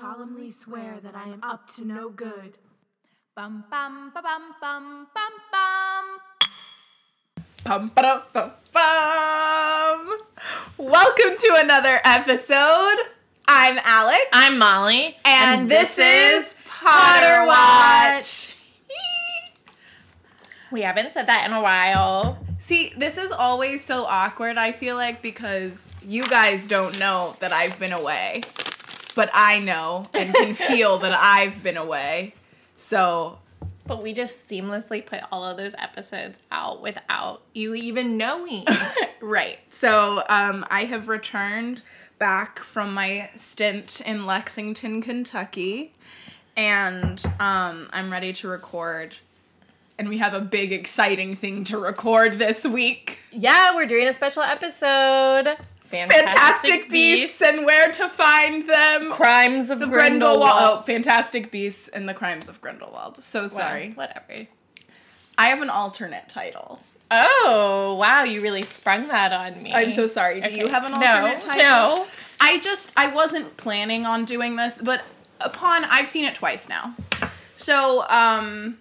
solemnly swear that I am up to no good. Bum bum ba bum bum bum bum. Bum ba bum bum. Welcome to another episode. I'm Alex, I'm Molly, and, this, is Potter Watch. We haven't said that in a while. See, this is always so awkward. I feel like because you guys don't know that I've been away, but I know and can feel that I've been away. So But we just seamlessly put all of those episodes out without you even knowing. Right. So um, I have returned back from my stint in Lexington, Kentucky, and um, I'm ready to record. And we have a big, exciting thing to record this week. yeah, we're doing a special episode. Fantastic, Beasts and where to find them. Crimes of the Grindelwald. Grindelwald. Oh, Fantastic Beasts and the Crimes of Grindelwald. So Well, sorry. whatever. I have an alternate title. Oh, wow, you really sprung that on me. I'm so sorry. Do you have an No, alternate title? No. I just I wasn't planning on doing this, but upon I've seen it twice now. So, um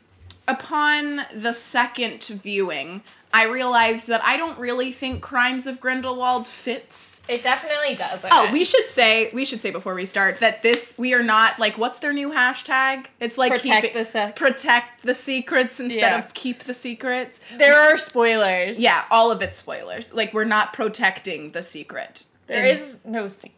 upon the second viewing, I realized that I don't really think Crimes of Grindelwald fits. It definitely does. Oh, we should say we should say before we start that this we are not like what's their new hashtag? It's like Protect keep the sec- protect the secrets instead Yeah. of keep the secrets. There are spoilers. Yeah, all of it spoilers. Like we're not protecting the secret. There And- is no se-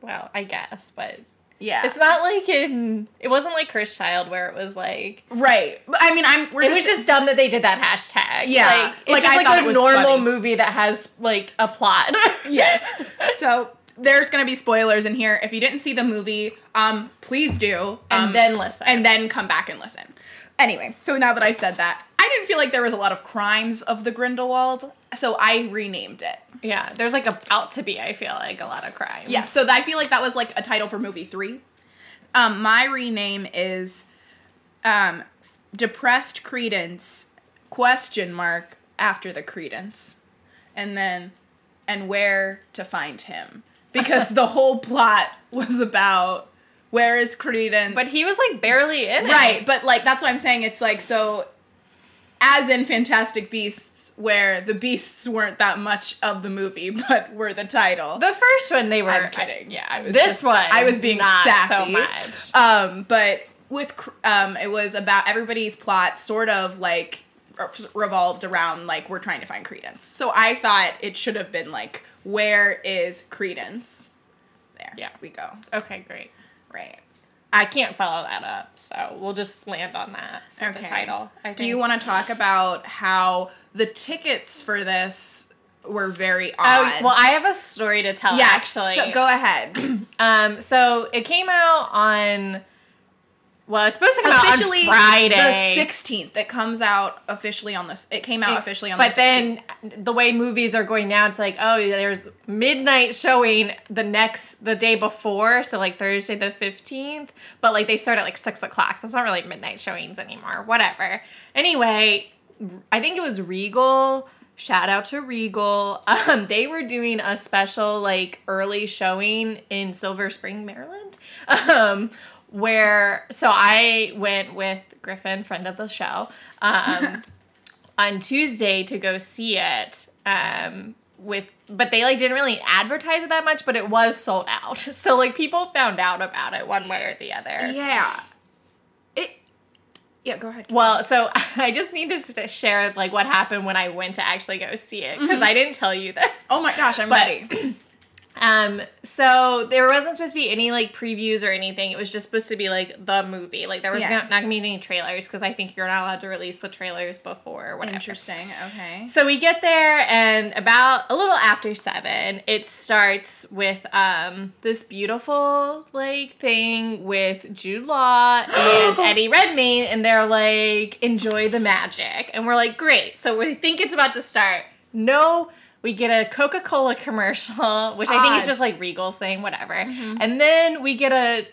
Well, I guess, but yeah. it's not like in. It wasn't like Cursed Child where it was like. Right. But I mean, I'm. We're It was just dumb that they did that hashtag. Yeah, like, it's like, just I like thought a it was normal funny. movie that has like a plot. yes. So there's gonna be spoilers in here. If you didn't see the movie, um, please do. and um, then listen. and then come back and listen. Anyway, so now that I've said that, I didn't feel like there was a lot of crimes of the Grindelwald, so I renamed it. yeah, there's like about to be. I feel like a lot of crime. Yeah, so I feel like that was like a title for movie three. Um, my rename is um, depressed credence question mark after the credence, and then and where to find him because the whole plot was about where is credence. but he was like barely in it. right, but like that's what I'm saying. It's like so. As in Fantastic Beasts, where the beasts weren't that much of the movie, but were the title. The first one they were. I'm kidding. yeah, I was this just- one I was being sassy. so much. Um, but with um, it was about everybody's plot sort of like revolved around like we're trying to find Credence. So I thought it should have been like where is Credence? There. Yeah. We go. Okay, great. Right. I can't follow that up, so we'll just land on that Okay. the title. I Do you want to talk about how the tickets for this were very Oh, odd? well, I have a story to tell. yes. actually, So go ahead. Um, so it came out on. Well, it's supposed to come officially out on Friday. the 16th. It comes out officially on this. It came out officially on but the 16th. then the way movies are going now, it's like oh, there's midnight showing the next the day before, so like Thursday the fifteenth. But like they start at like six o'clock, so it's not really midnight showings anymore. Whatever. Anyway, I think it was Regal. Shout out to Regal. Um, they were doing a special like early showing in Silver Spring, Maryland. Um, where so I went with Griffin, friend of the show, um, on Tuesday to go see it. Um, with but they like didn't really advertise it that much, but it was sold out. So like people found out about it one way or the other. Yeah. It. Yeah, go ahead. Well, so I just need to share like what happened when I went to actually go see it because I didn't tell you that. oh my gosh, I'm But- ready. Um, so there wasn't supposed to be any like previews or anything. It was just supposed to be like the movie. Like there was Yeah. not, not gonna be any trailers because I think you're not allowed to release the trailers before whatever. Interesting. Okay. So we get there, and about a little after seven, it starts with um this beautiful like thing with Jude Law and Eddie Redmayne, and they're like, "Enjoy the magic," and we're like, "Great!" So we think it's about to start. No. We get a Coca Cola commercial, which I think is just like Regal's thing, whatever. And then we get a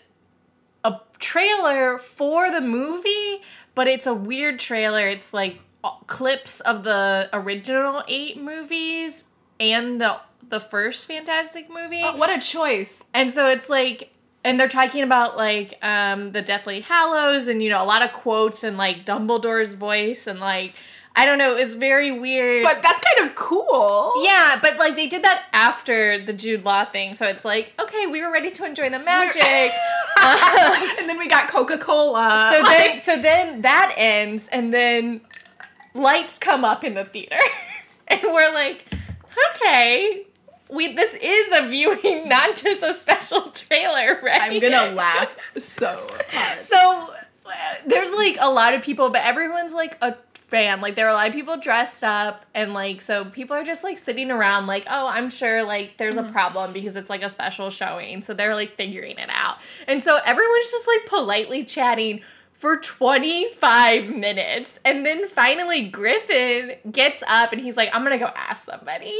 a trailer for the movie, but it's a weird trailer. It's like clips of the original eight movies and the the first Fantastic movie. Oh, what a choice. And so it's like and they're talking about like um the Deathly Hallows and you know a lot of quotes and like Dumbledore's voice and like I don't know, it was very weird. But that's kind of cool. yeah, but like they did that after the Jude Law thing, so it's like okay, we were ready to enjoy the magic. and then we got Coca Cola. so then, so then that ends, and then lights come up in the theater, and we're like, okay, we this is a viewing, not just a special trailer, right? I'm gonna laugh so hard. So uh, there's like a lot of people, but everyone's like a fan. Like there are a lot of people dressed up, and like so people are just like sitting around, like oh, I'm sure like there's a mm-hmm. problem because it's like a special showing, so they're like figuring it out, and so everyone's just like politely chatting. For 25 minutes. And then finally, Griffin gets up and he's like, I'm gonna go ask somebody.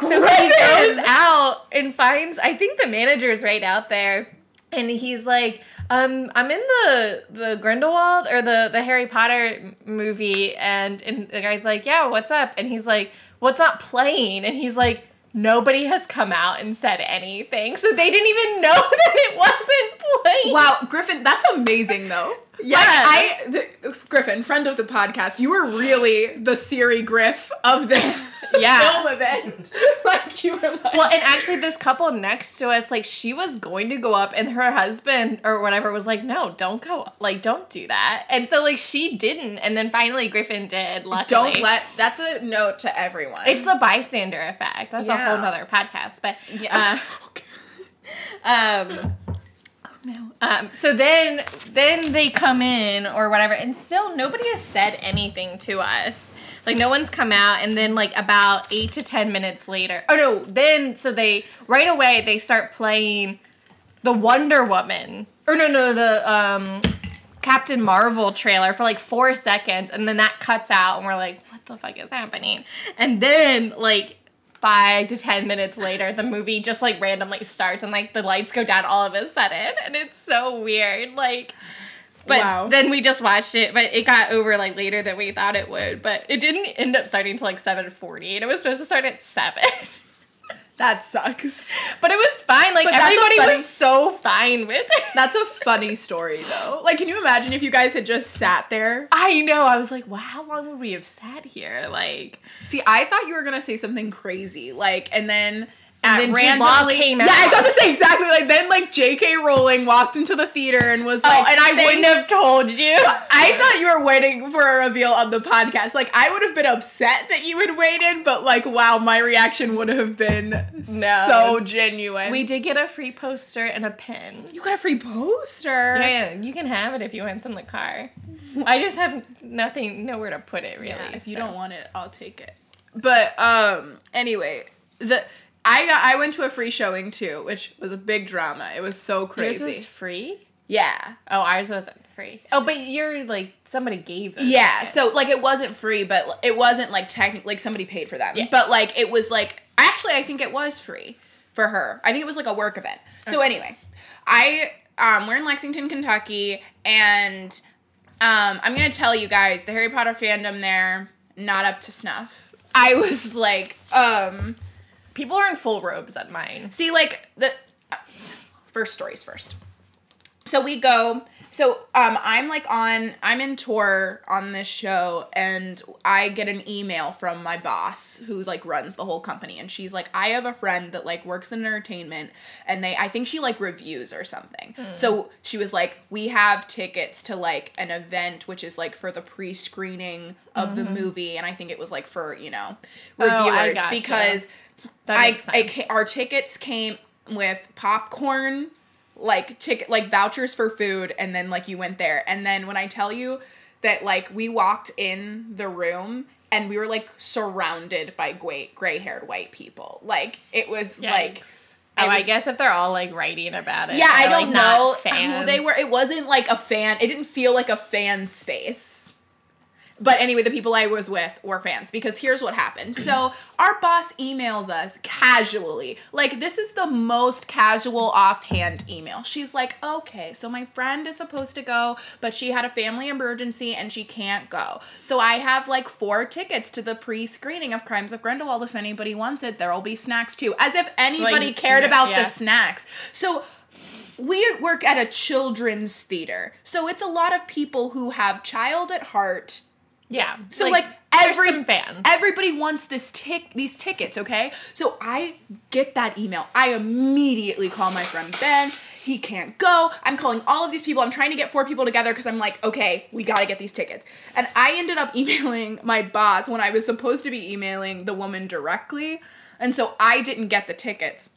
So he goes out and finds, I think the manager's right out there. And he's like, um, I'm in the the Grindelwald or the the Harry Potter movie, and and the guy's like, yeah, what's up? And he's like, what's not playing? And he's like, nobody has come out and said anything, so they didn't even know that it wasn't playing. Wow, Griffin, that's amazing though. Yeah. Like, I the, Griffin, friend of the podcast, you were really the Siri Griff of this Yeah. film event. like you were like Well, and actually, this couple next to us, like, she was going to go up, and her husband or whatever was like, "No, don't go. Like, don't do that." And so, like, she didn't, and then finally, Griffin did. Luckily, don't let that's a note to everyone. It's the bystander effect. That's a whole nother podcast. But yeah. uh, um, oh no. Um, so then, then they come in or whatever, and still nobody has said anything to us. Like no one's come out, and then like about eight to ten minutes later, oh no, then so they right away they start playing the Wonder Woman, or no, no, the um, Captain Marvel trailer for like four seconds, and then that cuts out, and we're like, what the fuck is happening? And then like five to ten minutes later, the movie just like randomly starts, and like the lights go down all of a sudden, and it's so weird, like. But Wow. then we just watched it, but it got over like later than we thought it would. But it didn't end up starting till like seven forty, and it was supposed to start at seven. that sucks. but it was fine. Like But everybody funny- was so fine with it. That's a funny story though. Like can you imagine if you guys had just sat there? I know. I was like, wow, how long would we have sat here? Like, See, I thought you were gonna say something crazy, like, and then. And then randomly, came yeah, I was out. about to say exactly like then like J.K. Rowling walked into the theater and was like, oh, and I "Thank wouldn't have told you. I thought you were waiting for a reveal on the podcast. Like I would have been upset that you had waited, but like wow, my reaction would have been No. so genuine. we did get a free poster and a pin. you got a free poster. Yeah, you can have it if you want some in the car. I just have nothing, nowhere to put it really. Yeah, if you don't want it, I'll take it. But um anyway, the I got I went to a free showing too, which was a big drama. It was so crazy. yours was free. yeah. Oh, ours wasn't free. Oh, but you're like somebody gave. Yeah, tickets. so like it wasn't free, but it wasn't like technically like somebody paid for them. Yeah. But like it was like actually I think it was free for her. I think it was like a work event. So anyway, I um we're in Lexington, Kentucky, and um I'm gonna tell you guys the Harry Potter fandom there not up to snuff. I was like um people are in full robes at mine. See, like the first stories first. So we go. So um, I'm like on. I'm in tour on this show, and I get an email from my boss who like runs the whole company, and she's like, I have a friend that like works in entertainment, and they. I think she like reviews or something. So she was like, we have tickets to like an event, which is like for the pre-screening of the movie, and I think it was like for you know Oh, reviewers gotcha. because That I, makes I sense. ca- our tickets came with popcorn, like ticket like vouchers for food, and then like you went there. And then when I tell you that like we walked in the room and we were like surrounded by gray gray haired white people. Like it was like Yikes. I oh, I was- guess if they're all like writing about it. yeah, I don't like, know who they were. It wasn't like a fan. It didn't feel like a fan space. But anyway, the people I was with were fans because here's what happened. So our boss emails us casually. Like this is the most casual offhand email. She's like, "Okay, so my friend is supposed to go, but she had a family emergency and she can't go. So I have like four tickets to the pre-screening of Crimes of Grindelwald. If anybody wants it, there'll be snacks too. As if anybody Like, cared about yeah. the snacks. So we work at a children's theater. So it's a lot of people who have child at heart. Yeah. So like, there's every fans. everybody wants this tick these tickets, okay? So I get that email. I immediately call my friend Ben. He can't go. I'm calling all of these people. I'm trying to get four people together because I'm like, okay, we gotta get these tickets. And I ended up emailing my boss when I was supposed to be emailing the woman directly. And so I didn't get the tickets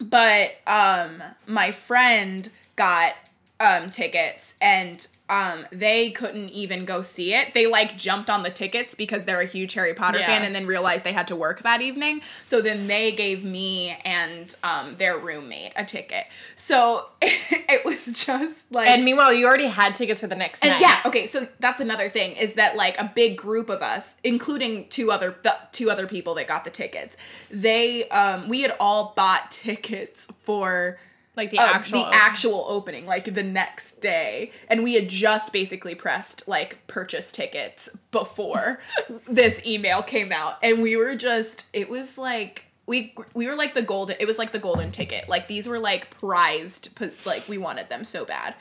but um my friend got um tickets and um they couldn't even go see it they like jumped on the tickets because they're a huge harry potter Yeah. fan and then realized they had to work that evening so then they gave me and um their roommate a ticket so it was just like and meanwhile, you already had tickets for the next and night. yeah, okay, so that's another thing is that like a big group of us, including two other the two other people that got the tickets, they um we had all bought tickets for Like the uh, actual. the actual opening, like the next day, and we had just basically pressed like purchase tickets before this email came out, and we were just it was like. We, we were like the golden it was like the golden ticket. Like these were like prized like we wanted them so bad.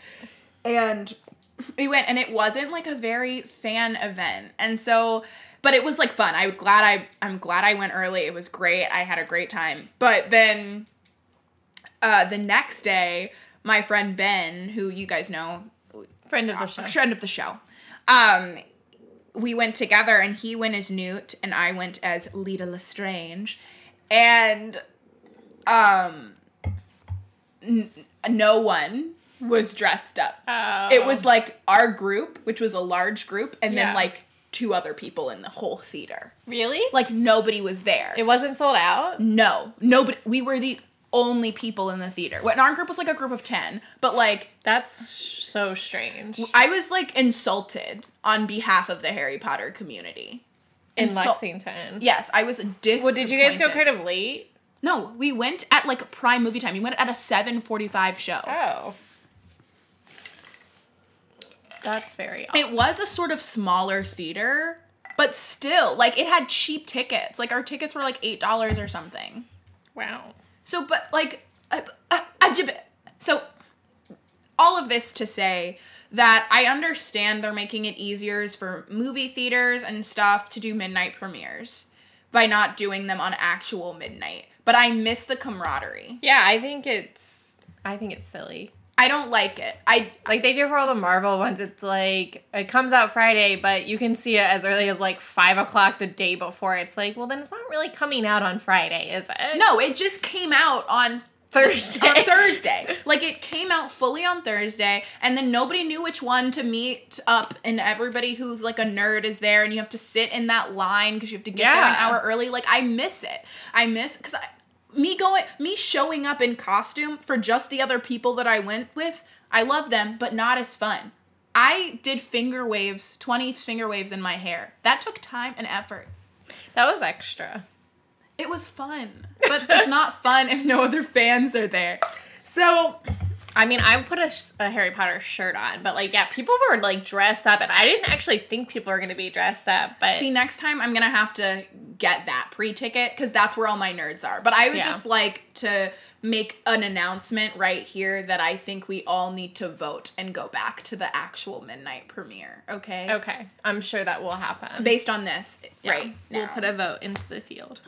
And we went and it wasn't like a very fan event. And so but it was like fun. I'm glad i i'm glad i went early. It was great. I had a great time. But then uh the next day my friend ben who you guys know friend of the show. friend of the show um we went together and he went as newt and i went as leta lestrange and um n- no one was dressed up Oh. it was like our group, which was a large group, and Yeah. then like two other people in the whole theater. really. Like nobody was there. it wasn't sold out. no, nobody. We were the only people in the theater. When our group was like a group of ten, but like That's so strange. I was like insulted on behalf of the Harry Potter community. In so- Lexington. Yes, I was disappointed. Well, did you guys go kind of late? No, we went at like prime movie time. We went at a seven forty-five show. Oh. That's very odd. It was a sort of smaller theater, but still, like it had cheap tickets. Like our tickets were like eight dollars or something. Wow. So, but like, so all of this to say that I understand they're making it easier for movie theaters and stuff to do midnight premieres by not doing them on actual midnight. But I miss the camaraderie. Yeah, I think it's I think it's silly. I don't like it. I Like they do for all the Marvel ones, it's like it comes out Friday, but you can see it as early as like five o'clock the day before. It's like, well, then it's not really coming out on Friday, is it? no, it just came out on Thursday. on Thursday. Like it came out fully on Thursday, and then nobody knew which one to meet up, and everybody who's like a nerd is there, and you have to sit in that line because you have to get there an hour early. Like I miss it. I miss because I. Me going, me showing up in costume for just the other people that I went with, I love them, but not as fun. I did finger waves, 20 finger waves in my hair. That took time and effort. That was extra. It was fun, but it's not fun if no other fans are there. So I mean, I put a, a Harry Potter shirt on, but like, yeah, people were like dressed up, and I didn't actually think people were gonna be dressed up. But See, next time I'm gonna have to get that pre-ticket because that's where all my nerds are. But I would Yeah. just like to make an announcement right here that I think we all need to vote and go back to the actual midnight premiere. Okay. okay, I'm sure that will happen. Based on this, Yeah, right? We'll put a vote into the field.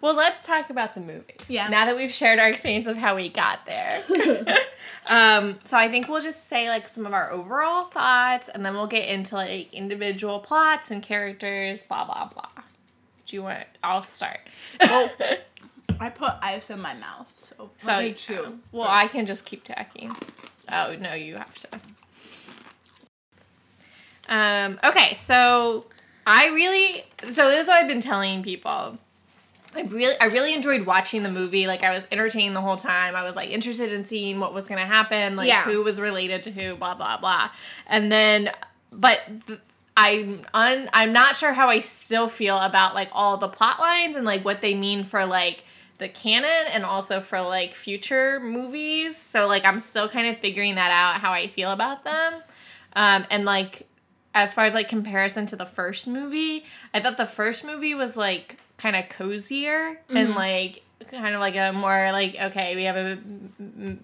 Well, let's talk about the movie. Yeah. Now that we've shared our experience of how we got there. um, so I think we'll just say like some of our overall thoughts and then we'll get into like individual plots and characters, blah blah blah. Do you want I'll start. Well, I put ice in my mouth, so so let me chew. Well, I can just keep talking. Oh no, you have to. Um, okay, so I really so this is what I've been telling people. I really I really enjoyed watching the movie. Like I was entertained the whole time. I was like interested in seeing what was gonna happen, like Yeah. who was related to who, blah blah blah. And then but th- I'm un I'm not sure how I still feel about like all the plot lines and like what they mean for like the canon and also for like future movies. So like I'm still kind of figuring that out how I feel about them. Um and like as far as like comparison to the first movie, I thought the first movie was like kind of cozier and like kind of like a more like okay, we have a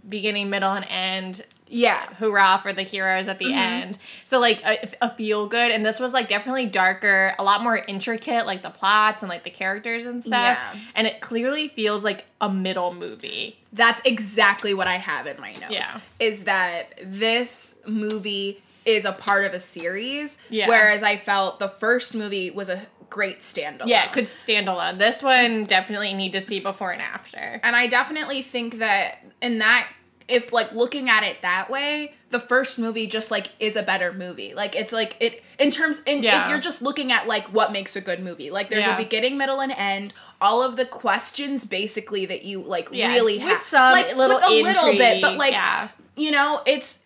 beginning, middle, and end. Yeah. Hoorah for the heroes at the Mm-hmm. end. So like a, a feel good, and this was like definitely darker, a lot more intricate, like the plots and like the characters and stuff. Yeah. And it clearly feels like a middle movie. That's exactly what I have in my notes. Yeah. Is that this movie is a part of a series. Yeah. Whereas I felt the first movie was a great standalone. Yeah, it could stand alone. This one definitely need to see before and after. And I definitely think that in that if like looking at it that way, the first movie just like is a better movie. Like it's like it in terms in Yeah. if you're just looking at like what makes a good movie. Like there's Yeah. a beginning, middle, and end. All of the questions basically that you like Yeah, really with have some like little with a little bit, but like you know, it's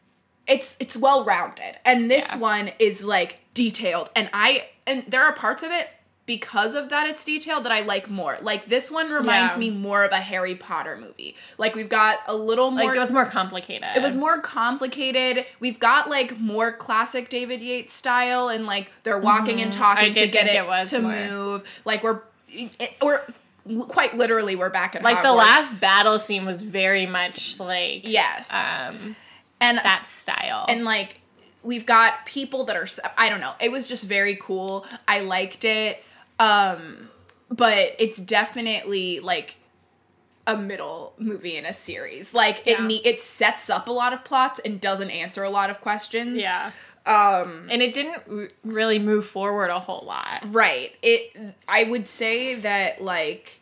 it's it's well rounded. And this one is like detailed. And I and there are parts of it because of that it's detailed that I like more. Like this one reminds Yeah. me more of a Harry Potter movie. Like we've got a little more Like it was more complicated. it was more complicated. We've got like more classic David Yates style, and like they're walking and Mm-hmm. I talking to get it, it to more. move. Like we're it, we're quite literally we're back at like the last battle scene was very much like yes, um and that style. and like we've got people that are i don't know. It was just very cool. I liked it. Um but it's definitely like a middle movie in a series. Like it Yeah. ne- it sets up a lot of plots and doesn't answer a lot of questions. yeah. Um And it didn't r- really move forward a whole lot. right. It I would say that like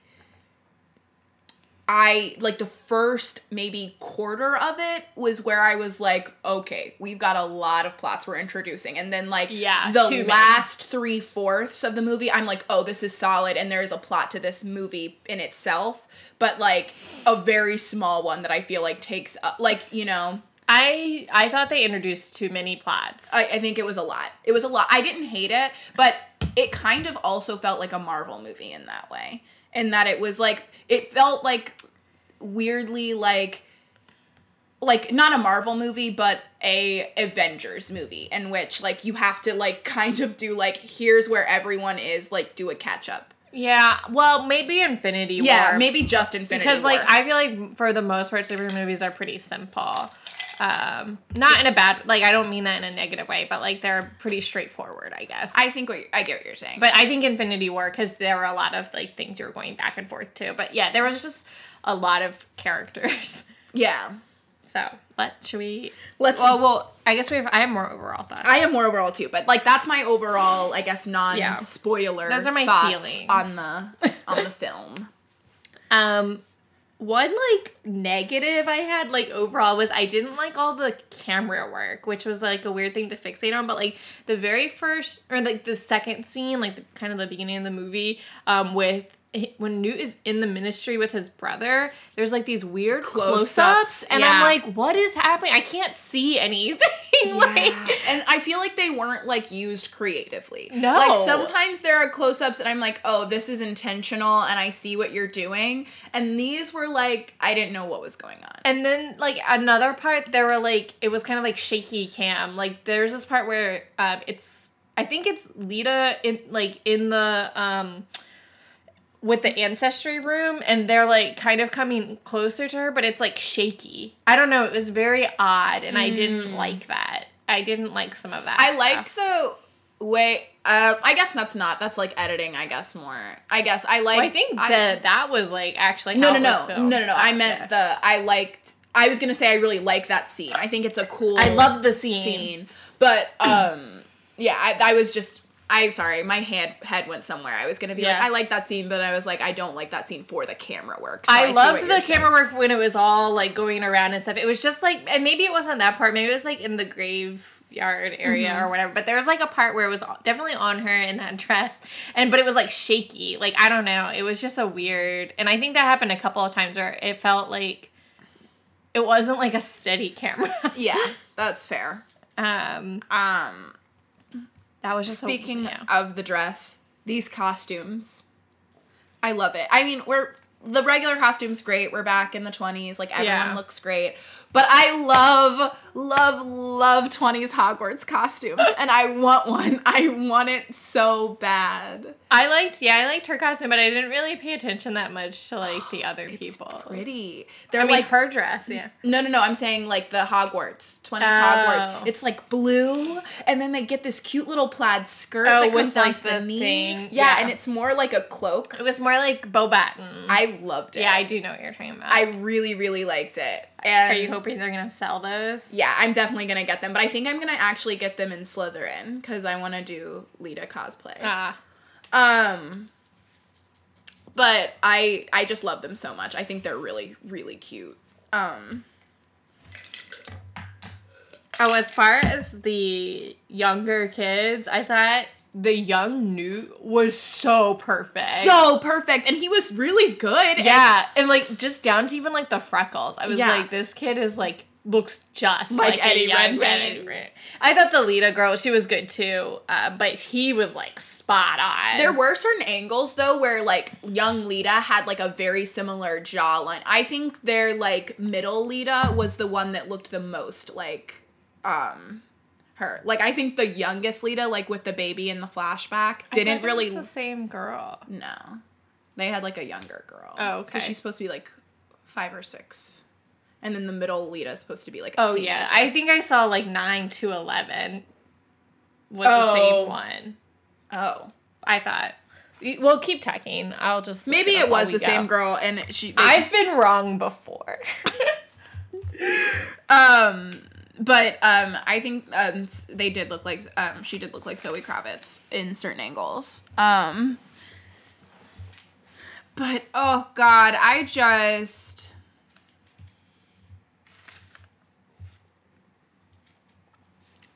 I like the first maybe quarter of it was where I was like, okay, we've got a lot of plots we're introducing, and then like Yeah, the last three fourths of the movie, I'm like, oh, this is solid, and there is a plot to this movie in itself, but like a very small one that I feel like takes up, like you know, I I thought they introduced too many plots. I, I think it was a lot. It was a lot. I didn't hate it, but it kind of also felt like a Marvel movie in that way. In that it was like it felt like weirdly like like not a Marvel movie, but a Avengers movie in which like you have to like kind of do like here's where everyone is, like do a catch up. yeah, well, maybe Infinity War. Yeah, maybe just Infinity because like I feel like for the most part, superhero movies are pretty simple. Um, not in a bad like I don't mean that in a negative way, but like they're pretty straightforward, I guess. I think what I get what you're saying. But I think Infinity War because there were a lot of like things you were going back and forth to. But yeah, there was just a lot of characters. yeah. So what should we? Let's Well, well, I guess we have. I have more overall thoughts. I have more overall too, but like that's my overall, I guess, non spoiler. Those are my thoughts feelings. on the on the film. Um, one like negative I had like overall was I didn't like all the camera work, which was like a weird thing to fixate on. But like the very first or like the second scene, like the, kind of the beginning of the movie, um, with when Newt is in the ministry with his brother, there's like these weird Close-ups, close-ups, and yeah. I'm like, what is happening? I can't see anything. like, and I feel like they weren't like used creatively. No. like sometimes there are close-ups, and I'm like, oh, this is intentional, and I see what you're doing. And these were like, I didn't know what was going on. And then like another part, there were like it was kind of like shaky cam. Like there's this part where um, it's I think it's Leta in like in the um with the ancestry room and they're like kind of coming closer to her, but it's like shaky. I don't know. It was very odd, and I didn't like that. I didn't like some of that. Mm. I stuff. like the way. Uh, I guess that's not. That's like editing. I guess more. I guess I like. Well, I think that that was like actually No, how no, no, filmed. no, no, no. I meant yeah. the. I liked. I was gonna say I really like that scene. I think it's a cool. I love the scene. but um, yeah, I, I was just. I sorry, my head head went somewhere. I was gonna be like, I like that scene, but I was like, I don't like that scene for the camera work. So I, see loved the you're saying. camera work when it was all like going around and stuff. It was just like, and maybe it wasn't that part. Maybe it was like in the graveyard area Mm-hmm. or whatever. But there was like a part where it was definitely on her in that dress, and but it was like shaky. Like I don't know. It was just a weird, and I think that happened a couple of times where it felt like it wasn't like a steady camera. Yeah, that's fair. um, Um, that was just speaking A, yeah. of the dress, these costumes, I love it. I mean, we're the regular costumes great. We're back in the twenties. Like everyone Yeah. looks great. But I love, love, love 20s Hogwarts costumes. and I want one. I want it so bad. I liked, yeah, I liked her costume, but I didn't really pay attention that much to like the other people. Pretty. They're I mean, like her dress, yeah. No, no, no. I'm saying like the Hogwarts, 20s Oh. Hogwarts. It's like blue, and then they get this cute little plaid skirt Oh, that comes down like, to the, the knee. thing. Yeah, Yeah. and it's more like a cloak. It was more like Beauxbatons. I loved it. Yeah, I do know what you're talking about. I really, really liked it. And Are you hoping they're gonna sell those? Yeah, I'm definitely gonna get them, but I think I'm gonna actually get them in Slytherin because I want to do Leta cosplay. Ah. Um, but I I just love them so much. I think they're really really cute. Um, Oh, as far as the younger kids, I thought the young Newt was so perfect. so perfect, and he was really good. yeah, and like just down to even like the freckles. I was Yeah. like, this kid is like looks just Like like, Eddie Redmayne. Eddie I thought the Leta girl, she was good too, uh, but he was like spot on. There were certain angles though where like young Leta had like a very similar jawline. I think their like middle Leta was the one that looked the most like um her. Like I think the youngest Leta, like with the baby in the flashback, didn't it really the same girl. No. They had like a younger girl. Oh, Because okay. she's supposed to be like five or six. And then the middle Leta is supposed to be like a Oh yeah, I think I saw like nine to eleven was Oh. the same one. Oh. I thought. We'll keep talking. I'll just Maybe up it was the same girl and she I've been wrong before. um but um I think um they did look like um she did look like Zoe Kravitz in certain angles. Um but oh god, I just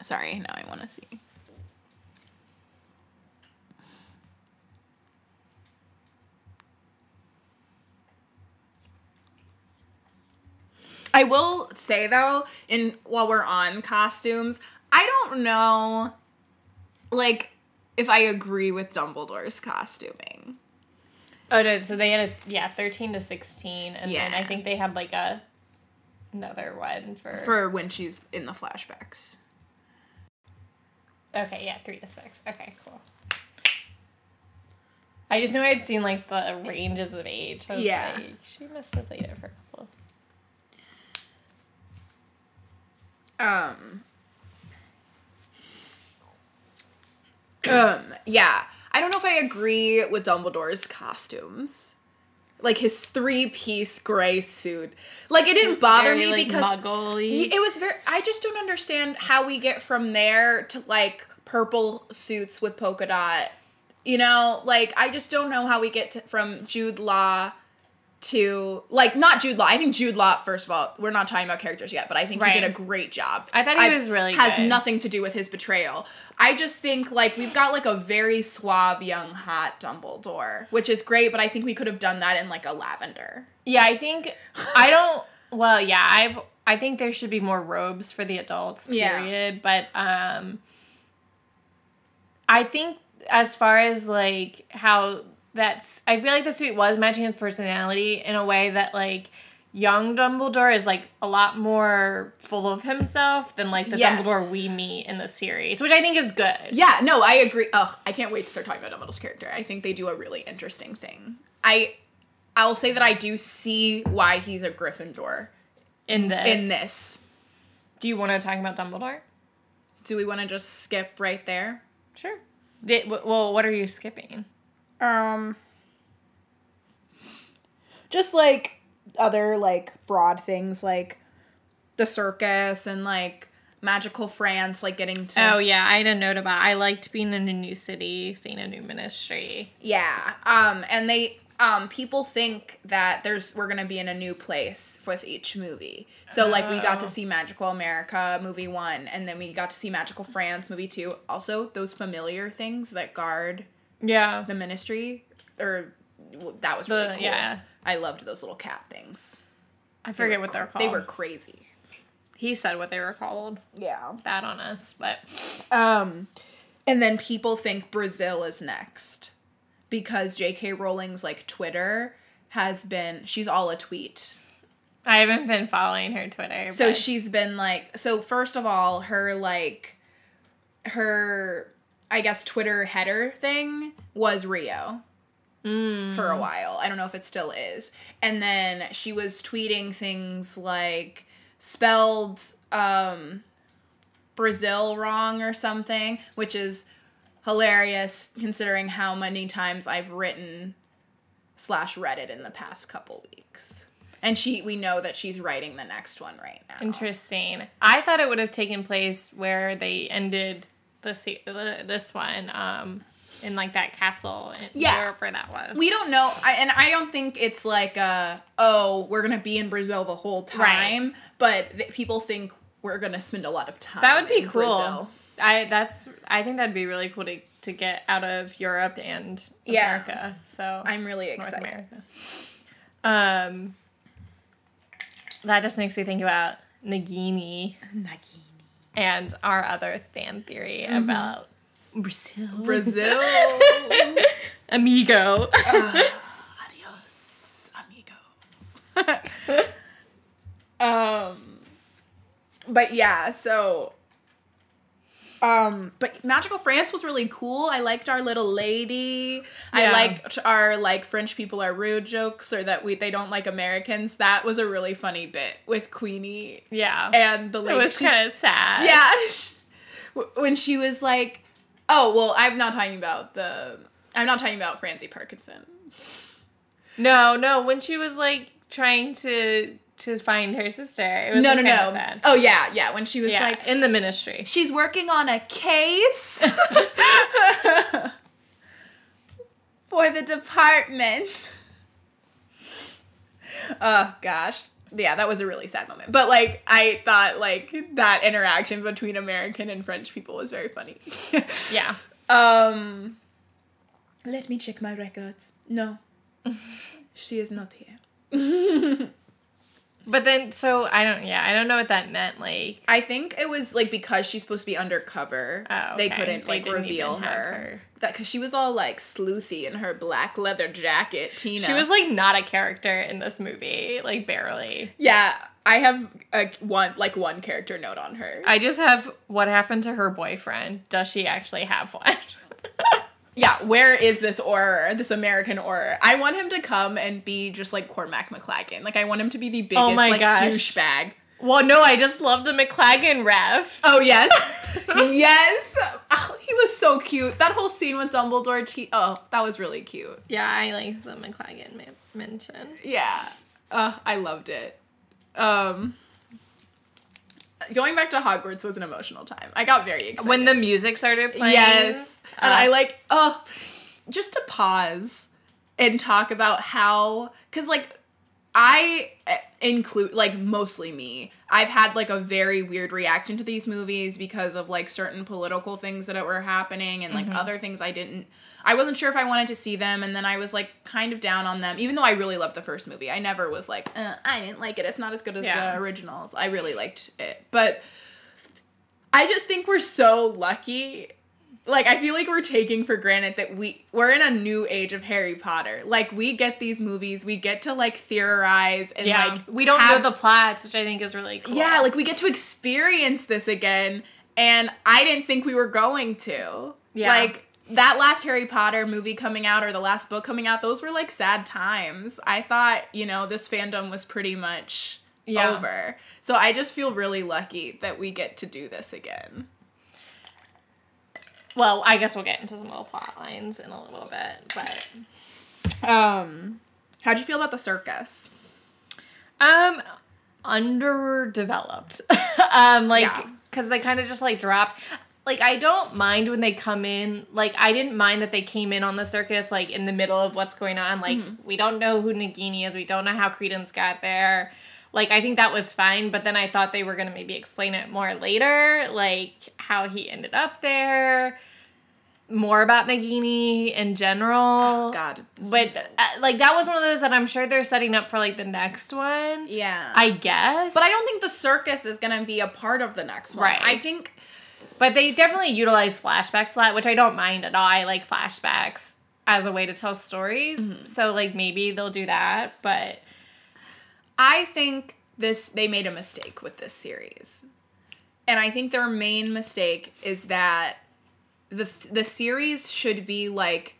Sorry, now I want to see. I will say though, in while we're on costumes, I don't know like if I agree with Dumbledore's costuming. oh, no, so they had a yeah, thirteen to sixteen, and then I think they had like a another one for, For when she's in the flashbacks. okay, yeah, three to six. Okay, cool. I just knew I'd seen like the ranges of age. Yeah. like, she must have played it for a couple. Um Um, yeah. I don't know if I agree with Dumbledore's costumes. Like his three-piece gray suit. Like it didn't bother very, me like, because muggly. It was very. I just don't understand how we get from there to like purple suits with polka dot. You know, like I just don't know how we get to, from Jude Law to like not Jude Law. I think Jude Law. First of all, we're not talking about characters yet, but I think he did a great job. I thought he was really has good. nothing to do with his betrayal. I just think like we've got like a very suave young hot Dumbledore, which is great. But I think we could have done that in like a lavender. Yeah, I think I don't. Well, yeah, I've. I think there should be more robes for the adults. Yeah. Period. But um, I think as far as like how that's, I feel like the suit was matching his personality in a way that like young Dumbledore is like a lot more full of himself than like the Yes. Dumbledore we meet in the series, which I think is good. Yeah, no, I agree. Oh, I can't wait to start talking about Dumbledore's character. I think they do a really interesting thing. I I'll say that I do see why he's a Gryffindor In this. in this. Do you want to talk about Dumbledore? Do we want to just skip right there? Sure. Did, well, what are you skipping? Um just like other like broad things like The circus and like magical France, like getting to Oh yeah, I had a note about. I liked being in a new city, seeing a new ministry. Yeah. Um and they um people think that there's we're going to be in a new place with each movie. So like we got to Oh. see Magical America movie 1 and then we got to see Magical France movie 2. Also those familiar things that guard Yeah. the ministry or that was The- really cool. yeah. I loved those little cat things. I forget were what they're called. They were crazy. He said what they were called. yeah. Bad on us, but Um and then people think Brazil is next because JK Rowling's like Twitter has been she's all a tweet. I haven't been following her Twitter. So but- she's been like so first of all, her like her I guess Twitter header thing was Rio for a while. I don't know if it still is. And then she was tweeting things like spelled um Brazil wrong or something, which is hilarious considering how many times I've written slash read it in the past couple weeks. And she we know that she's writing the next one right now. Interesting. I thought it would have taken place where they ended the this one um in like that castle in Yeah. Europe where that was. We don't know, I, and I don't think it's like a oh we're gonna be in Brazil the whole time, right. but th- people think we're gonna spend a lot of time. that would be in cool. Brazil. I that's I think that'd be really cool to to get out of Europe and Yeah. America. So I'm really North excited. America. Um that just makes me think about Nagini Nagini. And our other fan theory Mm-hmm. about Brazil. Brazil. Amigo. Adios, amigo. um, but yeah, so. Um, but Magical France was really cool. I liked our little lady. I liked our like French people are rude jokes or that we they don't like Americans. That was a really funny bit with Queenie Yeah. and the it lady. was kind of sad. yeah. when she was like, "Oh, well, I'm not talking about the I'm not talking about Francie Parkinson." No, no. When she was like trying to to find her sister, it was no, no, no. sad. Oh yeah, yeah. When she was yeah, like, in the ministry. she's working on a case for the department. Oh gosh. Yeah, that was a really sad moment. But like I thought like that interaction between American and French people was very funny. Yeah. um Let me check my records. No. she is not here. But then, so I don't. Yeah, I don't know what that meant. Like, I think it was like because she's supposed to be undercover. Oh, They couldn't They like reveal her. her. That because she was all like sleuthy in her black leather jacket. Tina. she was like not a character in this movie. Like barely. yeah. I have a one like one character note on her. I just have what happened to her boyfriend. Does she actually have one? yeah. Where is this Auror? This American Auror? I want him to come and be just like Cormac McLaggen. Like I want him to be the biggest Oh my like gosh. douchebag. well, no, I just love the McLaggen ref. Oh yes, yes. Oh, he was so cute. That whole scene with Dumbledore. Che- oh, that was really cute. Yeah, I like the McLaggen ma- mention. Yeah. Uh, I loved it. Um going back to Hogwarts was an emotional time. I got very excited. When the music started playing. Yes. And uh, I like oh just to pause and talk about how cuz like I eh, include like mostly me. I've had like a very weird reaction to these movies because of like certain political things that were happening and like other things I didn't I wasn't sure if I wanted to see them and then I was like kind of down on them even though I really loved the first movie. I never was like, uh, I didn't like it. It's not as good as Yeah. the originals. I really liked it. But I just think we're so lucky. Like I feel like we're taking for granted that we we're in a new age of Harry Potter. Like we get these movies, we get to like theorize and yeah, like we don't have- know the plots, which I think is really cool. Yeah, like we get to experience this again and I didn't think we were going to. Yeah. Like that last Harry Potter movie coming out or the last book coming out, those were like sad times. I thought, you know, this fandom was pretty much Yeah. over. So I just feel really lucky that we get to do this again. Well, I guess we'll get into some little plot lines in a little bit, but Um, how'd you feel about the circus? um, underdeveloped. um, like Yeah. because they kind of just like dropped. Like I don't mind when they come in. Like I didn't mind that they came in on the circus like in the middle of what's going on. Like we don't know who Nagini is. We don't know how Credence got there. Like I think that was fine, but then I thought they were gonna maybe explain it more later, like how he ended up there, more about Nagini in general. God. But uh, like that was one of those that I'm sure they're setting up for like the next one. Yeah. I guess. but I don't think the circus is gonna be a part of the next one. Right. I think But they definitely utilize flashbacks a lot, which I don't mind at all. I like flashbacks as a way to tell stories. Mm-hmm. So like maybe they'll do that, but I think this they made a mistake with this series. And I think their main mistake is that the the series should be like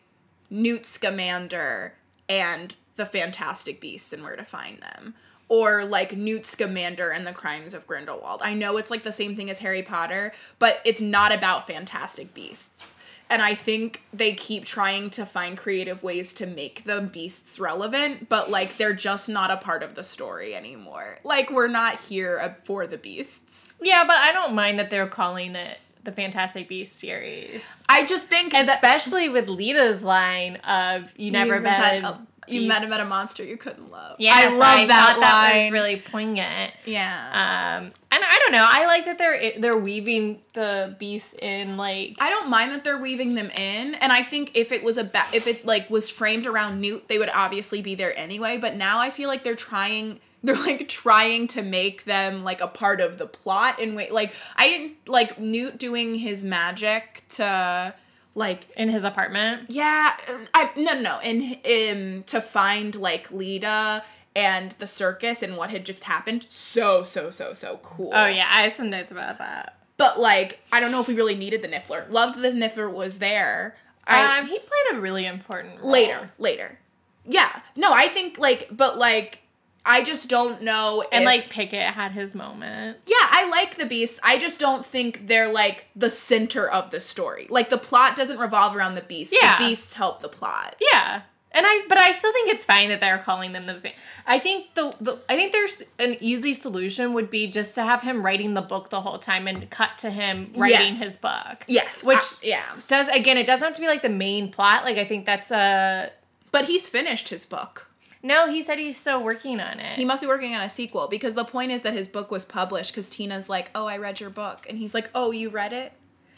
Newt Scamander and the Fantastic Beasts and Where to Find Them. Or like Newt Scamander and the Crimes of Grindelwald. I know it's like the same thing as Harry Potter, but it's not about Fantastic Beasts. And I think they keep trying to find creative ways to make the beasts relevant, but like they're just not a part of the story anymore. Like we're not here uh, for the beasts. Yeah, but I don't mind that they're calling it the Fantastic Beasts series. I just think that Especially with Leta's line of "You never you met a you met him at a monster you couldn't love. Yeah, I so love that thought That line. was really poignant. yeah. Um, and I don't know. I like that they're they're weaving the beasts in like I don't mind that they're weaving them in, and I think if it was a ba- if it like was framed around Newt, they would obviously be there anyway. But now I feel like they're trying, they're like trying to make them like a part of the plot in way. Like I didn't like Newt doing his magic to like in his apartment. yeah, I no no no in in to find like Leta and the circus and what had just happened. So so so so cool. Oh yeah, I have some notes about that. But like, I don't know if we really needed the Niffler. Loved the Niffler was there. I, um, he played a really important role. later, later. Yeah. No, I think like, but like, I just don't know. and if- like Pickett had his moment. yeah, I like the Beasts. I just don't think they're like the center of the story. Like the plot doesn't revolve around the Beasts. Yeah. The Beasts help the plot. Yeah. And I, but I still think it's fine that they're calling them the. fa- I think the, the, I think there's an easy solution would be just to have him writing the book the whole time and cut to him writing Yes. his book. Yes. Which- I- yeah. Does again, it doesn't have to be like the main plot. Like I think that's a. But he's finished his book. No, he said he's still working on it. He must be working on a sequel because the point is that his book was published because Tina's like, oh, I read your book. And he's like, oh, you read it?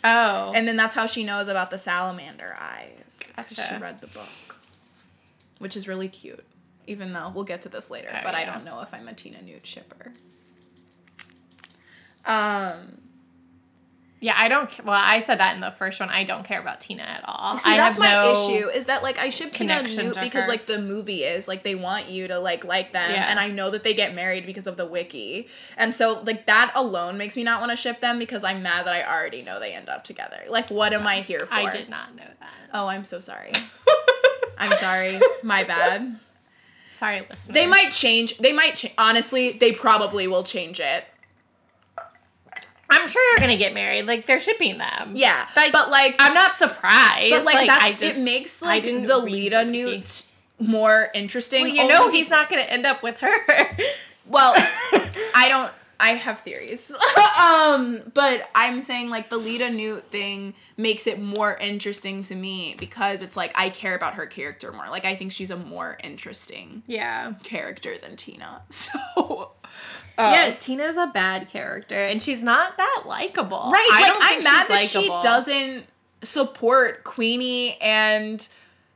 oh, And then that's how she knows about the salamander eyes. Because she read the book. Which is really cute. Even though we'll get to this later, Oh, but I don't know if I'm a Tina Newt shipper. Um yeah, I don't. Well, I said that in the first one. I don't care about Tina at all. see I that's have my no issue is that like I ship Tina Newt because her. like the movie is like they want you to like like them Yeah. and I know that they get married because of the wiki. And so like that alone makes me not want to ship them because I'm mad that I already know they end up together. Like what am I here for? I did not know that. Oh, I'm so sorry. I'm sorry. My bad. Sorry, listeners. They might change. They might cha- honestly. They probably will change it. I'm sure they're gonna get married. Like they're shipping them. Yeah, Like, but like, I'm not surprised. but like, that's I just, it makes like the Leta. Newt more interesting. Well, you know he's not gonna end up with her. Well, I don't. I have theories. um, but I'm saying like the Leta Newt thing makes it more interesting to me because it's like I care about her character more. Like I think she's a more interesting yeah. character than Tina. So. Uh, Yeah, Tina's a bad character, and she's not that likable. Right. I like don't I'm think mad she's that she likable. doesn't support Queenie and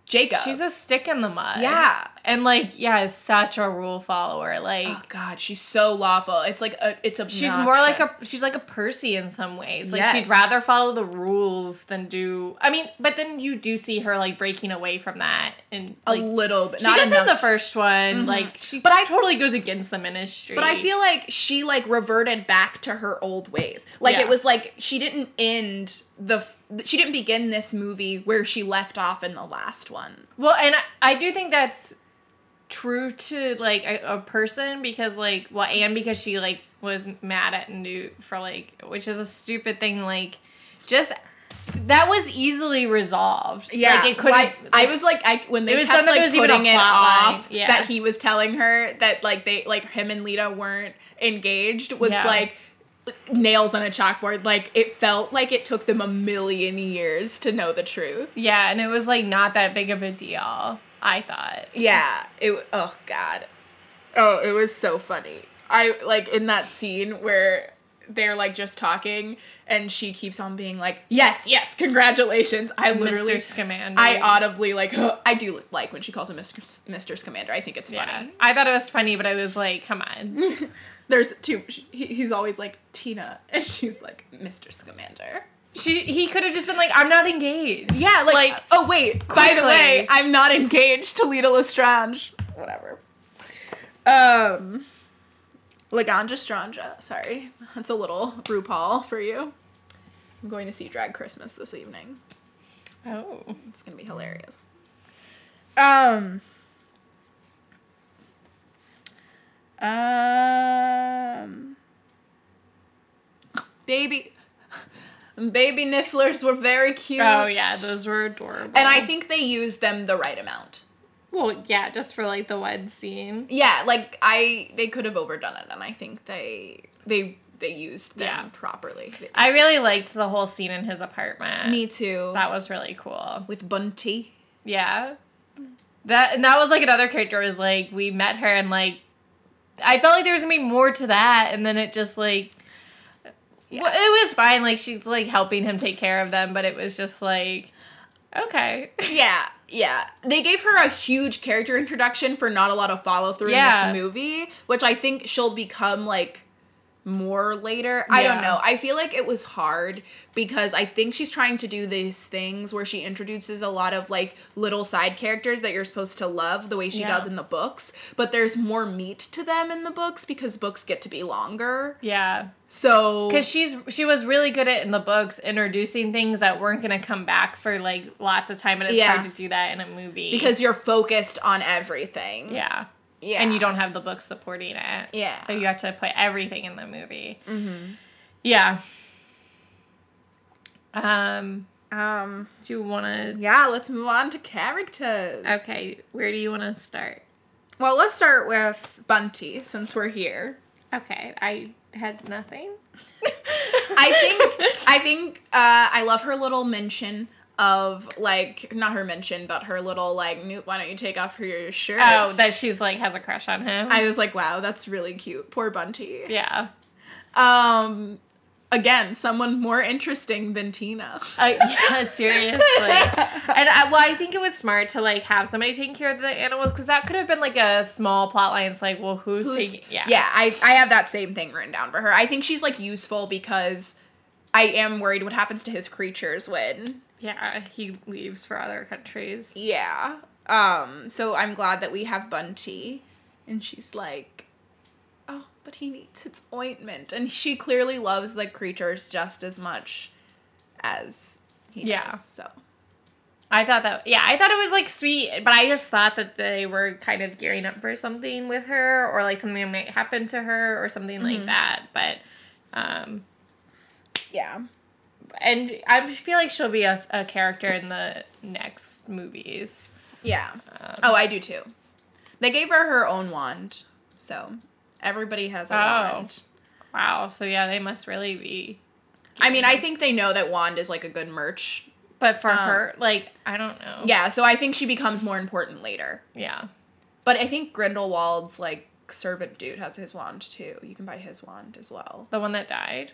Jacob. She's a stick in the mud. Yeah. And like, yeah, is such a rule follower. Like, Oh god, she's so lawful. It's like a it's a she's more like a she's like a Percy in some ways. Like, she'd rather follow the rules than do. I mean, but then you do see her like breaking away from that, and a like little bit. she not does enough. in the first one. Mm-hmm. Like, she But I- totally goes against the ministry. But I feel like she like reverted back to her old ways. Like Yeah. it was like she didn't end the f- she didn't begin this movie where she left off in the last one. Well, and I, I do think that's true to like a, a person because like well and because she like was mad at Newt for like which is a stupid thing like just that was easily resolved. like it could. Why- I was like, I when they It was kept done that like was putting it off Yeah. that he was telling her that like they like him and Leta weren't engaged was Yeah. like nails on a chalkboard. Like it felt like it took them a million years to know the truth. yeah, and it was like not that big of a deal. I thought. Yeah. It. Oh God. Oh, it was so funny. I like in that scene where they're like just talking and she keeps on being like, "Yes, yes, congratulations." I literally Mr. Scamander. I audibly like I do like when she calls him Mr. Mr. Scamander. I think it's Yeah. funny. I thought it was funny, but I was like, come on. There's two. He, he's always like Tina, and she's like Mr. Scamander. She he could have just been like, I'm not engaged. Yeah, like, like oh wait. By the way, I'm not engaged to Leta Lestrange. Whatever. Um. Laganja Estranja. Sorry. That's a little RuPaul for you. I'm going to see Drag Christmas this evening. Oh. It's gonna be hilarious. Um. Um. Baby, baby nifflers were very cute. Oh yeah, those were adorable. and I think they used them the right amount. well, yeah, just for like the wed scene. Yeah, like I, they could have overdone it, and I think they, they, they used them Yeah. properly. I really liked the whole scene in his apartment. Me too. That was really cool. with Bunty. Yeah. That and that was like another character was like we met her and like I felt like there was gonna be more to that and then it just like Yeah. well, it was fine like she's like helping him take care of them but it was just like okay Yeah, yeah. They gave her a huge character introduction for not a lot of follow through Yeah. in this movie, which I think she'll become like more later. I don't know. I feel like it was hard because I think she's trying to do these things where she introduces a lot of like little side characters that you're supposed to love the way she Yeah. does in the books, but there's more meat to them in the books because books get to be longer. yeah So because she's she was really good at in the books introducing things that weren't gonna come back for like lots of time and it's Yeah. hard to do that in a movie because you're focused on everything. yeah Yeah. and you don't have the book supporting it. Yeah. So you have to put everything in the movie. Mm-hmm. Yeah. Um, um do you want to? yeah, let's move on to characters. Okay, where do you want to start? Well, let's start with Bunty since we're here. Okay, I had nothing. I think I think uh, I love her little mention of like not her mention, but her little like, "Newt, why don't you take off your shirt? Oh, that she's like has a crush on him. I was like, wow, that's really cute. Poor Bunty. yeah. Um, again, someone more interesting than Tina. Uh, yeah, seriously. and I, well, I think it was smart to like have somebody taking care of the animals because that could have been like a small plot line. It's like, well, who's, Who's- taking? Yeah, yeah, I I have that same thing written down for her. I think she's like useful because I am worried what happens to his creatures when yeah. He leaves for other countries. Yeah. Um, so I'm glad that we have Bunty. And she's like, Oh, but he needs its ointment. And she clearly loves the creatures just as much as he Yeah. does. So I thought that, yeah, I thought it was like sweet, but I just thought that they were kind of gearing up for something with her, or like something might happen to her, or something like that. But, um, Yeah. And I feel like she'll be a, a character in the next movies. Yeah. Um, oh, I do too. They gave her her own wand. So everybody has a Oh. wand. Wow. So yeah, they must really be. I mean, I think they know that wand is like a good merch. But for Um, her, like, I don't know. Yeah, so I think she becomes more important later. Yeah. But I think Grindelwald's like servant dude has his wand too. You can buy his wand as well. The one that died.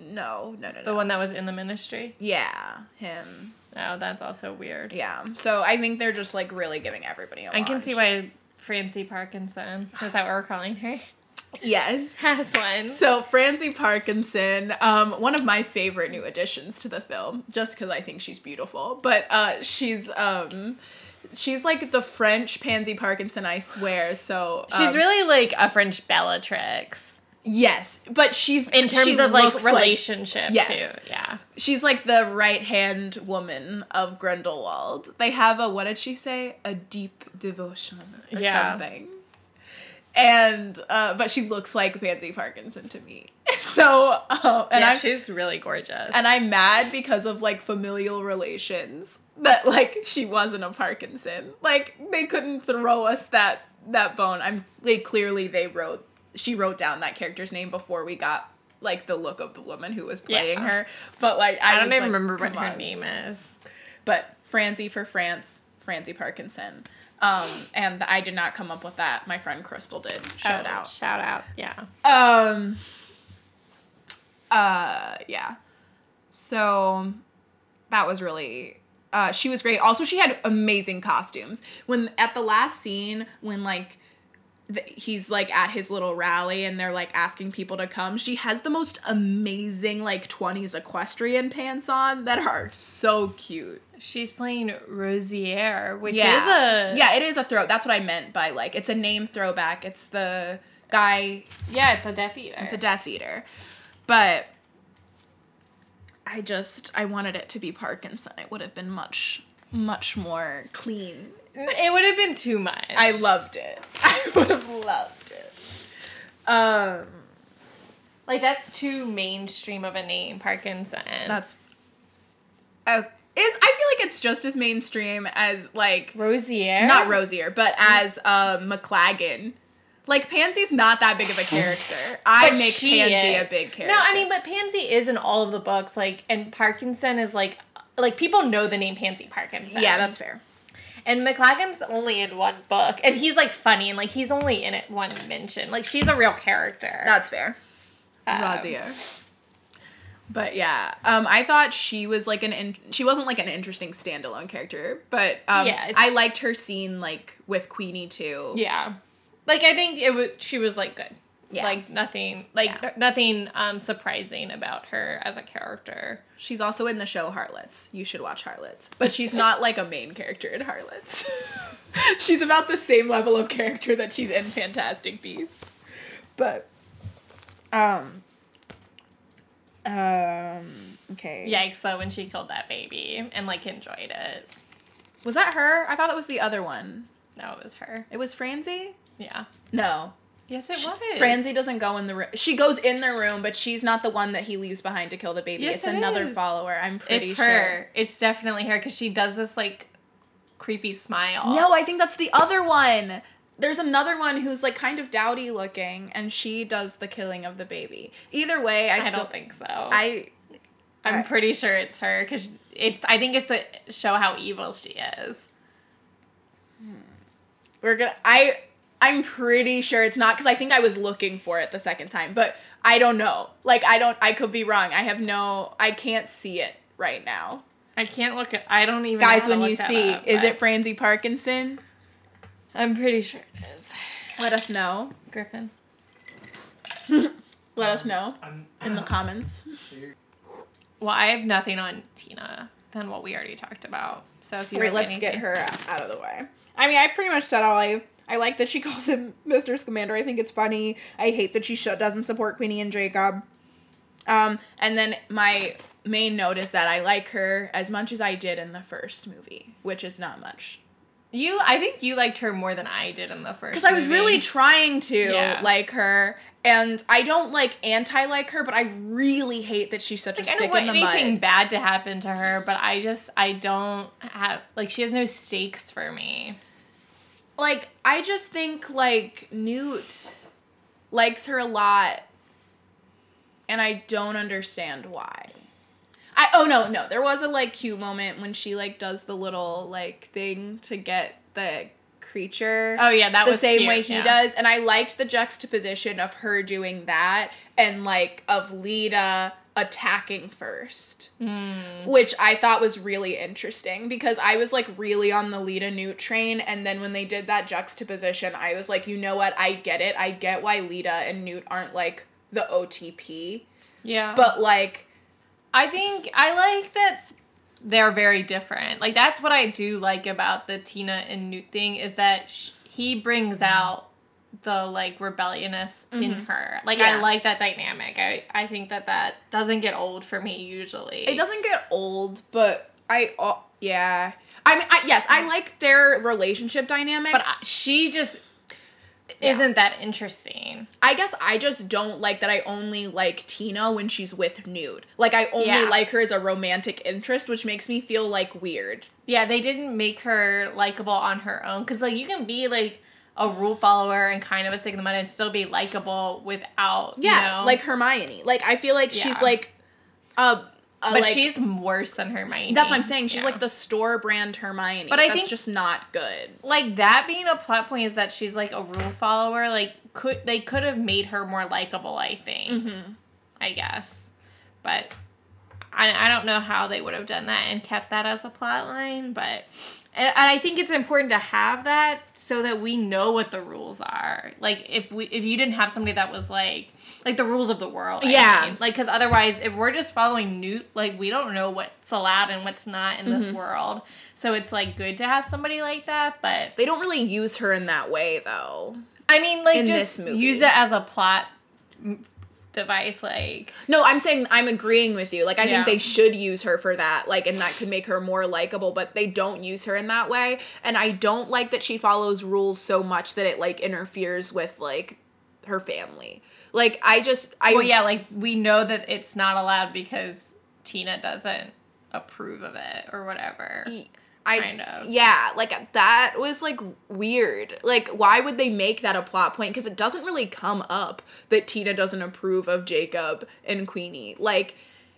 No, no, no, no. The one that was in the ministry. Yeah, him. Oh, that's also weird. Yeah. So I think they're just like really giving everybody a I can see why Francie Parkinson, is that what we're calling her? Yes. Has one. So Francie Parkinson, um, one of my favorite new additions to the film, just because I think she's beautiful. But uh, she's um, she's like the French Pansy Parkinson, I swear. So She's um, really like a French Bellatrix yes, but she's in terms she of like relationship Yes. too. Yeah. She's like the right hand woman of Grindelwald. They have a what did she say? A deep devotion or Yeah. something. And uh, but she looks like Pansy Parkinson to me. So uh, and yeah, I'm she's really gorgeous. and I'm mad because of like familial relations that like she wasn't a Parkinson. Like they couldn't throw us that that bone. I'm they clearly they wrote she wrote down that character's name before we got like the look of the woman who was playing Yeah. her. But like I, I don't even like, remember what come her name is. But Francie for France, Francie Parkinson. Um, and I did not come up with that. My friend Crystal did. Shout Oh, out. Shout out. Yeah. Um. Uh. Yeah. So that was really. Uh, she was great. Also, she had amazing costumes. When at the last scene, when like th- he's like at his little rally and they're like asking people to come, she has the most amazing like twenties equestrian pants on that are so cute. She's playing Rosier, which yeah. is a yeah, it is a throw. That's what I meant by like it's a name throwback. It's the guy Yeah, it's a Death Eater. it's a Death Eater. But I just I wanted it to be Parkinson. It would have been much much more clean. It would have been too much. I loved it. I would have loved it. Um like that's too mainstream of a name, Parkinson. that's uh, it's I feel like it's just as mainstream as like Rosier. not Rosier, but as uh McLaggen. Like Pansy's not that big of a character. I But make Pansy is. a big character. No, I mean, but Pansy is in all of the books. Like, and Parkinson is like, like people know the name Pansy Parkinson. yeah, that's fair. And McLaggen's only in one book, and he's like funny, and like he's only in it one mention. Like she's a real character. That's fair. Um, Rosier. But yeah, um, I thought she was like an in- she wasn't like an interesting standalone character, but um, Yeah, I liked her scene like with Queenie too. Yeah, like I think it was. She was like good. Yeah. Like nothing, like Yeah. nothing um surprising about her as a character. She's also in the show Harlots. You should watch Harlots, but she's not like a main character in Harlots. she's about the same level of character that she's in Fantastic Beasts. But um um okay. Yikes! Though when she killed that baby and like enjoyed it. Was that her? I thought it was the other one. No, it was her. It was Francie? Yeah. No. Yes, it was. Francie doesn't go in the room. She goes in the room, but she's not the one that he leaves behind to kill the baby. Yes, it's it another is. follower. I'm pretty sure. It's sure. her. It's definitely her because she does this like creepy smile. No, I think that's the other one. There's another one who's like kind of dowdy looking, and she does the killing of the baby. Either way, I, I, still don't think so. I I'm pretty sure it's her because it's. I think it's to show how evil she is. Hmm. we're gonna I I'm pretty sure it's not because I think I was looking for it the second time, but I don't know. Like I don't. I could be wrong. I have no. I can't see it right now. I can't look at. I don't even. know Guys, to when look you see, up, is it Francie Parkinson? I'm pretty sure it is. Let us know. Griffin. Let us know um, I'm in the comments. Well, I have nothing on Tina than what we already talked about. So if you Wait, let's get her out of the way. I mean, I've pretty much said all I. I like that she calls him Mr. Scamander. I think it's funny. I hate that she sh- doesn't support Queenie and Jacob. Um, and then my main note is that I like her as much as I did in the first movie, which is not much. You, I think you liked her more than I did in the first. Because I was really trying to Yeah. like her, and I don't like anti like her, but I really hate that she's such Like, a I stick don't in want the anything mud. bad to happen to her, but I just I don't have like she has no stakes for me. Like I just think like Newt likes her a lot, and I don't understand why. I oh no no there was a like cute moment when she like does the little like thing to get the creature. Oh yeah, that the was same cute, way he yeah. does, and I liked the juxtaposition of her doing that and like of Leta attacking first, Hmm. which I thought was really interesting because I was like really on the Leta Newt train, and then when they did that juxtaposition, I was like, you know what, I get it, I get why Leta and Newt aren't like the OTP, Yeah, but like I think I like that they're very different. Like that's what I do like about the Tina and Newt thing is that sh- he brings out the like rebelliousness in her. Like I like that dynamic. I I think that that doesn't get old for me usually. it doesn't get old, but I uh, yeah. I mean, I, yes, I like their relationship dynamic, but I, she just Yeah. isn't that interesting. I guess I just don't like that I only like Tina when she's with Newt. Like I only Yeah. like her as a romantic interest, which makes me feel like weird. Yeah, they didn't make her likable on her own because like you can be like a rule follower and kind of a stick in the mud and still be likable without Yeah, you know? like Hermione. Like I feel like she's like uh, uh but like, she's worse than Hermione. that's what I'm saying. She's Yeah. like the store brand Hermione. But I that's think- just not good. like that being a plot point is that she's like a rule follower. Like could they could have made her more likable? I think. Mm-hmm. I guess, but I I don't know how they would have done that and kept that as a plot line, but. And, and I think it's important to have that so that we know what the rules are. Like if we if you didn't have somebody that was like like the rules of the world. I Yeah. mean. Like because otherwise, if we're just following Newt, like we don't know what's allowed and what's not in Mm-hmm. this world. So it's like good to have somebody like that, but They don't really use her in that way though. I mean, like in just use it as a plot device. Like No, I'm saying I'm agreeing with you. Like I Yeah. think they should use her for that. Like and that could make her more likable, but they don't use her in that way. And I don't like that she follows rules so much that it like interferes with like her family. Like I just I well, yeah, like we know that it's not allowed because Tina doesn't approve of it or whatever. I kind of. yeah, like that was like weird. Like why would they make that a plot point because it doesn't really come up that Tina doesn't approve of Jacob and Queenie. Like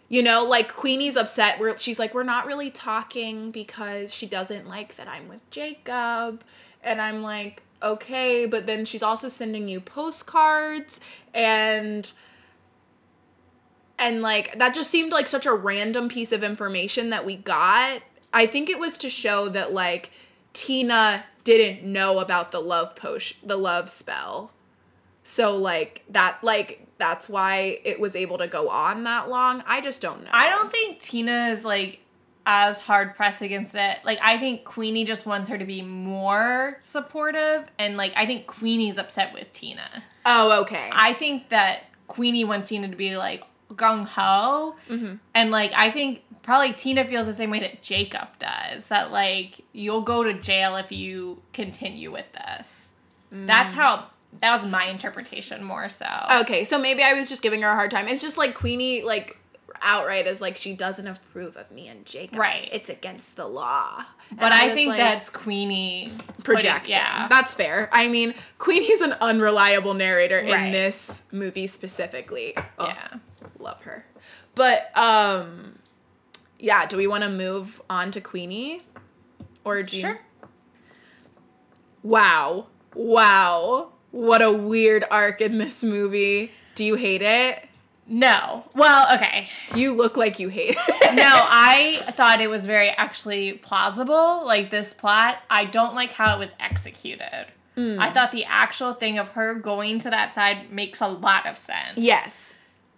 you know, like Queenie's upset where she's like we're not really talking because she doesn't like that I'm with Jacob and I'm like okay, but then she's also sending you postcards and and like that just seemed like such a random piece of information that we got. I think it was to show that like Tina didn't know about the love potion, the love spell. So like that like that's why it was able to go on that long. I just don't know. I don't think Tina is like as hard pressed against it. Like I think Queenie just wants her to be more supportive and like I think Queenie's upset with Tina. Oh, okay. I think that Queenie wants Tina to be like gung ho, mm-hmm. and like I think probably Tina feels the same way that Jacob does. That like you'll go to jail if you continue with this. Mm. That's how. That was my interpretation more so. Okay, so maybe I was just giving her a hard time. It's just like Queenie, like outright is like she doesn't approve of me and Jacob. Right. It's against the law. but I, was think like, that's Queenie projecting. yeah. That's fair. I mean, Queenie's an unreliable narrator in this movie specifically. Oh, yeah. Love her. But um yeah, do we want to move on to Queenie? Or do you Sure. Wow. Wow. What a weird arc in this movie. Do you hate it? No. Well, okay. You look like you hate it. No, I thought it was very actually plausible, like this plot. I don't like how it was executed. I thought the actual thing of her going to that side makes a lot of sense. yes.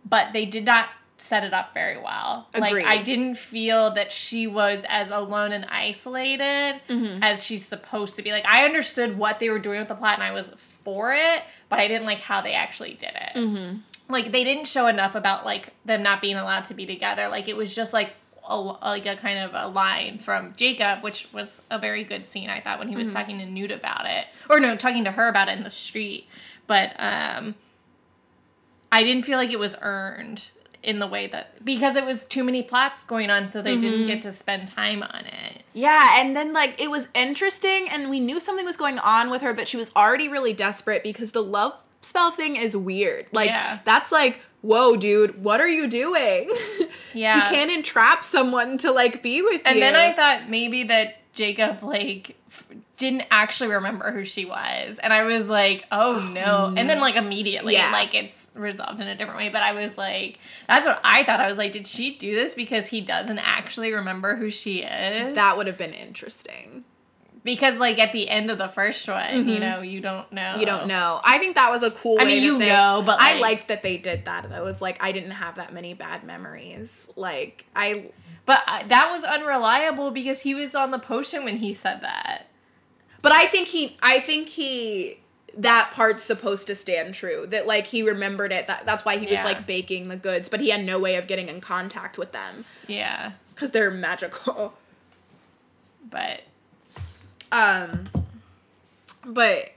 But they did not set it up very well. Agreed. Like I didn't feel that she was as alone and isolated mm-hmm. as she's supposed to be. Like I understood what they were doing with the plot and I was for it, but I didn't like how they actually did it. Mm-hmm. Like they didn't show enough about like them not being allowed to be together. Like it was just like a, like a kind of a line from Jacob, which was a very good scene I thought when he was mm-hmm. talking to Newt about it, or no, talking to her about it in the street. But um, I didn't feel like it was earned in the way that because it was too many plots going on, so they didn't get mm-hmm. to spend time on it. Yeah, and then like it was interesting and we knew something was going on with her, but she was already really desperate because the love spell thing is weird. Like Yeah. that's like, whoa, dude, what are you doing? Yeah. you can't entrap someone to like be with And you. And then I thought maybe that Jacob like f- didn't actually remember who she was, and I was like, oh no! And then like immediately, Yeah. like it's resolved in a different way. But I was like, that's what I thought. I was like, did she do this because he doesn't actually remember who she is? that would have been interesting. because like at the end of the first one, you know, you don't know. Mm-hmm. You don't know. I think that was a cool I way mean, you they- know, but, I like- liked that they did that. That was like I didn't have that many bad memories. Like I But I, that was unreliable because he was on the potion when he said that. But I think he I think he that part's supposed to stand true. That like he remembered it. That that's why he was Yeah. like baking the goods, but he had no way of getting in contact with them Yeah, cuz they're magical. but Um but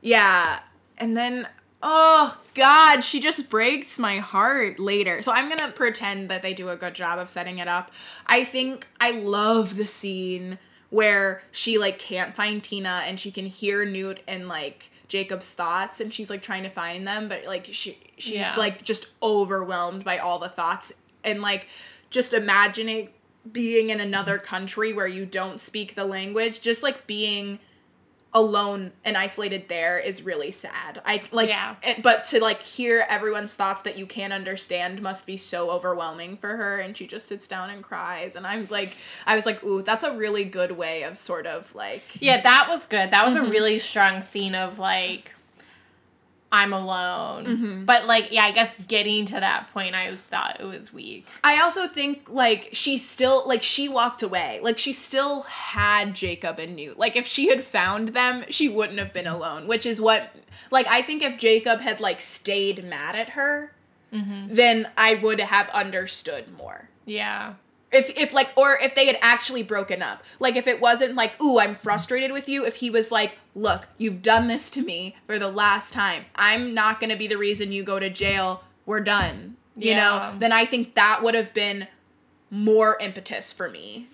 yeah, and then oh god, she just breaks my heart later. So I'm going to pretend that they do a good job of setting it up. I think I love the scene where she like can't find Tina and she can hear Newt and like Jacob's thoughts and she's like trying to find them but like she she's Yeah. like just overwhelmed by all the thoughts and like just imagining being in another country where you don't speak the language just like being alone and isolated there is really sad. I like Yeah. it- but to like hear everyone's thoughts that you can't understand must be so overwhelming for her and she just sits down and cries and I'm like I was like ooh that's a really good way of sort of like Yeah, that was good. That was Mm-hmm. a really strong scene of like I'm alone. Mm-hmm. But like, yeah, I guess getting to that point, I thought it was weak. I also think like she still like she walked away. Like she still had Jacob and Newt. Like if she had found them, she wouldn't have been alone, which is what like I think if Jacob had like stayed mad at her, mm-hmm. then I would have understood more. Yeah. If if like or if they had actually broken up. Like if it wasn't like, "Ooh, I'm frustrated with you." If he was like, "Look, you've done this to me for the last time. I'm not going to be the reason you go to jail. We're done." You Yeah. know? Then I think that would have been more impetus for me.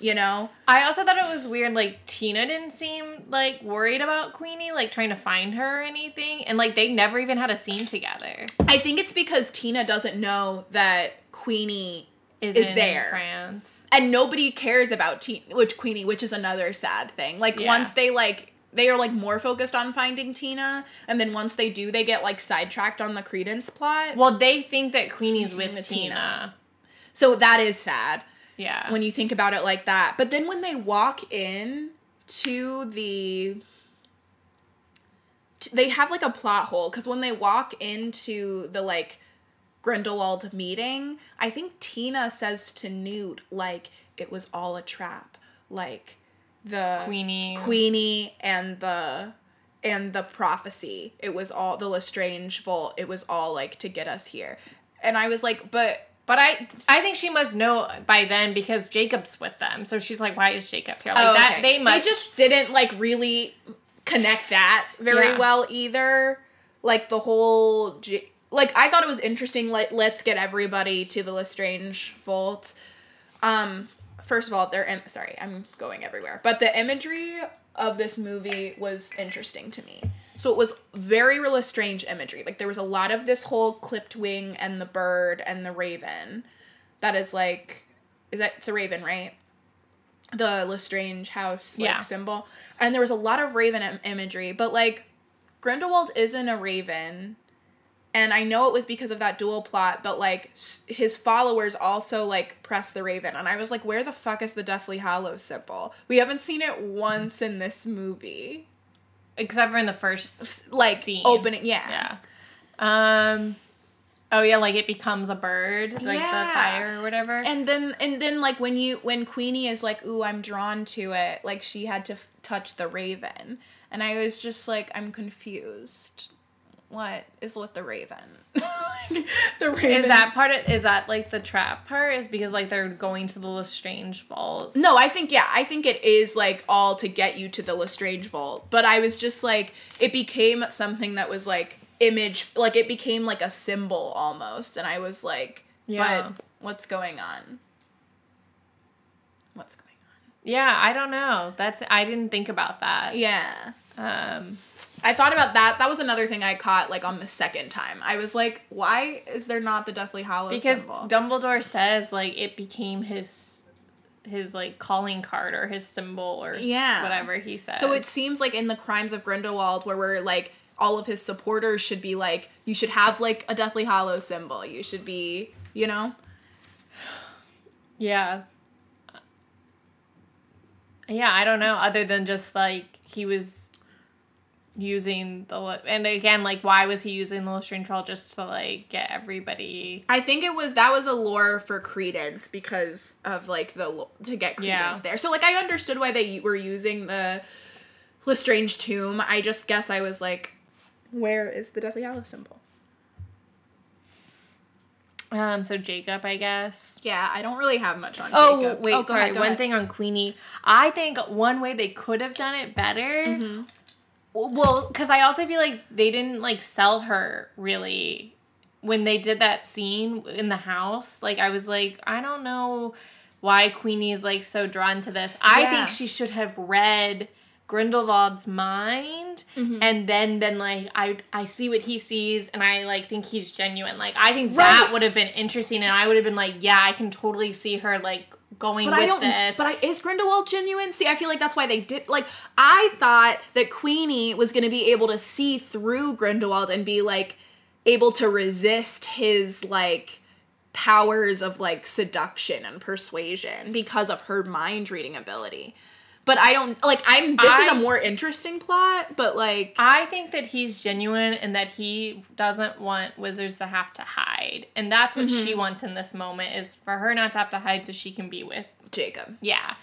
You know? I also thought it was weird, like, Tina didn't seem, like, worried about Queenie, like, trying to find her or anything. And, like, they never even had a scene together. I think it's because Tina doesn't know that Queenie Is, Is in there. France. and nobody cares about Tina, which Queenie, which is another sad thing. Like Yeah. once they like they are like more focused on finding Tina, and then once they do, they get like sidetracked on the Credence plot. Well, they think that Queenie's with With Tina. Tina. so that is sad Yeah. when you think about it like that. But then when they walk in to the they have like a plot hole because when they walk into the like Grindelwald meeting, I think Tina says to Newt like it was all a trap, like the Queenie. Queenie and the and the prophecy. It was all the Lestrange vault. It was all like to get us here. And I was like, but But I I think she must know by then because Jacob's with them. So she's like, why is Jacob here? Like Oh, that okay. they must They just didn't like really connect that very Yeah. well either. Like the whole J- like I thought it was interesting like let's get everybody to the Lestrange vault. Um first of all, they're im- sorry, I'm going everywhere. But the imagery of this movie was interesting to me. So it was very real Lestrange imagery. Like there was a lot of this whole clipped wing and the bird and the raven. That is like is that it's a raven, right? the Lestrange house like Yeah. symbol. And there was a lot of raven im- imagery, but like Grindelwald isn't a raven. And I know it was because of that dual plot, but like his followers also like press the raven. And I was like, where the fuck is the Deathly Hallow symbol? We haven't seen it once in this movie. except for in the first Like scene. opening, yeah. Yeah. Um Oh yeah, like it becomes a bird, like Yeah. the fire or whatever. And then and then like when you when Queenie is like, "Ooh, I'm drawn to it." Like she had to f- touch the raven. And I was just like, I'm confused. What is with the raven? the raven. is that part of is that like the trap part? Is because like they're going to the Lestrange vault. No, I think yeah, I think it is like all to get you to the Lestrange vault. But I was just like it became something that was like image like it became like a symbol almost and I was like, Yeah. but what's going on? What's going on? Yeah, I don't know. That's I didn't think about that. Yeah. Um I thought about that. That was another thing I caught like on the second time. I was like, why is there not the Deathly Hallows because symbol? Dumbledore says like it became his his like calling card or his symbol or Yeah. whatever he says. so it seems like in the Crimes of Grindelwald, where we're like all of his supporters should be like, you should have like a Deathly Hallow symbol. You should be, you know. Yeah. Yeah, I don't know. Other than just like he was using the and again like why was he using the Lestrange Vault just to like get everybody? I think it was that was a lore for Credence because of like the to get Credence Yeah. there. So like I understood why they were using the Lestrange tomb. I just guess I was like, where is the Deathly Hallows symbol? Um, so Jacob, I guess. Yeah, I don't really have much on. Jacob. Oh Jacob. wait, go sorry. ahead, one ahead. thing on Queenie, I think one way they could have done it better. Mm-hmm. Well, because I also feel like they didn't like sell her really when they did that scene in the house. Like I was like, I don't know why Queenie is like so drawn to this. I Yeah. think she should have read Grindelwald's mind Mm-hmm. and then been like I I see what he sees and I like think he's genuine. Like I think Right. that would have been interesting and I would have been like, yeah, I can totally see her like going But with I don't. this. But I, is Grindelwald genuine? See, I feel like that's why they did. Like, I thought that Queenie was going to be able to see through Grindelwald and be like able to resist his like powers of like seduction and persuasion because of her mind reading ability. But I don't like. I'm. This is a more interesting plot, but like, I think that he's genuine and that he doesn't want wizards to have to hide. And that's what she Mm-hmm. wants in this moment is for her not to have to hide so she can be with Jacob. yeah.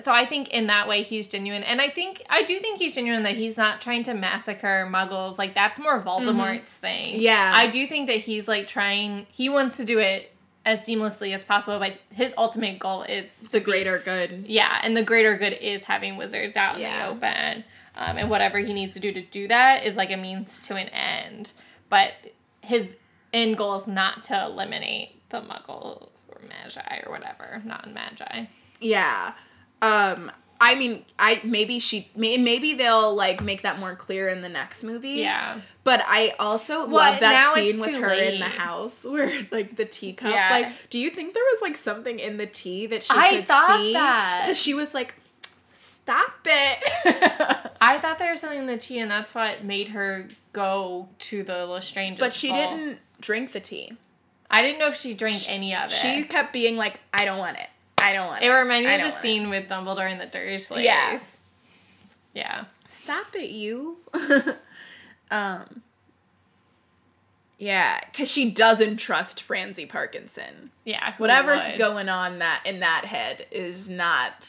So I think in that way he's genuine. And I think I do think he's genuine that he's not trying to massacre muggles. Like that's more Voldemort's thing. Mm-hmm. Yeah. I do think that he's like trying he wants to do it as seamlessly as possible, but his ultimate goal is the greater good. yeah, and the greater good is having wizards out in the open. Um, and whatever he needs to do to do that is like a means to an end. But his end goal is not to eliminate the muggles or magi or whatever, non magi. Yeah. Um. I mean, I maybe she may, maybe they'll like make that more clear in the next movie. Yeah. But I also Well, love that scene with her in the house where like the teacup. Yeah. Like, do you think there was like something in the tea that she I could thought see? that. Because she was like, "Stop it." I thought there was something in the tea, and that's what made her go to the Lestrange's but she ball. didn't drink the tea. I didn't know if she drank any of it. She kept being like, "I don't want it. I don't want it." it reminded me of the want scene with Dumbledore and the Dursleys. Yeah. Yeah. Stop it, you. um. Yeah, because she doesn't trust Francie Parkinson. Yeah. Whatever's would? going on that in that head is not.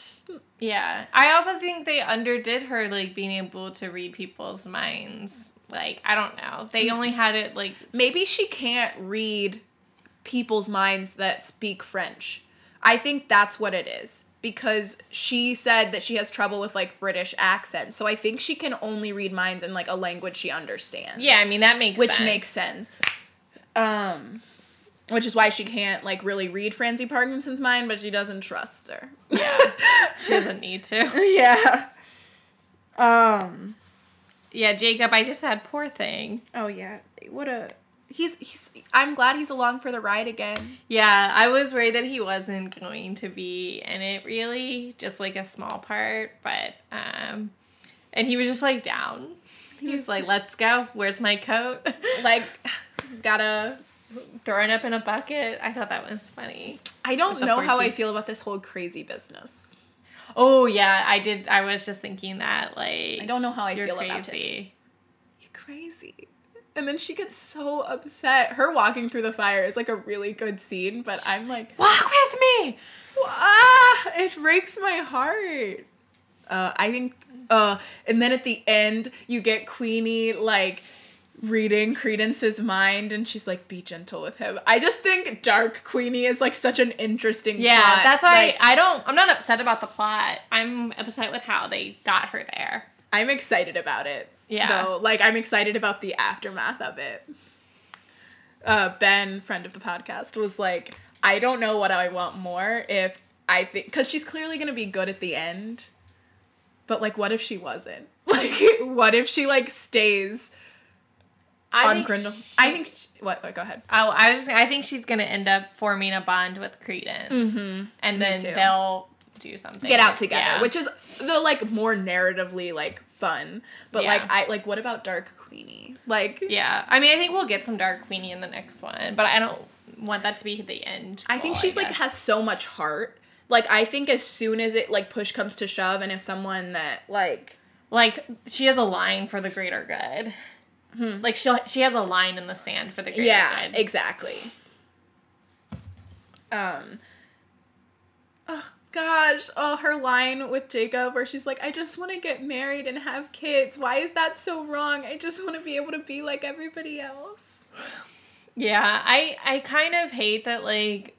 Yeah. I also think they underdid her like being able to read people's minds. Like, I don't know. They Mm. only had it like Maybe she can't read people's minds that speak French. I think that's what it is because she said that she has trouble with like British accents. So I think she can only read minds in like a language she understands. Yeah, I mean that makes which sense. makes sense. Um, which is why she can't like really read Francie Parkinson's mind, but she doesn't trust her. Yeah. she doesn't need to. yeah. Um. Yeah, Jacob, I just had poor thing. Oh yeah. What a. He's he's. I'm glad he's along for the ride again. Yeah, I was worried that he wasn't going to be in it really, just like a small part, but um and he was just like down. He was like, "Let's go. Where's my coat?" Like, gotta. Throwing up in a bucket. I thought that was funny. I don't know how I feel about this whole crazy business. Oh yeah, I did. I was just thinking that like I don't know how I feel about it. crazy. You're crazy. And then she gets so upset. Her walking through the fire is like a really good scene, but I'm like, Walk with me. ah, it breaks my heart. Uh, I think, uh, and then at the end, you get Queenie like reading Credence's mind, and she's like, "Be gentle with him." I just think Dark Queenie is like such an interesting. Yeah, plot. that's why Like, I don't. I'm not upset about the plot. I'm upset with how they got her there. I'm excited about it. Yeah. Though, like, I'm excited about the aftermath of it. Uh, ben, friend of the podcast, was like, I don't know what I want more if I think, because she's clearly going to be good at the end. But, like, what if she wasn't? Like, what if she, like, stays I on think Grindel? she- I think, she, what, what, go ahead. Oh, I was. I think she's gonna end up forming a bond with Credence, and Me then they'll do something. Get out together, Yeah. which is the, like, more narratively, like, fun. But, Yeah. like, I, like, what about Dark Queenie? Like, yeah. I mean, I think we'll get some Dark Queenie in the next one, but I don't want that to be the end. I think goal, she's like has so much heart. Like I think as soon as it like push comes to shove, and if someone that like like she has a line for the greater good. Like she she has a line in the sand for the greater Hmm. yeah good. exactly. Um. Oh gosh! Oh, her line with Jacob where she's like, "I just want to get married and have kids. Why is that so wrong? I just want to be able to be like everybody else." Yeah, I I kind of hate that like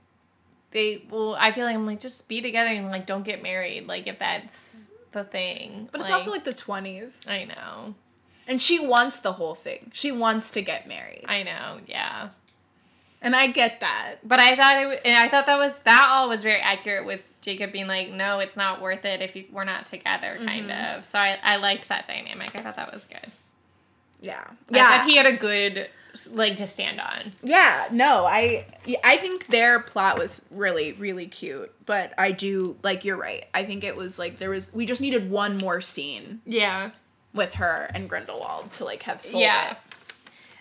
they well I feel like I'm like just be together and like don't get married like if that's the thing. But it's also like the twenties, I know. and she wants the whole thing. She wants to get married, I know. Yeah. and I get that. But I thought it and I thought that was that all was very accurate with Jacob being like no, it's not worth it if you, we're not together kind Mm-hmm. of. So I I liked that dynamic. I thought that was good. Yeah, I thought he had a good leg to stand on. Yeah, no, I I think their plot was really really cute, but I do like you're right. I think it was like there was we just needed one more scene Yeah. with her and Grindelwald to like have sold Yeah. it.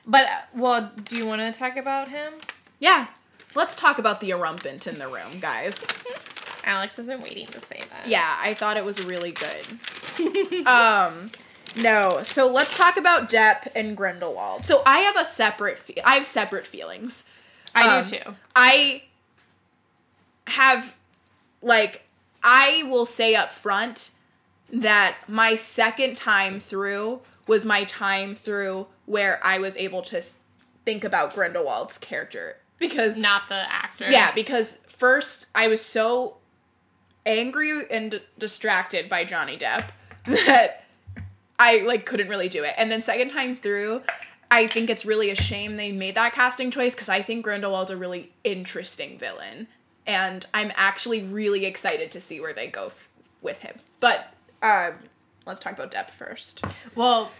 But uh, well, do you want to talk about him? Yeah. Let's talk about the erumpent in the room, guys. Alex has been waiting to say that. Yeah, I thought it was really good. um, no. So let's talk about Depp and Grindelwald. So I have a separate. Fe- I have separate feelings. I Um, do too. I have, like, I will say up front that my second time through was my time through where I was able to think about Grindelwald's character because Not the actor. yeah, because first I was so angry and d- distracted by Johnny Depp that I like couldn't really do it. And then second time through, I think it's really a shame they made that casting choice because I think Grindelwald's a really interesting villain, and I'm actually really excited to see where they go f- with him. But um, let's talk about Depp first. Well,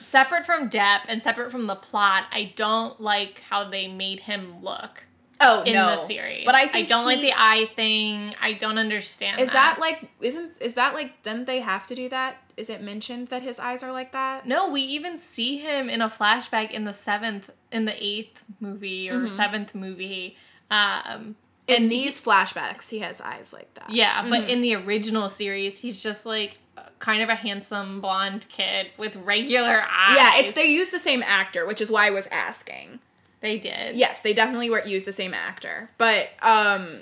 separate from Depp and separate from the plot, I don't like how they made him look Oh in no, the series. but I think don't like the eye thing. I don't understand. Is that like isn't is that like then they have to do that? Is it mentioned that his eyes are like that? No, we even see him in a flashback in the seventh, in the eighth movie or mm-hmm. seventh movie. Um, In these flashbacks, he has eyes like that. yeah, but mm-hmm. in the original series, he's just like uh, kind of a handsome blonde kid with regular eyes. Yeah, it's they use the same actor, which is why I was asking. They did. Yes, they definitely were use the same actor, but um,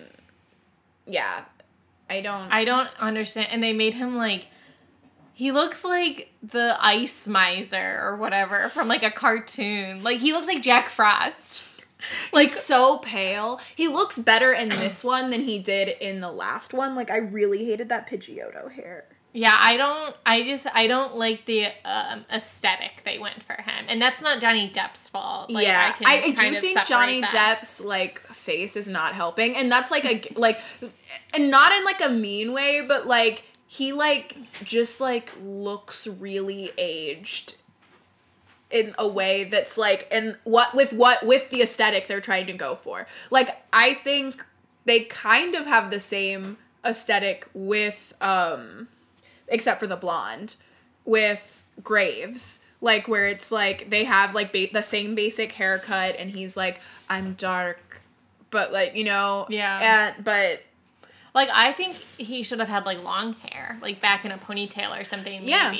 yeah, I don't. I don't understand. And they made him like he looks like the ice miser or whatever from like a cartoon. Like he looks like Jack Frost. like so pale. He looks better in this one than he did in the last one. Like I really hated that Pidgeotto hair. Yeah, I don't. I just I don't like the um, aesthetic they went for him, and that's not Johnny Depp's fault. Like, yeah, can I, I do think Johnny that. Depp's like face is not helping, and that's like a like, and not in like a mean way, but like he like just like looks really aged in a way that's like and what with what with the aesthetic they're trying to go for. Like I think they kind of have the same aesthetic with um except for the blonde with Graves. Like where it's like they have like ba- the same basic haircut and he's like I'm dark but like you know Yeah. and but Like I think he should have had like long hair, like back in a ponytail or something. Yeah.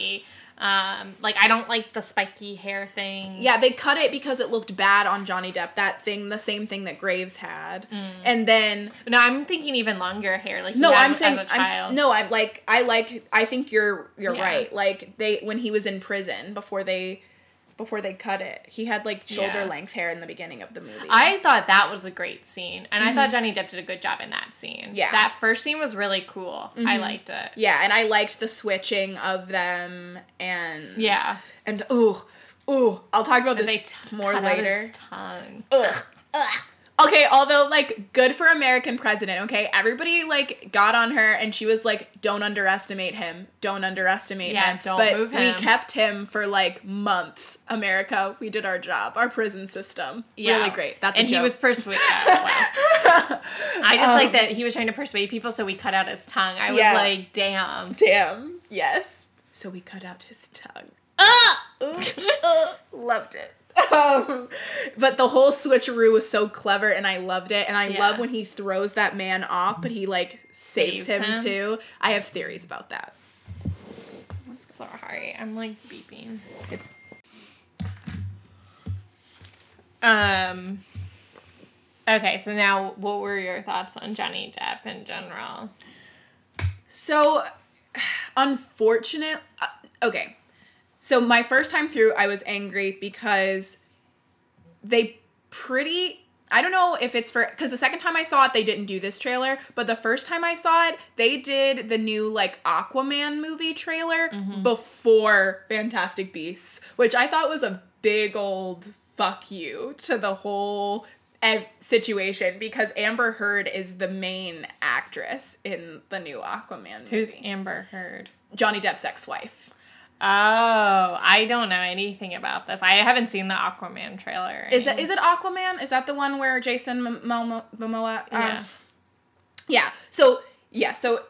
Um, like I don't like the spiky hair thing. Yeah, they cut it because it looked bad on Johnny Depp. That thing, the same thing that Graves had, Mm. and then No, I'm thinking even longer hair. Like no, I'm saying as a I'm no, I'm like I like I think you're you're Yeah. right. Like they when he was in prison before they before they cut it, he had like shoulder Yeah. length hair in the beginning of the movie. I thought that was a great scene, and I thought Johnny Depp did a good job in that scene. Mm-hmm. Yeah. Mm-hmm. that first scene was really cool. I liked it. yeah, and I liked the switching of them and Yeah, and ooh ooh I'll talk about And this t- more later. his tongue. Ugh. Ugh. Okay, although like good for American president, okay? Everybody like got on her and she was like, Don't underestimate him. Don't underestimate Yeah, him. don't but move we kept him for like months. America, we did our job. Our prison system. Yeah. Really great. That's and a joke. he was persuaded. I just like that he was trying to persuade people, so we cut out his tongue. I was Yeah. like, damn. Damn. Yes. So we cut out his tongue. Ah! Ooh, uh, loved it. Um, but the whole switcheroo was so clever and I loved it. And I Yeah. love when he throws that man off, but he like saves, Saves him, him. too. I have theories about that. I'm sorry. I'm like beeping. It's Um. Okay, so now what were your thoughts on Johnny Depp in general? so unfortunate. Uh, okay. So my first time through, I was angry because they pretty. I don't know if it's for because the second time I saw it, they didn't do this trailer, but the first time I saw it, they did the new like Aquaman movie trailer mm-hmm. before Fantastic Beasts, which I thought was a big old fuck you to the whole ev- situation because Amber Heard is the main actress in the new Aquaman movie. Who's Amber Heard? Johnny Depp's ex-wife? Oh, I don't know anything about this. I haven't seen the Aquaman trailer. Is that is it Aquaman? Is that the one where Jason Momoa? Momoa um, Yeah. Yeah. So yeah. So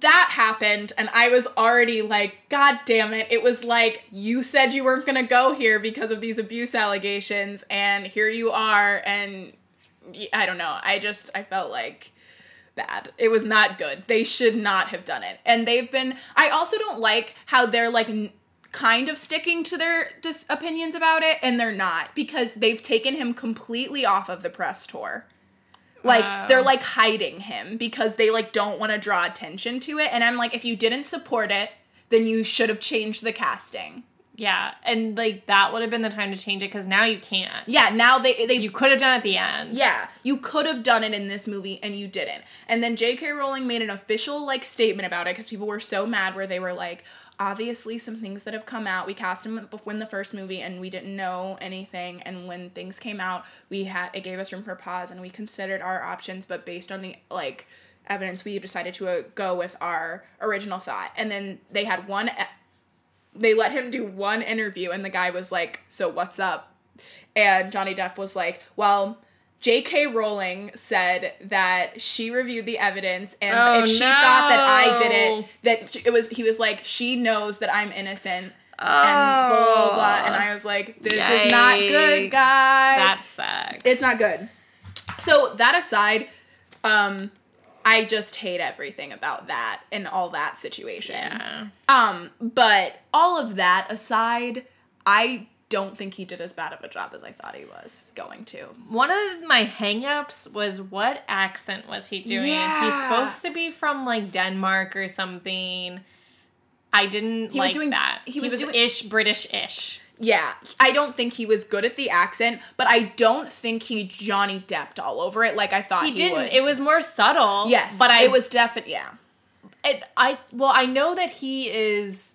that happened, and I was already like, God damn it! It was like you said you weren't gonna go here because of these abuse allegations, and here you are, and I don't know. I just I felt like bad. It was not good. They should not have done it. And they've been I also don't like how they're like n- kind of sticking to their dis- opinions about it and they're not because they've taken him completely off of the press tour. Like Wow. they're like hiding him because they like don't want to draw attention to it and I'm like if you didn't support it, then you should have changed the casting. Yeah, and like that would have been the time to change it because now you can't. Yeah, now they they You could have done it at the end. Yeah, you could have done it in this movie and you didn't. And then J.K. Rowling made an official like statement about it because people were so mad where they were like, obviously some things that have come out. We cast him in the first movie and we didn't know anything. And when things came out, we had it gave us room for pause and we considered our options, but based on the like evidence, we decided to uh, go with our original thought. And then they had one. e- They let him do one interview, and the guy was like, "So what's up?" And Johnny Depp was like, "Well." J.K. Rowling said that she reviewed the evidence, and Oh, if she thought that I did no. it, that it was he was like she knows that I'm innocent, and blah blah blah. And I was like, this is not good, guys. That sucks. it's not good. So that aside, um, I just hate everything about that and all that situation. yeah. Um, but all of that aside, I don't think he did as bad of a job as I thought he was going to. One of my hangups was what accent was he doing? He's supposed to be from like Denmark or something. I didn't He was like doing- that. he He, was was, doing- ish British ish. Yeah, I don't think he was good at the accent, but I don't think he Johnny Depped all over it like I thought he, He didn't. would. It was more subtle. yes, but I it was definitely yeah. it, I well, I know that he is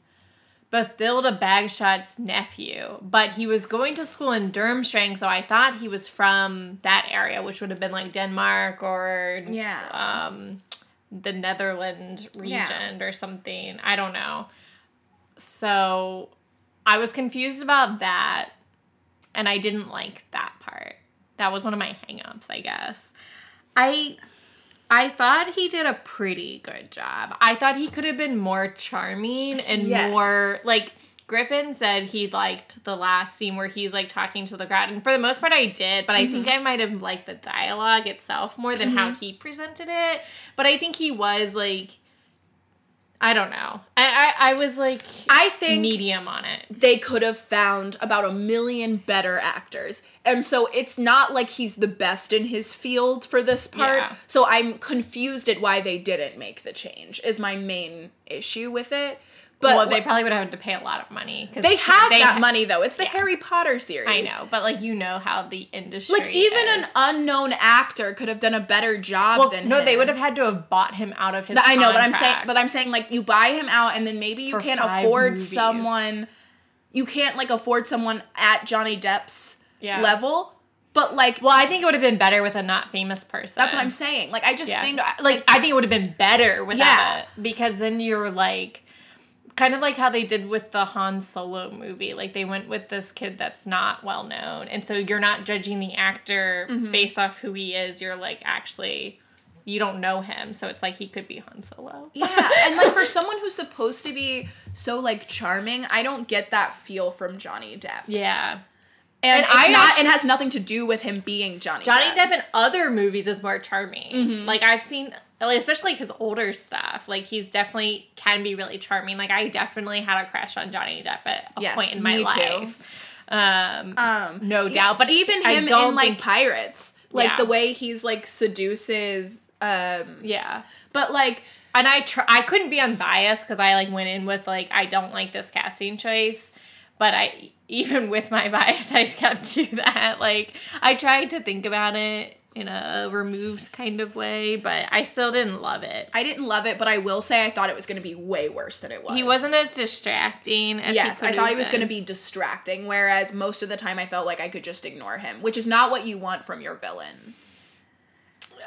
Bathilda Bagshot's nephew, but he was going to school in Durmstrang, so I thought he was from that area, which would have been like Denmark or Yeah. um, the Netherland region or something. I don't know. So I was confused about that, and I didn't like that part. That was one of my hangups, I guess. I I thought he did a pretty good job. I thought he could have been more charming and Yes. more like Griffin said he liked the last scene where he's like talking to the crowd. And for the most part I did, but I think Mm-hmm. I might have liked the dialogue itself more than how he presented it. But I think he was like I don't know. I I, I was like I think medium on it. they could have found about a million better actors. And so it's not like he's the best in his field for this part. Yeah. So I'm confused at why they didn't make the change. Is my main issue with it. But well, they probably would have had to pay a lot of money because they have that ha- money though. It's the Yeah. Harry Potter series. I know, but like you know how the industry Like even an unknown actor could have done a better job well, than no, him. they would have had to have bought him out of his. I know, but I'm saying, but I'm saying, like, you buy him out, and then maybe you can't afford movies. someone. You can't like afford someone at Johnny Depp's Yeah. level, but like, Well, I think it would have been better with a not famous person. that's what I'm saying. Like, I just Yeah, think, like I think it would have been better without Yeah. it because then you're like, kind of like how they did with the Han Solo movie. Like they went with this kid that's not well known, and so you're not judging the actor Mm-hmm. based off who he is. You're like actually. You don't know him, so it's like he could be Han Solo. yeah, and like for someone who's supposed to be so like charming, I don't get that feel from Johnny Depp, Yeah. and, And it's I not, and has nothing to do with him being Johnny. Johnny Depp. Depp in other movies is more charming. Mm-hmm. Like I've seen, like, especially his older stuff. Like he's definitely can be really charming. Like I definitely had a crush on Johnny Depp at a Yes, point in my too. life. Um, Um, no doubt. But even him in like Pirates, like Yeah. the way he's like seduces, um, yeah. but like. And I tr- I couldn't be unbiased because I like went in with like I don't like this casting choice, but I even with my bias I kept to that. Like I tried to think about it in a removed kind of way, but I still didn't love it. I didn't love it, but I will say I thought it was going to be way worse than it was. He wasn't as distracting as Yes, I thought he was going to be distracting, whereas most of the time I felt like I could just ignore him, which is not what you want from your villain.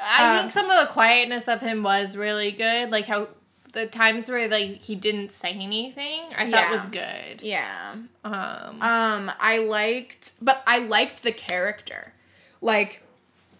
I um, think some of the quietness of him was really good. Like how the times where like he didn't say anything, I thought Yeah. was good. Yeah. Um, Um, I liked, but I liked the character. Like,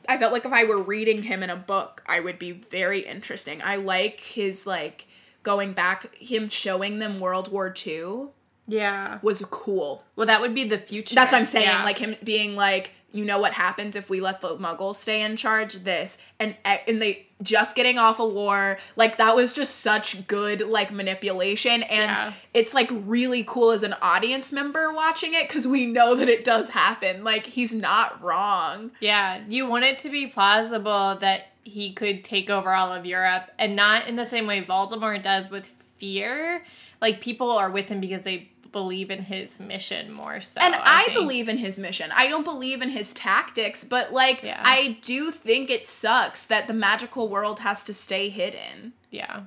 I felt like if I were reading him in a book, I would be very interesting. I like his like going back, him showing them World War II yeah. was cool. Well, that would be the future. That's what I'm saying. Yeah. Like him being like, you know what happens if we let the muggles stay in charge? This and and they just getting off a war. Like that was just such good like manipulation. And Yeah. it's like really cool as an audience member watching it because we know that it does happen. Like he's not wrong. Yeah, you want it to be plausible that he could take over all of Europe and not in the same way Voldemort does with fear. Like people are with him because they believe in his mission more so. and I, think. believe in his mission. I don't believe in his tactics, but like Yeah. I do think it sucks that the magical world has to stay hidden. Yeah.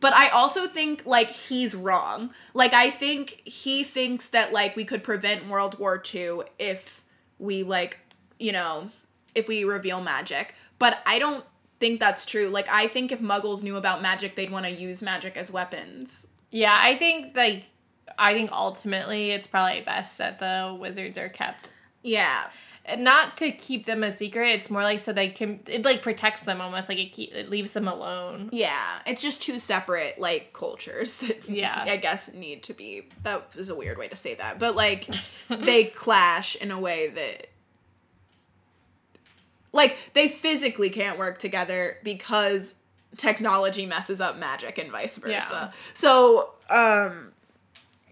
But I also think like he's wrong. Like I think he thinks that like we could prevent World War II if we like, you know, if we reveal magic. But I don't think that's true. Like I think if muggles knew about magic, they'd want to use magic as weapons. Yeah, I think like I think ultimately it's probably best that the wizards are kept Yeah. Not to keep them a secret. It's more like so they can it like protects them almost like it keep, it leaves them alone. Yeah, it's just two separate like cultures that Yeah. I guess need to be. That was a weird way to say that, but like they clash in a way that like they physically can't work together because technology messes up magic and vice versa. So, um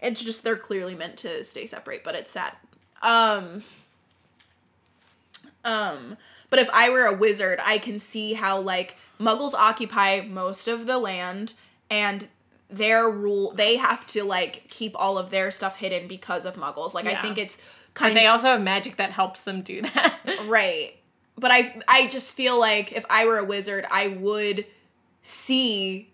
it's just they're clearly meant to stay separate, but it's sad. Um um, but if I were a wizard, I can see how like muggles occupy most of the land and their rule they have to like keep all of their stuff hidden because of muggles. Like I think it's kind they also have magic that helps them do that. right. But I I just feel like if I were a wizard, I would see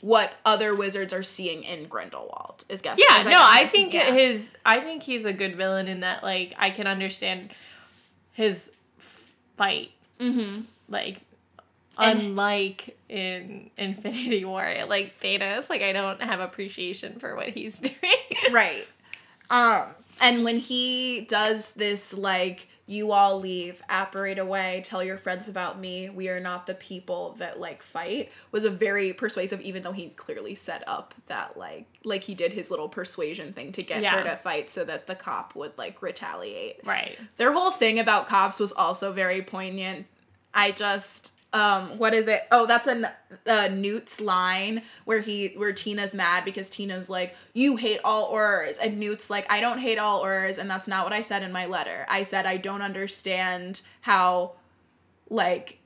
what other wizards are seeing in Grindelwald. Is guess. Yeah, no, I think yeah. his I think he's a good villain in that like I can understand his fight. Mm-hmm. Like And- unlike in Infinity War, like Thanos, like I don't have appreciation for what he's doing. right um and when he does this like you all leave apparate away tell your friends about me we are not the people that like fight was a very persuasive even though he clearly set up that like like he did his little persuasion thing to get her to fight so that the cop would like retaliate right. their whole thing about cops was also very poignant. I just um what is it? Oh, that's a uh, Newt's line where he where Tina's mad because Tina's like you hate all Aurors and Newt's like I don't hate all Aurors and that's not what I said in my letter. I said I don't understand how like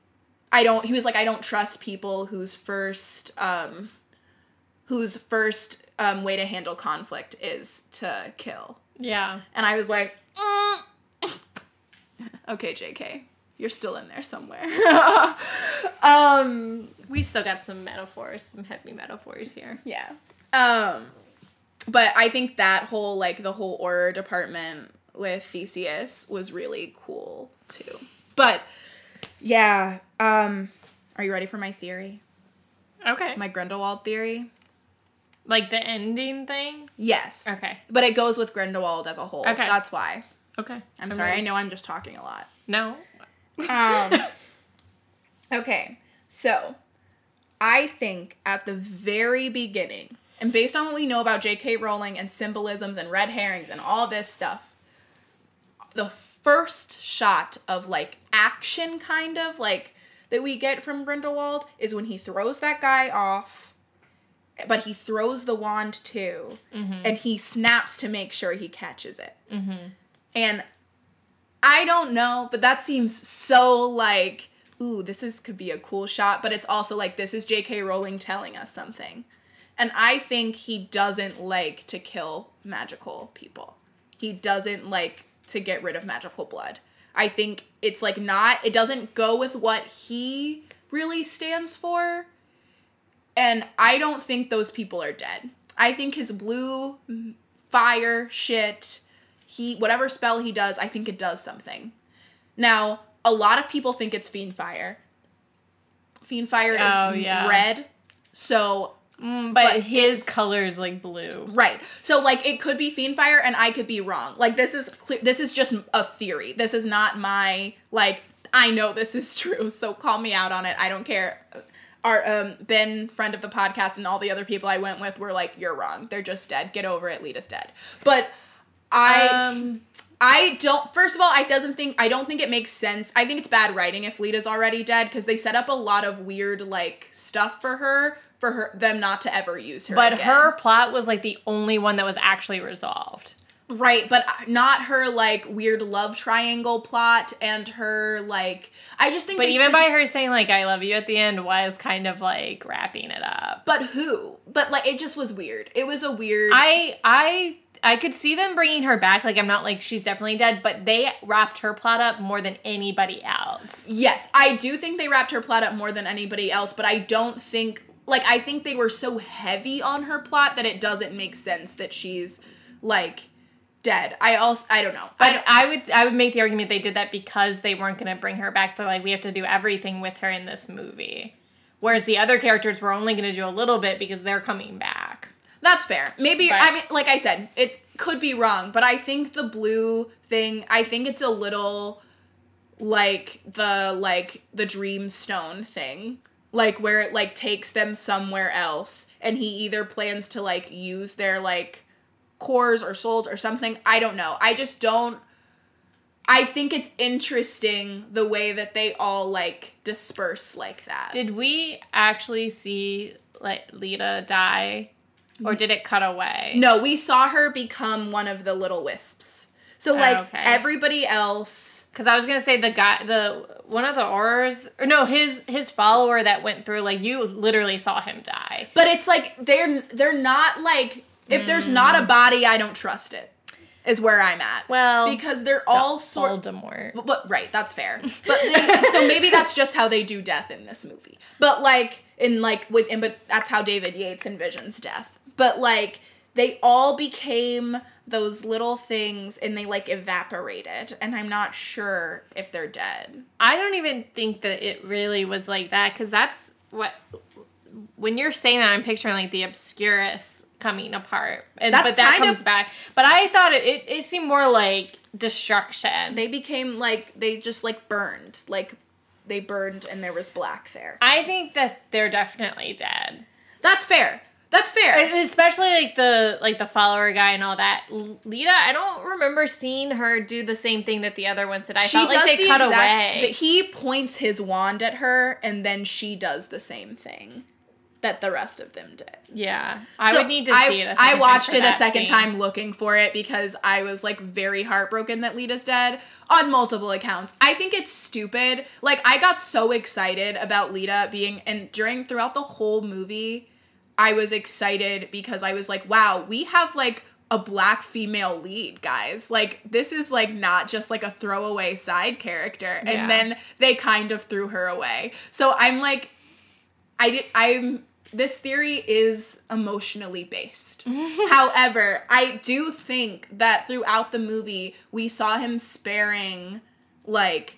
I don't he was like I don't trust people whose first um whose first um way to handle conflict is to kill. Yeah. And I was like, mm. okay, JK, you're still in there somewhere. um, We still got some metaphors, some heavy metaphors here. yeah. Um, but I think that whole, like, the whole Auror department with Theseus was really cool too. But yeah, um, are you ready for my theory? Okay. My Grindelwald theory? like the ending thing? Yes. Okay. But it goes with Grindelwald as a whole. Okay. That's why. Okay. I'm sorry. I know I'm just talking a lot. No. Um, okay, so I think at the very beginning, and based on what we know about J.K. Rowling and symbolisms and red herrings and all this stuff, the first shot of like action, kind of like that we get from Grindelwald is when he throws that guy off. But he throws the wand too, and he snaps to make sure he catches it. And I don't know, but that seems so like, ooh, this is could be a cool shot, but it's also like this is J.K. Rowling telling us something. And I think he doesn't like to kill magical people. He doesn't like to get rid of magical blood. I think it's like not it doesn't go with what he really stands for. And I don't think those people are dead. I think his blue fire shit, he whatever spell he does, I think it does something. Now, a lot of people think it's fiend fire. Fiend fire is Oh, yeah. red. So Mm, but, But his color is like blue. Right. So like it could be fiend fire and I could be wrong. Like this is clear this is just a theory. This is not my like I know this is true. So call me out on it. I don't care. Our um Ben friend of the podcast and all the other people I went with were like you're wrong. They're just dead. Get over it. Leta's dead. But I Um, I don't. First of all, I doesn't think I don't think it makes sense. I think it's bad writing if Leta's already dead because they set up a lot of weird like stuff for her for her them not to ever use her. But again. her plot was like the only one that was actually resolved. right, but not her like weird love triangle plot and her like. I just think. But even by her saying like "I love you" at the end was kind of like wrapping it up. But who? But like it just was weird. It was a weird. I I I could see them bringing her back. Like I'm not like she's definitely dead, but they wrapped her plot up more than anybody else. Yes, I do think they wrapped her plot up more than anybody else, but I don't think like I think they were so heavy on her plot that it doesn't make sense that she's like dead. I also I don't know. I don't, I would I would make the argument they did that because they weren't going to bring her back. So they're like, we have to do everything with her in this movie. Whereas the other characters were only going to do a little bit because they're coming back. That's fair. Maybe Right. I mean like I said, it could be wrong, but I think the blue thing, I think it's a little like the like the dream stone thing. Like where it like takes them somewhere else and he either plans to like use their like cores or souls or something. I don't know. I just don't i think it's interesting the way that they all like disperse like that. Did we actually see like Leta die, or did it cut away? no we saw her become one of the little wisps so oh, like okay. everybody else Because I was gonna say the guy, the one of the Aurors, or no, his his follower that went through, like you literally saw him die. But it's like they're they're not like if there's not a mm. body, I don't trust it. Is where I'm at. Well, because they're all sort. Voldemort. But, but right, that's fair. But they, so maybe that's just how they do death in this movie. But like in like with and but that's how David Yates envisions death. But like they all became those little things and they like evaporated and I'm not sure if they're dead. I don't even think that it really was like that because that's what when you're saying that I'm picturing like the Obscurus coming apart, and That's but that comes of- back. But I thought it, it it seemed more like destruction. They became like they just like burned. Like they burned and there was black there. I think that they're definitely dead. That's fair. That's fair. Especially like the like the follower guy and all that. L- Leta, I don't remember seeing her do the same thing that the other ones did. I felt like they cut away. But he points his wand at her, and then she does the same thing that the rest of them did. yeah, I So would need to I, see it. A I watched it a second scene. time looking for it because I was like very heartbroken that Leta's dead on multiple accounts. I think it's stupid. Like I got so excited about Leta being and during throughout the whole movie, I was excited because I was like, wow, we have like a black female lead, guys. Like this is like not just like a throwaway side character. Yeah. And then they kind of threw her away. So I'm like I did I'm this theory is emotionally based. However, I do think that throughout the movie we saw him sparing like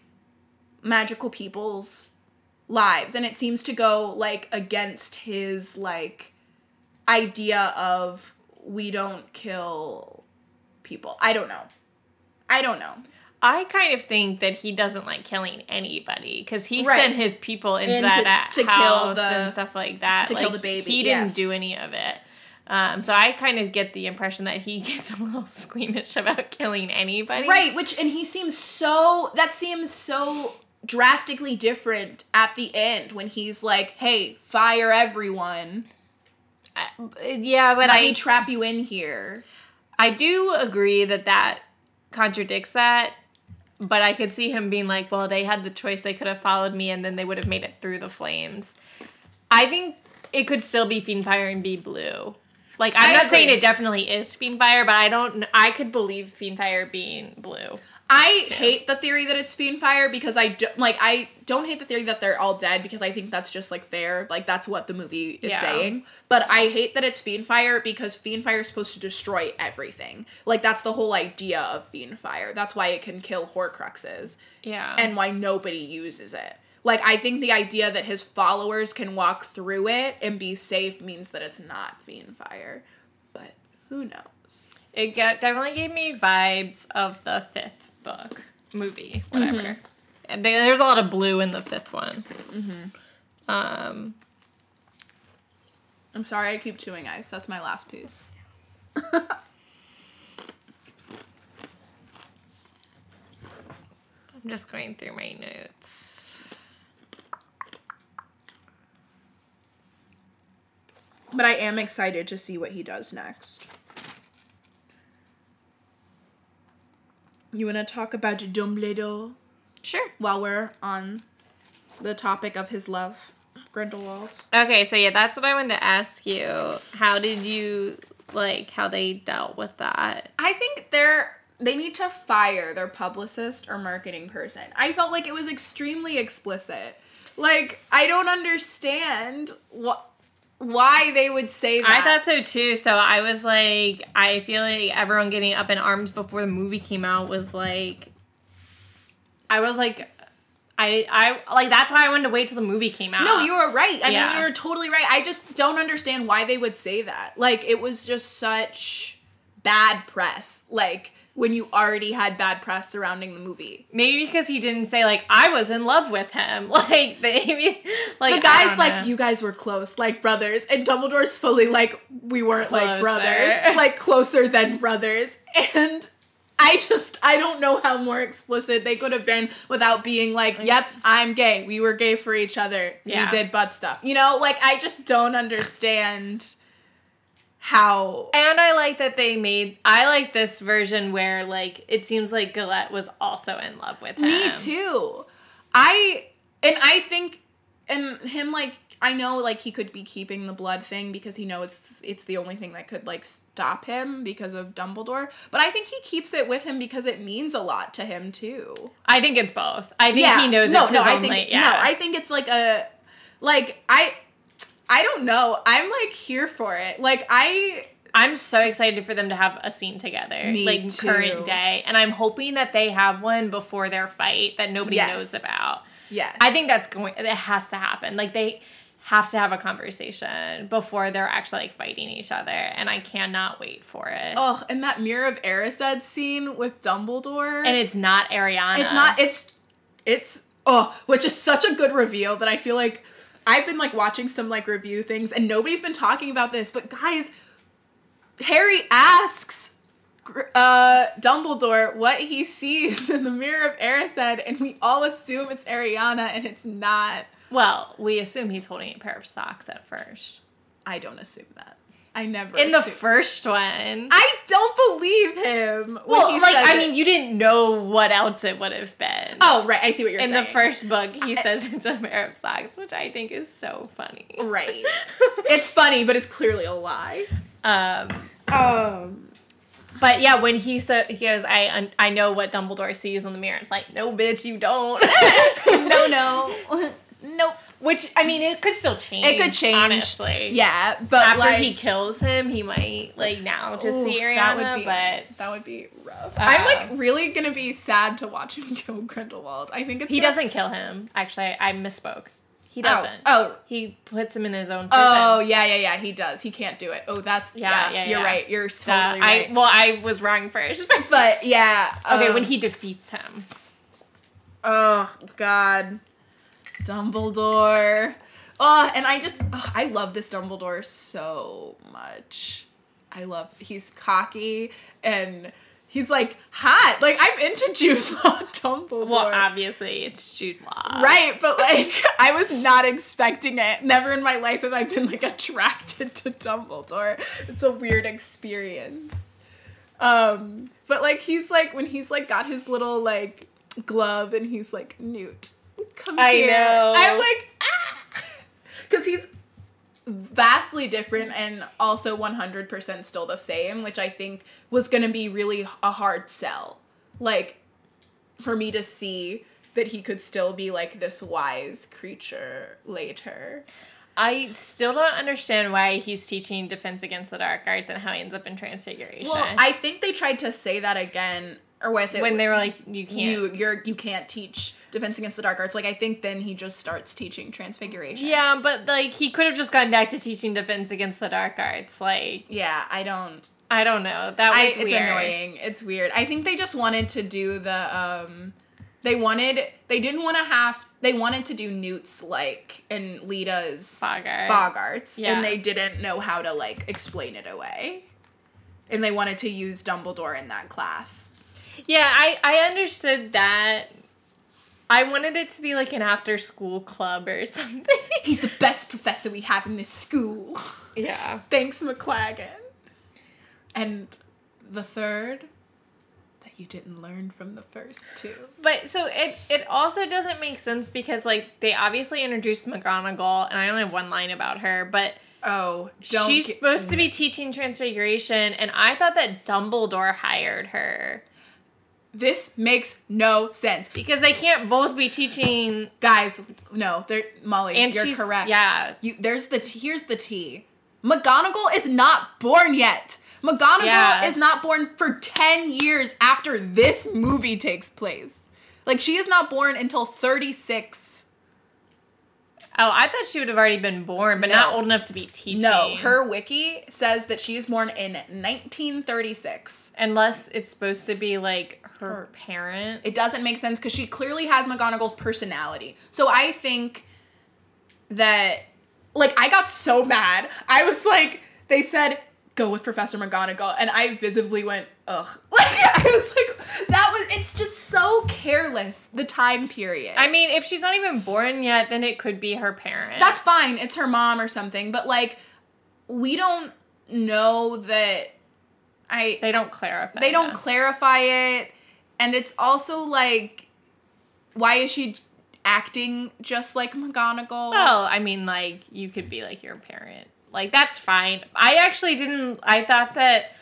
magical people's lives and it seems to go like against his like idea of we don't kill people. I don't know. I don't know. I kind of think that he doesn't like killing anybody because he Right. sent his people into And that to- to kill house the- and stuff like that. to like, kill the baby, He didn't do any of it. Um, so I kind of get the impression that he gets a little squeamish about killing anybody. Right, which and he seems so that seems so drastically different at the end when he's like, "Hey, fire everyone. Yeah, but Let I me trap you in here." I do agree that that contradicts that. But I could see him being like, well, they had the choice. They could have followed me and then they would have made it through the flames. I think it could still be Fiendfire and be blue. Like, I'm I not saying it definitely is Fiendfire, but I don't, I could believe Fiendfire being blue. I hate the theory that it's Fiendfire because I do, like I don't hate the theory that they're all dead because I think that's just like fair. Like that's what the movie is Yeah. saying. But I hate that it's Fiendfire because Fiendfire is supposed to destroy everything. Like that's the whole idea of Fiendfire. That's why it can kill Horcruxes. Yeah. and why nobody uses it. Like I think the idea that his followers can walk through it and be safe means that it's not Fiendfire. But who knows? it got, definitely gave me vibes of the fifth book, movie, whatever. Mm-hmm. And there- there's a lot of blue in the fifth one. Um, I'm sorry I keep chewing ice. That's my last piece. I'm just going through my notes. But I am excited to see what he does next. You want to talk about Dumbledore Sure. while we're on the topic of his love, Grindelwald? Okay, so yeah, that's what I wanted to ask you. How did you like how they dealt with that? I think they're they need to fire their publicist or marketing person. I felt like it was extremely explicit. Like I don't understand what why they would say that. I thought so too. So I was like, I feel like everyone getting up in arms before the movie came out was like, I was like, I I like that's why I wanted to wait till the movie came out. No, you were right. I Yeah. mean, you're totally right. I just don't understand why they would say that. Like, it was just such bad press. Like, when you already had bad press surrounding the movie. maybe because he didn't say like I was in love with him. Like they like The guy's like, you guys were close, like brothers. And Dumbledore's fully like, we weren't like brothers, like closer than brothers. And I just, I don't know how more explicit they could have been without being like, yep, I'm gay. We were gay for each other. Yeah. We did butt stuff. You know, like, I just don't understand how. And I like that they made. I like this version where like it seems like Gellert was also in love with him. Me too. I and I think and him like I know like he could be keeping the blood thing because he knows it's it's the only thing that could like stop him because of Dumbledore. But I think he keeps it with him because it means a lot to him too. I think it's both. I think he knows no, it's no, his I only. think yeah. no, I think it's like a like I I don't know. I'm like here for it. Like I I'm so excited for them to have a scene together, Me like too. current day, and I'm hoping that they have one before their fight that nobody Yes. knows about. yes. I think that's going. It has to happen. Like they have to have a conversation before they're actually like fighting each other, and I cannot wait for it. Oh, and that Mirror of Erised scene with Dumbledore. And it's not Ariana. It's not. It's it's oh, which is such a good reveal that I feel like I've been like watching some like review things and nobody's been talking about this, but guys, Harry asks uh Dumbledore what he sees in the mirror of Erised and we all assume it's Ariana and it's not. Well, we assume he's holding a pair of socks at first. I don't assume that. I never In the first one. I don't believe him. well, like I it. mean, you didn't know what else it would have been. Oh, right. I see what you're in saying. In the first book, he says it's a pair of socks, which I think is so funny. Right. it's funny, but it's clearly a lie. Um, Um, but yeah, when he said he goes, I I know what Dumbledore sees in the mirror. It's like, no, bitch, you don't. no, no. nope. Which I mean, it could still change. It could change. honestly. Yeah, but After like, he kills him, he might like now just Ooh, see Ariana, that would be, but that would be rough. Uh, I'm like really gonna be sad to watch him kill Grindelwald. I think it's he gonna- doesn't kill him. Actually, I misspoke. He doesn't. Oh, He puts him in his own prison. oh, yeah, yeah, yeah. He does. He can't do it. Oh, that's yeah. Yeah, yeah, you're yeah. right. You're totally right. I well, I was wrong first. but yeah. okay, um, when he defeats him. Oh God, Dumbledore. Oh, and I just oh, I love this Dumbledore so much. I love he's cocky and he's like hot. Like I'm into Jude Law Dumbledore. Well, obviously, it's Jude Law. Right, but like I was not expecting it. Never in my life have I been like attracted to Dumbledore. It's a weird experience. Um, but like he's like when he's like got his little like glove and he's like Newt, come I here. know. I'm like ah, because he's vastly different and also 100% still the same, which I think was going to be really a hard sell. Like for me to see that he could still be like this wise creature later. I still don't understand why he's teaching defense against the dark arts and how he ends up in transfiguration. Well, I think they tried to say that again or was it when they were like, you can't. you you're you can't teach defense against the dark arts like I think then he just starts teaching transfiguration. yeah, but like he could have just gone back to teaching defense against the dark arts. Like Yeah, I don't I don't know. That was I, it's weird. annoying. It's weird. I think they just wanted to do the um they wanted they didn't want to have they wanted to do Newt's like and Leta's Boggart. Boggarts Yeah. and they didn't know how to like explain it away. And they wanted to use Dumbledore in that class. Yeah, I I understood that I wanted it to be like an after school club or something. He's the best professor we have in this school. yeah. Thanks, McLaggen. And the third, that you didn't learn from the first two. But so it it also doesn't make sense because like they obviously introduced McGonagall and I only have one line about her, but Oh, she's supposed to be teaching transfiguration and I thought that Dumbledore hired her This makes no sense. because they can't both be teaching Guys, no, they're Molly, and you're correct. yeah. You there's the t- here's the T. McGonagall is not born yet. McGonagall Yeah. is not born for 10 years after this movie takes place. Like she is not born until 36. Oh, I thought she would have already been born, but not old enough to be teaching. No, her wiki says that she is born in 1936. unless it's supposed to be like her, Her- parent. It doesn't make sense because she clearly has McGonagall's personality. So I think that, like, I got so mad. I was like, they said, go with Professor McGonagall. And I visibly went, ugh. Like, I was like, that was, it's just so careless, the time period. I mean, if she's not even born yet, then it could be her parent. That's fine. It's her mom or something. But, like, we don't know that I. they don't clarify. they don't that. clarify it and it's also like why is she acting just like McGonagall? Well, I mean, like you could be like your parent. Like that's fine. I actually didn't. I thought that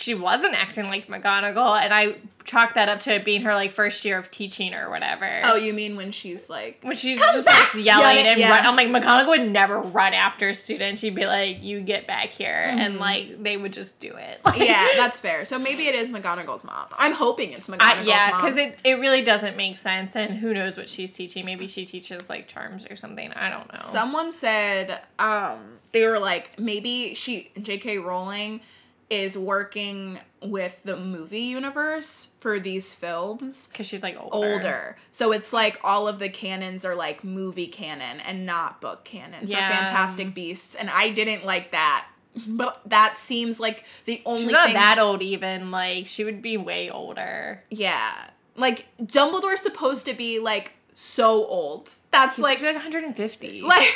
she wasn't acting like McGonagall, and I chalked that up to it being her like first year of teaching or whatever. Oh, you mean when she's like when she's just back! like yelling Yelling, and yeah. run, I'm like McGonagall would never run after a student. She'd be like, "You get back here," and Mhm. like they would just do it. Yeah, that's fair. So maybe it is McGonagall's mom. I'm hoping it's McGonagall's I, yeah, because it, it really doesn't make sense, and who knows what she's teaching? Maybe she teaches like charms or something. I don't know. Someone said um they were like maybe she J.K. Rowling is working with the movie universe for these films. because she's like older. older. So it's like all of the canons are like movie canon and not book canon Yeah. for Fantastic Beasts. And I didn't like that. But that seems like the only She's not thing that old even. Like she would be way older. Yeah. Like Dumbledore's supposed to be like so old. That's He's like like 150. like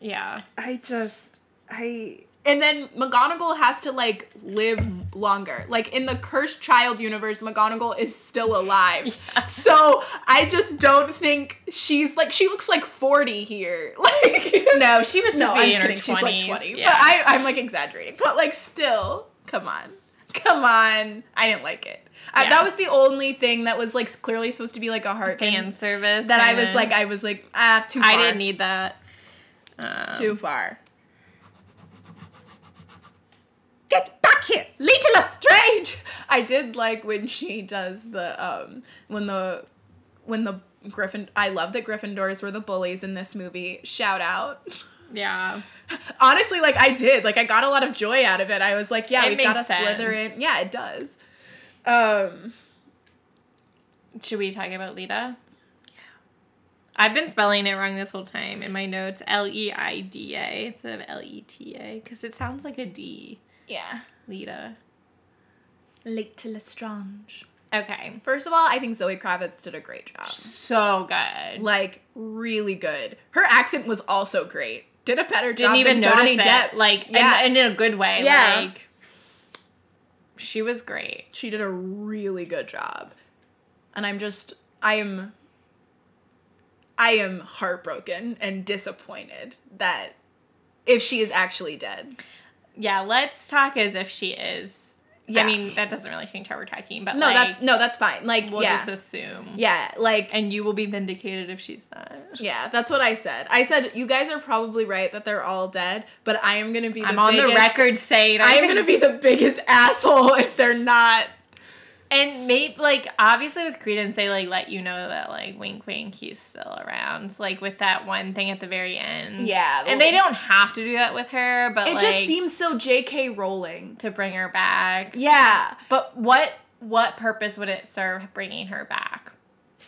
yeah. I just I and then McGonagall has to like live longer. Like in the Cursed Child universe, McGonagall is still alive. Yeah. So I just don't think she's like she looks like 40 here. Like No, she was no, I'm just kidding. She's like 20. Yeah. But I I'm like exaggerating. But like still, come on. Come on. I didn't like it. I, that was the only thing that was like clearly supposed to be like a heart fan service. that I was like I was like ah too far. I didn't need that. Um, Too far. Get back here, Leta Lestrange! I did like when she does the um when the when the Griffin I love that Gryffindors were the bullies in this movie. Shout out. Yeah. Honestly, like I did. Like I got a lot of joy out of it. I was like, yeah, It we've got a sense. Slytherin. Yeah, it does. Um Should we talk about Leta? Yeah. I've been spelling it wrong this whole time in my notes. L E I D A instead of L E T A because it sounds like a D. yeah. Leta. Leta Lestrange. Okay. First of all, I think Zoe Kravitz did a great job. So good. like really good. Her accent was also great. Did a better Didn't job even than notice it. Depp. Like, Yeah. and, and in a good way. Yeah. Like, she was great. she did a really good job, and I'm just I am I am heartbroken and disappointed that if she is actually dead. Yeah, let's talk as if she is. Yeah. I mean, that doesn't really change how we're talking, but No, like, that's no, that's fine. Like we'll yeah, just assume. yeah, like And you will be vindicated if she's not. yeah, that's what I said. I said you guys are probably right that they're all dead, but I am gonna be. The I'm on biggest, the record saying I am gonna be the biggest asshole if they're not. And maybe like obviously with Credence they like let you know that like wink wink he's still around. Like with that one thing at the very end. Yeah, And they don't have to do that with her, but It like just seems so J.K. Rowling. to bring her back. Yeah, But what what purpose would it serve bringing her back?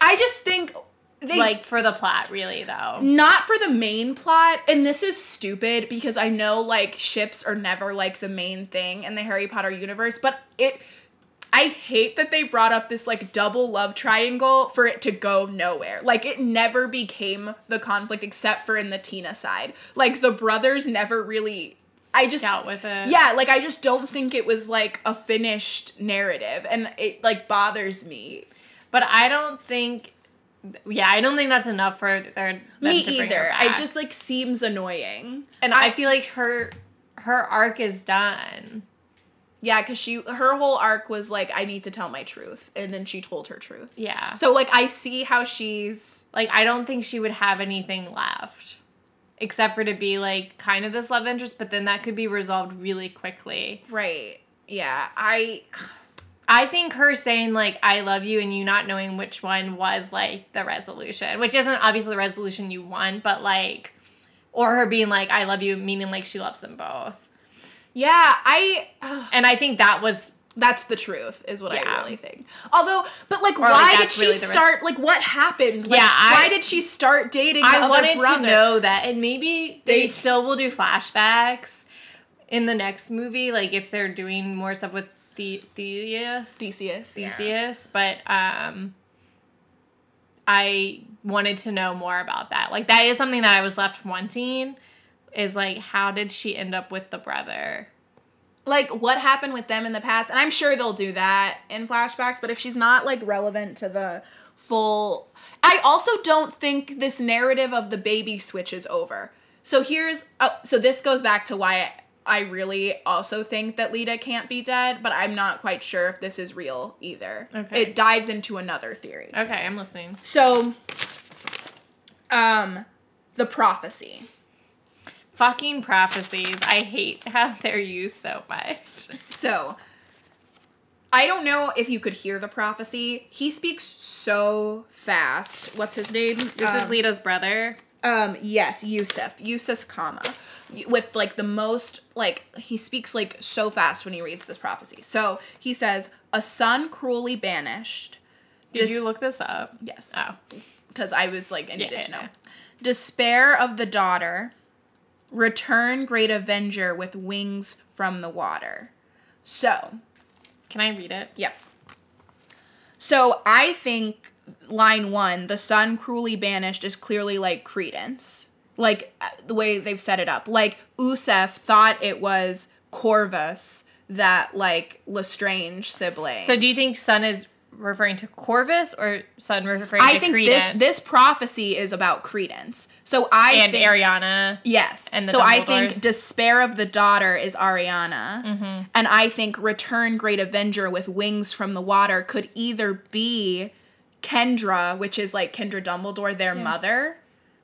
I just think they like for the plot, really though. not for the main plot, and this is stupid because I know like ships are never like the main thing in the Harry Potter universe, but it I hate that they brought up this like double love triangle for it to go nowhere. Like it never became the conflict except for in the Tina side. Like the brothers never really I just Dealt with it. Yeah, like I just don't think it was like a finished narrative and it like bothers me. But I don't think. Yeah, I don't think that's enough for their. them me to bring her either. It just like seems annoying. and I, feel like her her arc is done. Yeah, cuz she her whole arc was like I need to tell my truth and then she told her truth. Yeah. So like I see how she's like I don't think she would have anything left except for to be like kind of this love interest, but then that could be resolved really quickly. right. Yeah, I I think her saying like I love you and you not knowing which one was like the resolution, which isn't obviously the resolution you want, but like or her being like I love you meaning like she loves them both. Yeah, I And I think that was that's the truth is what Yeah. I really think. Although, but like Or, like, why did she really start like what happened? Like, Yeah, I- why did she start dating I wanted brother? to know that, and maybe they, They- still will do flashbacks in the next movie, like if they're doing more stuff with the Theseus, Theseus. yeah. Theseus. But um, I wanted to know more about that. Like that is something that I was left wanting. Is like how did she end up with the brother? like what happened with them in the past and i'm sure they'll do that in flashbacks but if she's not like relevant to the full i also don't think this narrative of the baby switch is over so here's uh, so this goes back to why i really also think that leta can't be dead but i'm not quite sure if this is real either Okay. it dives into another theory Okay, I'm listening. so um the prophecy Fucking prophecies. I hate how they're used so much. So, I don't know if you could hear the prophecy. He speaks so fast. What's his name? This um, is Leta's brother. Um, yes, Yusuf. Yusuf Kama. With like the most, like, he speaks like so fast when he reads this prophecy. So, he says, A son cruelly banished. Did Dis- you look this up? Yes. Oh. Because I was like, I Yeah, needed to yeah, know. Despair of the daughter. Return, great avenger with wings from the water. So, Can I read it? Yep. So I think line one, the son cruelly banished, is clearly like credence. Like uh, the way they've set it up. Like Yusuf thought it was Corvus, that like Lestrange sibling. So do you think Son is referring to Corvus or Son referring I to think Credence? this this prophecy is about credence. So I and think, Ariana. Yes. and the so I think despair of the daughter is Ariana. Mm-hmm. And I think return great avenger with wings from the water could either be Kendra, which is like Kendra Dumbledore, their mother,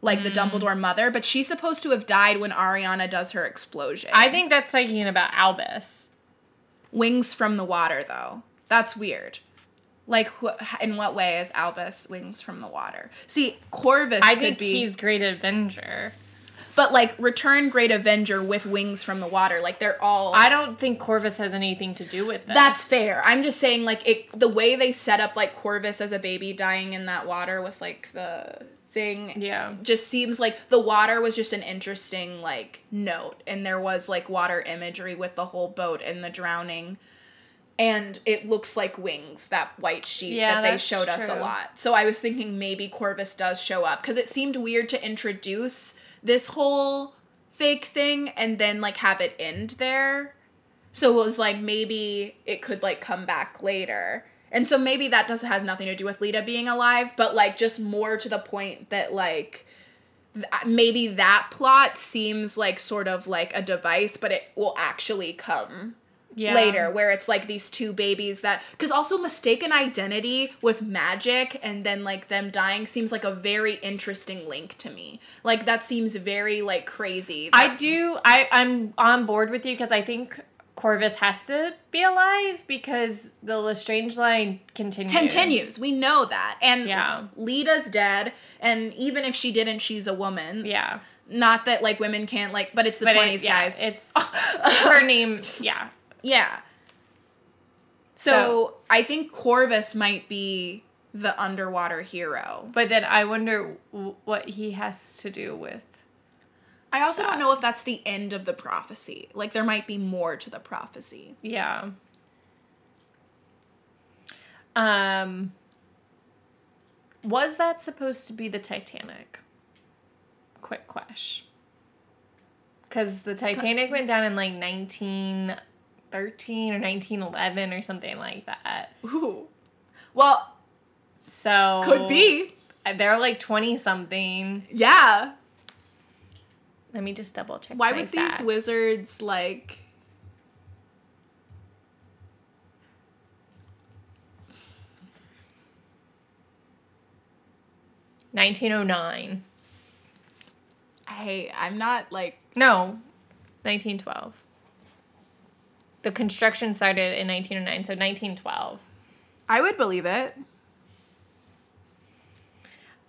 like Mm. the Dumbledore mother, but she's supposed to have died when Ariana does her explosion. I think that's talking about Albus. wings from the water though. That's weird. Like wh- in what way is Albus wings from the water? See, Corvus I think be he's Great Avenger. but like return great avenger with wings from the water. Like they're all I don't think Corvus has anything to do with this. That's fair. I'm just saying, like it, the way they set up like Corvus as a baby dying in that water with like the thing. Yeah. Just seems like the water was just an interesting like note, and there was like water imagery with the whole boat and the drowning, and it looks like wings that white sheet Yeah, that they showed us a lot. So I was thinking maybe Corvus does show up because it seemed weird to introduce this whole fake thing and then like have it end there. So it was like maybe it could like come back later. And so maybe that does has nothing to do with Leta being alive, but like just more to the point that like th- uh, maybe that plot seems like sort of like a device, but it will actually come yeah. later where it's like these two babies that because also mistaken identity with magic and then like them dying seems like a very interesting link to me like that seems very like crazy I do. I I'm on board with you because I think Corvus has to be alive because the Lestrange line continues. continues we know that and Yeah. leta's dead and even if she didn't she's a woman Yeah. not that like women can't like but it's the 20s it, yeah, guys it's her name. Yeah. Yeah so, So- i think corvus might be the underwater hero But then I wonder w- what he has to do with. I also that. don't know if that's the end of the prophecy. Like there might be more to the prophecy. Yeah. Um, was that supposed to be the Titanic? Quick question. Because the Titanic went down in like 1913 or 1911 or something like that. Ooh. Well, So could be. They're like 20 something. Yeah. Let me just double check. Why would these wizards like Nineteen oh nine. Hey, I'm not like No, nineteen twelve. The construction started in nineteen oh nine, so nineteen twelve. I would believe it.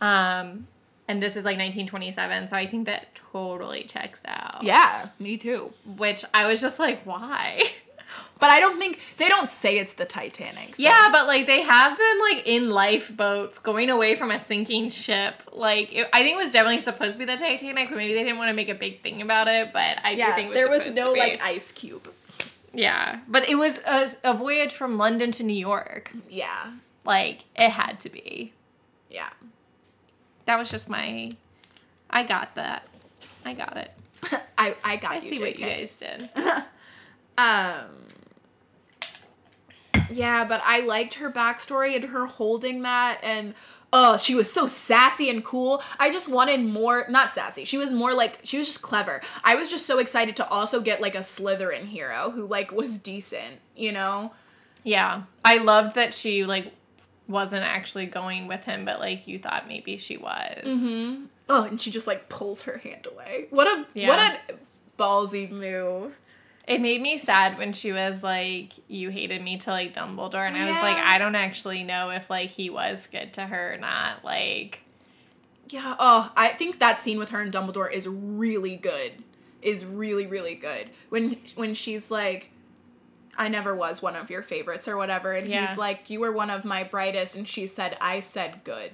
Um, and this is like nineteen twenty seven, so I think that totally checks out. Yeah, me too. Which I was just like, why? But I don't think they don't say it's the Titanic. so- Yeah, but like they have them like in lifeboats going away from a sinking ship. Like it, I think it was definitely supposed to be the Titanic, but maybe they didn't want to make a big thing about it. But I do yeah. think it was there was no like ice cube. Yeah, but it was a, a voyage from London to New York. Yeah, Like it had to be. yeah. That was just my. I got that. I got it. I I got it. I you. see what you guys did. Um. Yeah, but I liked her backstory and her holding that, and oh, she was so sassy and cool. I just wanted more. Not sassy. She was more like she was just clever. I was just so excited to also get like a Slytherin hero who like was decent. You know. Yeah, I loved that she like wasn't actually going with him, but like you thought maybe she was. Mm-hmm. Oh, and she just like pulls her hand away. What a Yeah. what a ballsy move. It made me sad when she was like, "You hated me to like Dumbledore," and I was like, I don't actually know if like he was good to her or not. Like, Yeah. Oh, I think that scene with her and Dumbledore is really good. Is really really good. When when she's like, I never was one of your favorites or whatever, and Yeah. he's like, you were one of my brightest, and she said, I said good,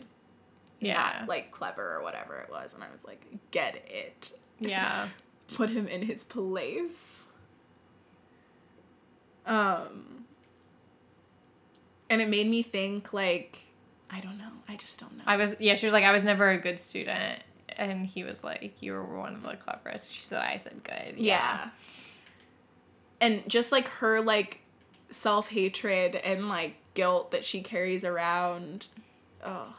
yeah, not like clever or whatever it was, and I was like, get it. yeah, Put him in his place. Um. And it made me think like, I don't know. I just don't know. I was. Yeah, she was like, I was never a good student, and he was like, you were one of the cleverest. She said, I said good. Yeah. And just like her like self hatred and like guilt that she carries around. Oh.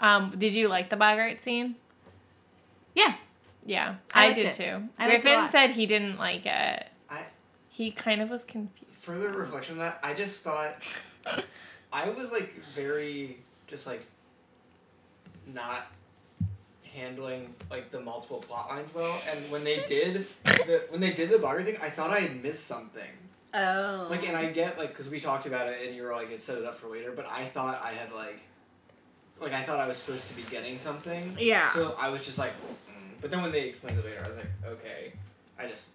Um, did you like the Boggart scene? Yeah. Yeah, I I, did it. too. I liked it a Griffin said he didn't like it. I He kind of was confused. further reflection on that, I just thought I was like very just like not handling like the multiple plot lines well, and when they did the when they did the Boggart thing, I thought I had missed something. Oh. Like, and I get like because we talked about it, and you were like, it set it up for later, but I thought I had like, like I thought I was supposed to be getting something. Yeah. So I was just like. But then when they explained it later, I was like, okay, I just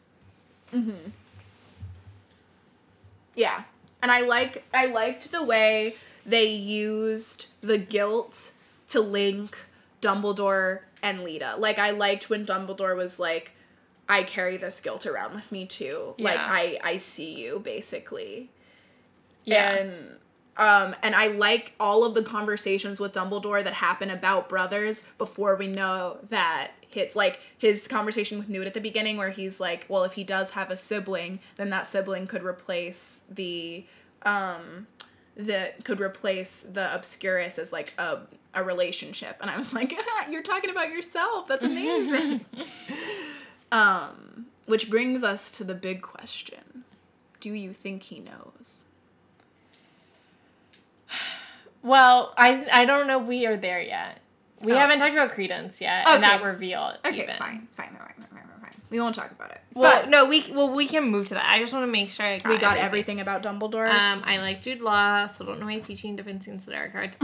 Mm-hmm. Yeah. And I like I liked the way they used the guilt to link Dumbledore and Leta. Like I liked when Dumbledore was like, I carry this guilt around with me too. Yeah. Like I I see you basically. Yeah. And um and I like all of the conversations with Dumbledore that happen about brothers before we know that hits like his conversation with Newt at the beginning where he's like, well, if he does have a sibling, then that sibling could replace the um that could replace the obscurus as like a a relationship. And I was like, you're talking about yourself. That's amazing. um which brings us to the big question. Do you think he knows? Well, I I don't know. We are there yet. We Oh. haven't talked about Credence yet, and that reveal. Okay, even. fine, fine, fine, fine, fine, fine, fine. We won't talk about it. Well, but no, we well we can move to that. I just want to make sure I got we got everything about Dumbledore. Um, I like Jude Law, so don't know why he's teaching scenes to Dark Arts.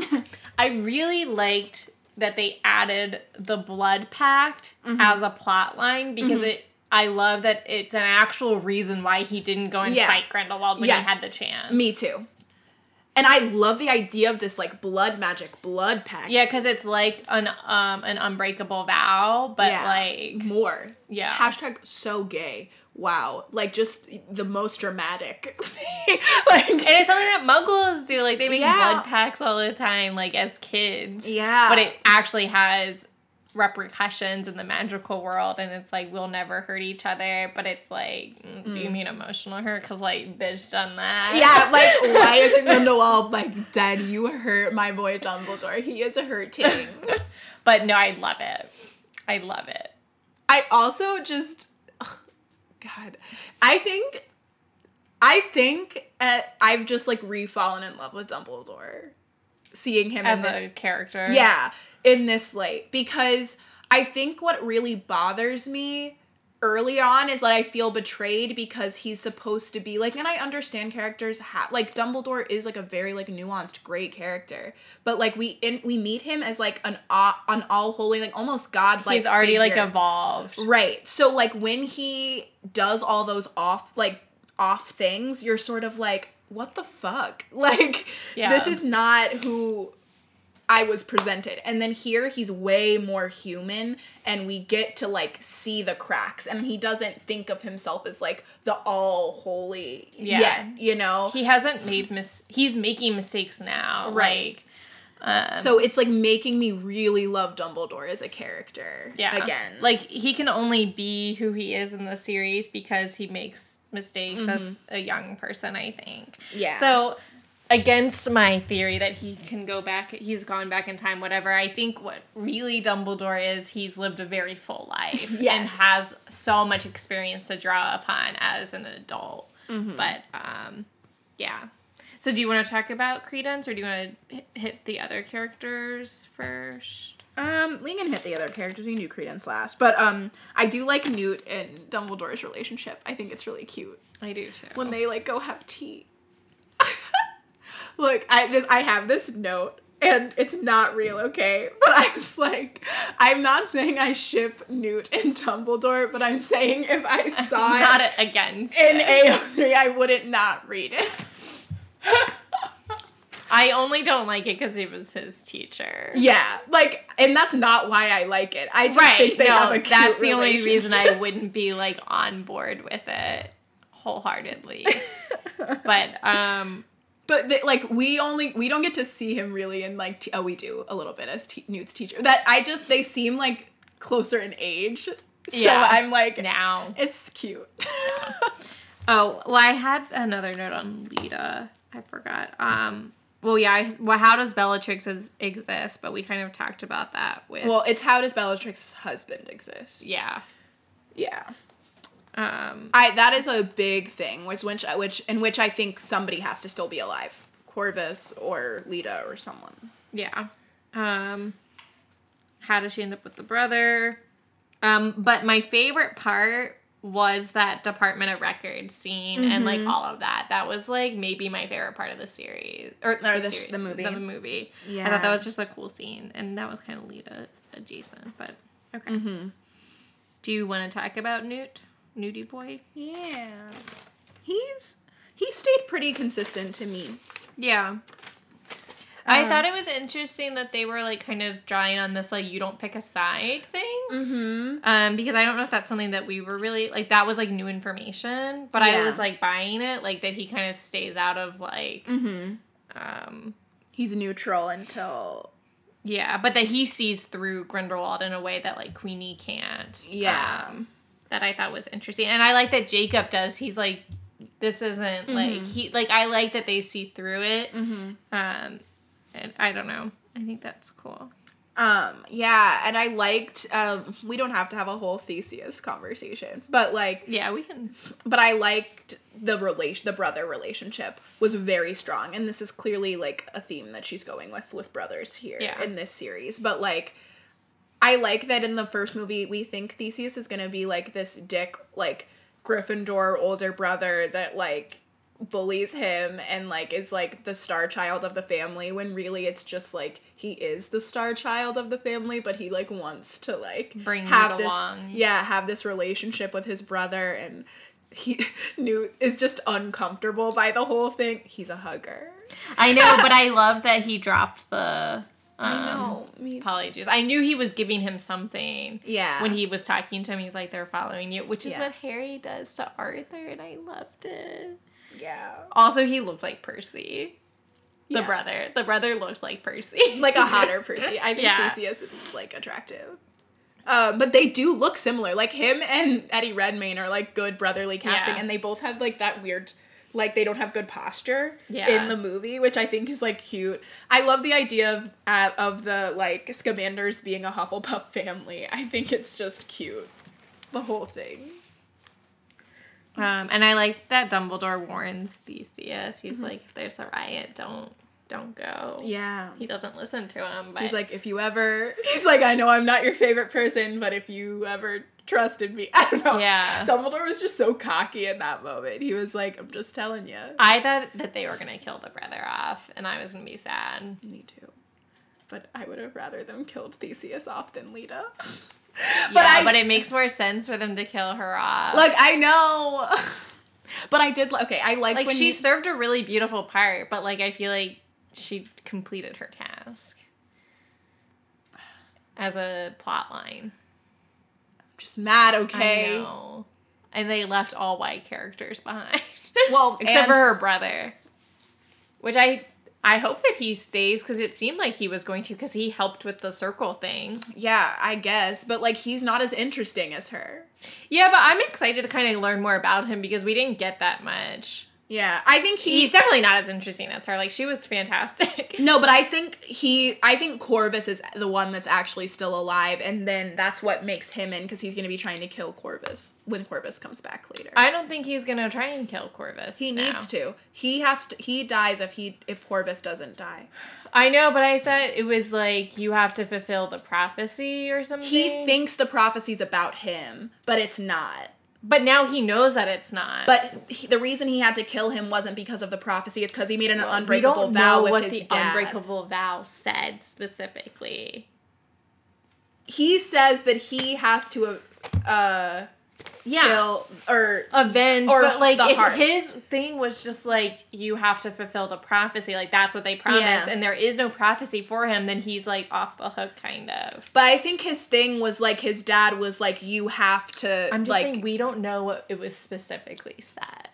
I really liked that they added the Blood Pact Mm-hmm. as a plot line because it. I love that it's an actual reason why he didn't go and Yeah. fight Grindelwald when Yes. he had the chance. Me too. And I love the idea of this like blood magic blood pact. Yeah, because it's like an um an unbreakable vow, but Yeah. like more. Yeah. Hashtag so gay. wow, like just the most dramatic. like And it's something that muggles do. Like they make Yeah. blood pacts all the time, like as kids. Yeah. But it actually has repercussions in the magical world and it's like we'll never hurt each other but it's like mm, do you mean emotional hurt because like bitch done that yeah, like why isn't Grindelwald like Dad, you hurt my boy Dumbledore. He is a hurting. but no i love it i love it I also just ugh, God. I think I think uh, I've just like re-fallen in love with Dumbledore. Seeing him as in this a character Yeah, in this light because I think what really bothers me early on is that I feel betrayed because he's supposed to be like and I understand characters have like Dumbledore is like a very like nuanced great character but like we in we meet him as like an uh, an all holy like almost god like he's already like evolved Right. So like when he does all those off like off things, you're sort of like, what the fuck? Like Yeah. this is not who I was presented. And then here he's way more human and we get to like see the cracks and he doesn't think of himself as like the all holy Yeah. yet, you know? he hasn't made mis he's making mistakes now Right. like um, so it's like making me really love Dumbledore as a character. yeah Again. like he can only be who he is in the series because he makes mistakes as a young person i think Yeah. so against my theory that he can go back he's gone back in time whatever i think what really dumbledore is he's lived a very full life and has so much experience to draw upon as an adult Mm-hmm. but um yeah so do you want to talk about credence or do you want to hit- the other characters first Um, we can hit the other characters. We do Credence last, but um, I do like Newt and Dumbledore's relationship. I think it's really cute i do too when they like go have tea. Look, I this I have this note, and it's not real, okay? But I was like, I'm not saying I ship Newt and Dumbledore, but I'm saying if I saw not it against in it. AO3, I wouldn't not read it. I only don't like it because he was his teacher. Yeah, like, and that's not why I like it. I just Right. think they no, have a cute that's the only reason I wouldn't be like on board with it wholeheartedly. but um But the, like we only we don't get to see him really in like t- oh we do a little bit as t- Newt's teacher. That I just they seem like closer in age. So Yeah. I'm like now. it's cute. Oh, well I had another note on Leta. I forgot. Um well yeah, I, well how does Bellatrix is, exist? But we kind of talked about that with well, it's how does Bellatrix's husband exist? yeah. Yeah. Um I that is a big thing, which which which in which I think somebody has to still be alive. Corvus or Leta or someone. Yeah. Um how does she end up with the brother? Um but my favorite part was that Department of Records scene and like all of that. That was like maybe my favorite part of the series or, Or the, this- series, the movie. The movie. I thought that was just a cool scene and that was kind of Leta adjacent, but okay. Mm-hmm. Do you want to talk about Newt? Nudie boy? Yeah. He's he stayed pretty consistent to me. Yeah. I Um, thought it was interesting that they were like kind of drawing on this like you don't pick a side thing. Mm-hmm. Um, because I don't know if that's something that we were really like that was like new information, but I was like buying it, like that he kind of stays out of like Mm-hmm. um He's neutral until yeah, but that he sees through Grindelwald in a way that like Queenie can't. Yeah. Um, that I thought was interesting. And I like that Jacob does. He's like this isn't like he like I like that they see through it. Mm-hmm. Um and I don't know. I think that's cool. Um, yeah, and I liked um we don't have to have a whole Theseus conversation, but like Yeah, we can but I liked the relation the brother relationship was very strong and this is clearly like a theme that she's going with with brothers here Yeah. in this series. But like I like that in the first movie we think Theseus is going to be like this dick like Gryffindor older brother that like bullies him and like is like the star child of the family when really it's just like he is the star child of the family but he like wants to like Bring have this along. yeah have this relationship with his brother and he Newt is just uncomfortable by the whole thing he's a hugger I know, but I love that he dropped the um, I know Me- Polyjuice. I knew he was giving him something. Yeah. When he was talking to him, he's like, "They're following you," which is Yeah. what Harry does to Arthur, and I loved it. Yeah. Also, he looked like Percy, the Yeah. brother. The brother looked like Percy. Like a hotter Percy. I think Yeah. Theseus is like attractive. Uh, but they do look similar. Like him and Eddie Redmayne are like good brotherly casting, Yeah. and they both have like that weird, like they don't have good posture Yeah. in the movie, which I think is like cute. I love the idea of uh, of the like Scamanders being a Hufflepuff family. I think it's just cute, the whole thing. Um, and I like that Dumbledore warns Theseus. He's Mm-hmm. like, "If there's a riot, don't don't go." Yeah. He doesn't listen to him, but He's like, if you ever, he's like, I know I'm not your favorite person, but if you ever trusted me, I don't know. Yeah. Dumbledore was just so cocky in that moment. He was like, I'm just telling you. I thought that they were gonna kill the brother off, and I was gonna be sad. Me too. But I would have rather them killed Theseus off than Leta. But yeah, I, but it makes more sense for them to kill her off. like, I know. but I did, okay, I liked like when she you, served a really beautiful part, but like I feel like she completed her task as a plot line. Just mad, okay? I know. And they left all white characters behind. Well, except for her brother, which I I hope that he stays because it seemed like he was going to because he helped with the circle thing. Yeah, I guess. But like, he's not as interesting as her. Yeah, but I'm excited to kind of learn more about him because we didn't get that much. Yeah, I think he, He's definitely not as interesting as her. Like she was fantastic. No, but I think he, I think Corvus is the one that's actually still alive, and then that's what makes him in because he's going to be trying to kill Corvus when Corvus comes back later. I don't think he's gonna try and kill Corvus. he now. needs to. He has to. He dies if he if Corvus doesn't die. I know, but I thought it was like you have to fulfill the prophecy or something. He thinks the prophecy's about him, but it's not. But now he knows that it's not. But he, the reason he had to kill him wasn't because of the prophecy; it's because he made an we unbreakable don't vow know with what his the dad. unbreakable vow said specifically. He says that he has to uh, Yeah. kill or avenge Or but like the if heart. his thing was just like you have to fulfill the prophecy like that's what they promised Yeah. and there is no prophecy for him then he's like off the hook kind of But I think his thing was like his dad was like, you have to i'm just like saying we don't know what it was specifically said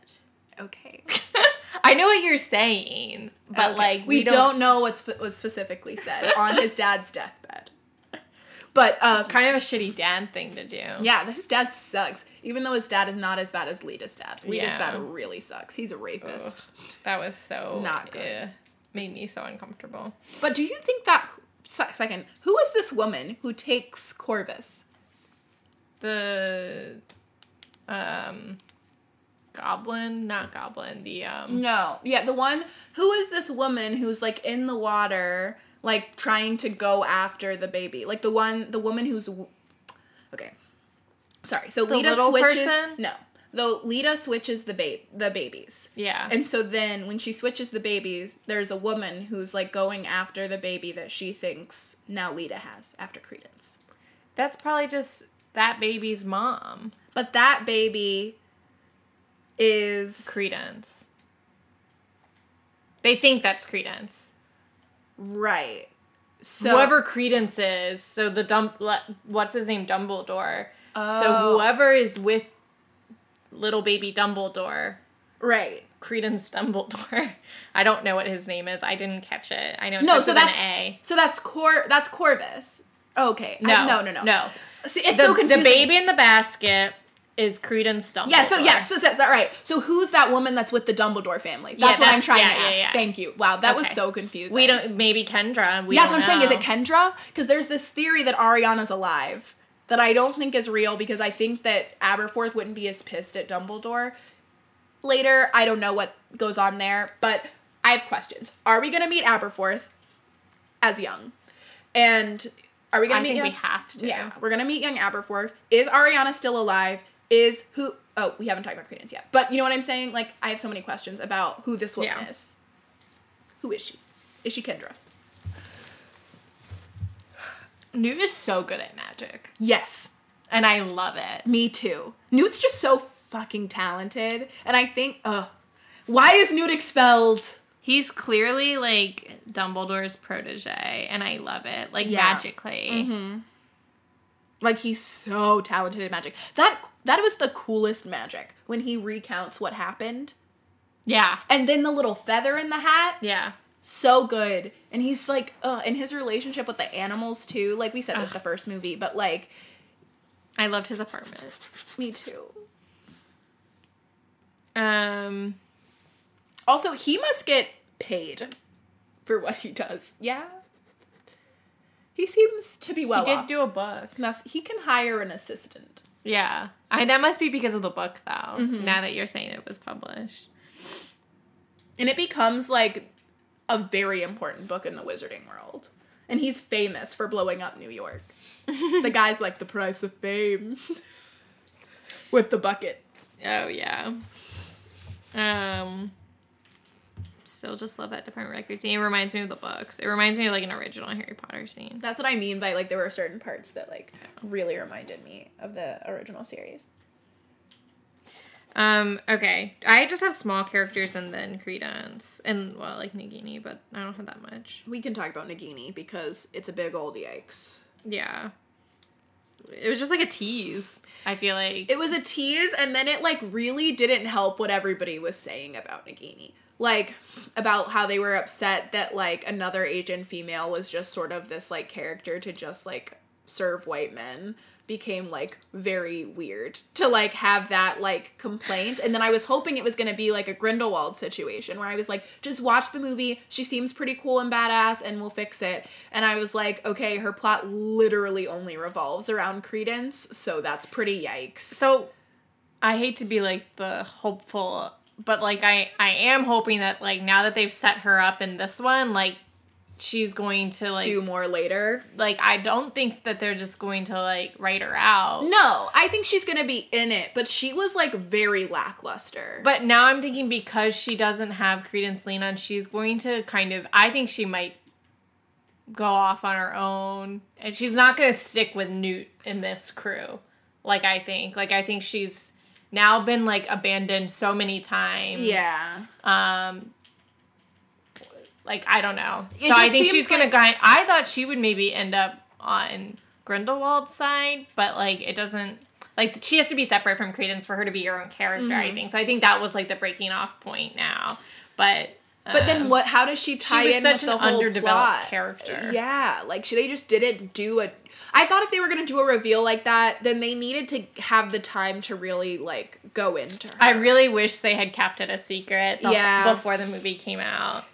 okay. i know what you're saying but Okay. like we, don't, know what's was specifically said on his dad's deathbed. But um, kind of a shitty dad thing to do yeah, his dad sucks. Even though his dad is not as bad as Leta's dad. Leta's Yeah. dad really sucks. He's a rapist. that was so It's not good. eh, made me so uncomfortable But do you think that second? Who is this woman who takes Corvus? the um goblin not goblin the um No, yeah, the one who is this woman who's like in the water, like trying to go after the baby, like the one, the woman who's okay. Sorry, so The Leta switches. person? No, though Leta switches the babe, the babies, yeah and so then when she switches the babies, there's a woman who's like going after the baby that she thinks now Leta has after Credence, That's probably just that baby's mom, but that baby is Credence. They think that's Credence. Right. So whoever Credence is, so the dump, what's his name, Dumbledore. Oh. So whoever is with little baby Dumbledore, right. Credence Dumbledore. I don't know what his name is. I didn't catch it. I know No, so that's an A. so that's Cor that's Corvus. Okay. I- No, no, no, no. no. See, it's the, so confusing. the baby in the basket is Credence Dumbledore. Yeah. So yes, so that's that right. So who's that woman that's with the Dumbledore family? Yeah, That's what I'm trying yeah, to yeah, ask. yeah. Thank you. Wow, that was so confusing. We don't. Maybe Kendra. We yeah, that's what I'm saying. Is it. Kendra? Because there's this theory that Ariana's alive that I don't think is real because I think that Aberforth wouldn't be as pissed at Dumbledore later. I don't know what goes on there, but I have questions. Are we gonna meet Aberforth as young? And are we gonna meet I meet think young? we have to. Yeah, we're gonna meet young Aberforth. Is Ariana still alive? Is who? Oh, we haven't talked about Credence yet. But you know what I'm saying? Like, I have so many questions about who this woman Yeah. is. Who is she? Is she Kendra? Newt is so good at magic, Yes, and I love it. me too. Newt's just so fucking talented, and I think, uh, why is Newt expelled? He's clearly like Dumbledore's protege, and I love it. Like Yeah. magically. Like he's so talented at magic. That that was the coolest magic when he recounts what happened. Yeah. And then the little feather in the hat, Yeah. so good. And he's like, uh, and his relationship with the animals too. Like we said this Ugh. the first movie, but like I loved his apartment. me too. Um Also, he must get paid for what he does. Yeah. He seems to be well he did off. do a book. That's- he can hire an assistant. Yeah. I that must be because of the book though. Mhm. Now that you're saying it was published. And it becomes like a very important book in the wizarding world. And he's famous for blowing up New York. the guy's like the price of fame with the bucket. Oh yeah. Um still just love that department record scene. It reminds me of the books. It reminds me of like an original Harry Potter scene. That's what I mean by like there were certain parts that like really reminded me of the original series. Um, okay. I just have small characters and then Credence. And well like Nagini, but I don't have that much. We can talk about Nagini because it's a big old yikes. Yeah. It was just like a tease, I feel like. It was a tease, and then it like really didn't help what everybody was saying about Nagini. Like about how they were upset that like another Asian female was just sort of this like character to just like serve white men became like very weird to like have that like complaint. And then i was hoping it was going to be like a grindelwald situation where i was like just watch the movie. She seems pretty cool and badass and we'll fix it. And i was like okay her plot literally only revolves around credence so that's pretty yikes. So I hate to be like the hopeful, but like I I am hoping that like now that they've set her up in this one, like she's going to like do more later like I don't think that they're just going to like write her out. no i think she's going to be in it but she was like very lackluster But now I'm thinking because she doesn't have Credence lean on, she's going to kind of. I think she might go off on her own, and she's not going to stick with Newt in this crew. Like I think, like I think she's now been like abandoned so many times. yeah Um. Like I don't know. It so I think she's gonna like- guide. I thought she would maybe end up on Grindelwald's side, but like it doesn't. Like she has to be separate from Credence for her to be her own character. Mm-hmm. I think so. I think that was like the breaking off point now. But But then um, what? How does she tie was in such with an the whole underdeveloped plot? character. Yeah, like she, they just didn't do a. I thought if they were gonna do a reveal like that, then they needed to have the time to really like go into her. I really wish they had kept it a secret the- Yeah. before the movie came out.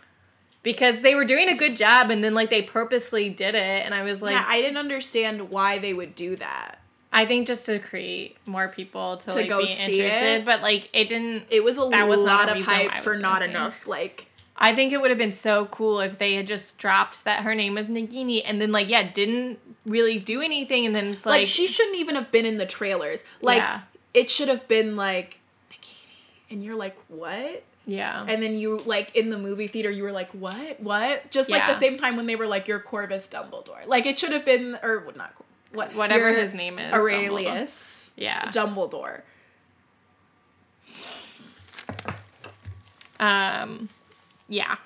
Because they were doing a good job and then like they purposely did it and I was like yeah, I didn't understand why they would do that. I think just to create more people to, To like go be see interested, it? but like it didn't. It was a That was not lot a of reason why I hype for not enough. Like, I think it would have been so cool if they had just dropped that her name was Nagini and then like yeah didn't really do anything and then it's like, like, she shouldn't even have been in the trailers. Like, Yeah. it should have been like Nagini, and you're like, what? yeah And then you like in the movie theater, you were like, "What? What?" Just like Yeah. the same time when they were like, "You're Corvus Dumbledore." Like it should have been, or not what Whatever his name is, Aurelius yeah Dumbledore. um yeah.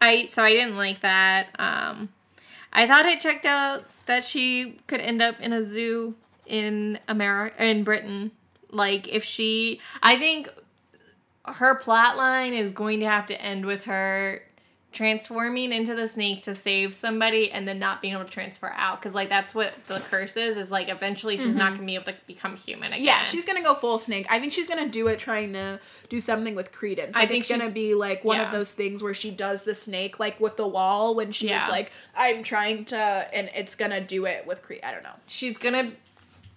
I so I didn't like that um I thought it checked out that she could end up in a zoo in America in Britain. Like if she I think her plot line is going to have to end with her transforming into the snake to save somebody and then not being able to transfer out because like that's what the curse is is like eventually she's not mm-hmm. gonna be able to become human again Yeah, she's gonna go full snake. I think she's gonna do it trying to do something with Credence. I think it's gonna be like one yeah. of those things where she does the snake like with the wall when she's Yeah. like, "I'm trying to," and it's gonna do it with Cre. I don't know. she's gonna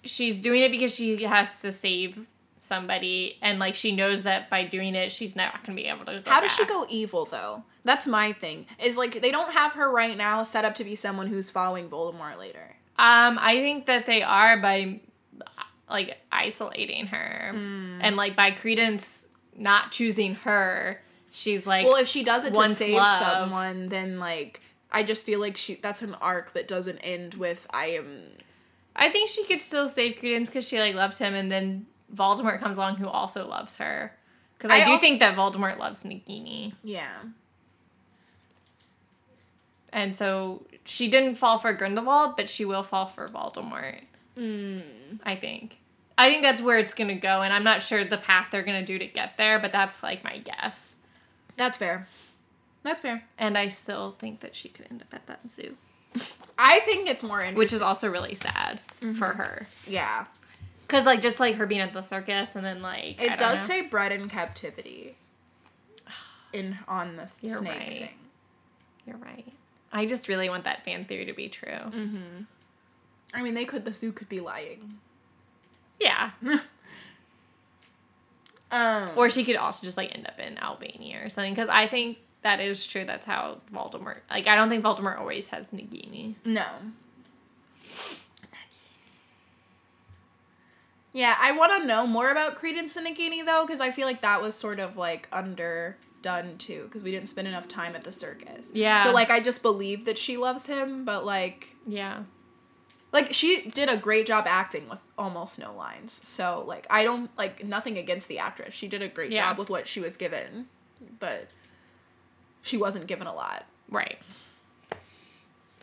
she's doing it because she has to save somebody and like she knows that by doing it she's not gonna be able to How does she go evil though? That's my thing. Is like they don't have her right now set up to be someone who's following Voldemort later. um i think that they are by like isolating her Hmm. and like by credence not choosing her she's like Well, if she does it to save love. someone, then like I just feel like she that's an arc that doesn't end with I am i think she could still save credence because she like loved him and then voldemort comes along who also loves her because I, I do also- think that voldemort loves nagini yeah. and so she didn't fall for Grindelwald, but she will fall for Voldemort. Mm. I think. I think that's where it's gonna go, and I'm not sure the path they're gonna do to get there, but that's like my guess. That's fair. That's fair. And I still think that she could end up at that zoo, I think it's more interesting. which is also really sad for her. yeah. Cause like just like her being at the circus, and then like It does know. say bred in captivity. In on the You're snake right. thing. You're right. I just really want that fan theory to be true. Mm. I mean, they could. The zoo could be lying. Yeah. Um. Or she could also just like end up in Albania or something. Because I think that is true. That's how Voldemort. Like I don't think Voldemort always has Nagini. no. Yeah, I want to know more about Credence and Nagini though, because I feel like that was sort of like underdone too, because we didn't spend enough time at the circus. Yeah. So like, I just believe that she loves him, but like, Yeah. like she did a great job acting with almost no lines. So like, I don't like nothing against the actress. She did a great Yeah. job with what she was given, but she wasn't given a lot. Right.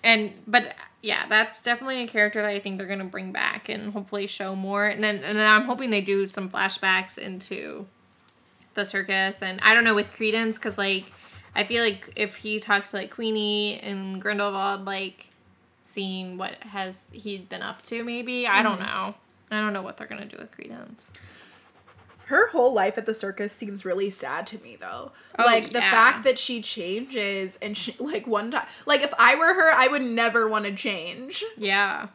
And but yeah, that's definitely a character that I think they're gonna bring back and hopefully show more. And then and then I'm hoping they do some flashbacks into the circus. And I don't know with Credence because like I feel like if he talks to like Queenie and Grindelwald, like seeing what has he been up to, maybe I don't mm-hmm. know. I don't know what they're gonna do with Credence. Her whole life at the circus seems really sad to me though. Oh, like the yeah. fact that she changes and she like one time like if I were her, I would never want to change. Yeah.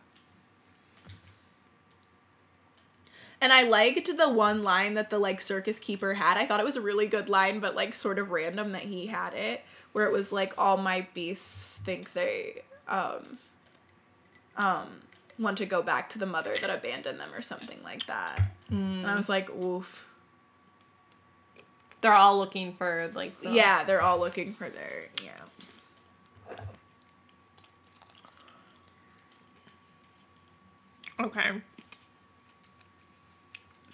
And I liked the one line that the like circus keeper had. I thought it was a really good line, but like sort of random that he had it, where it was like all my beasts think they um um want to go back to the mother that abandoned them or something like that. And I mm. was like, oof. They're all looking for like the, Yeah, they're all looking for their yeah. Okay.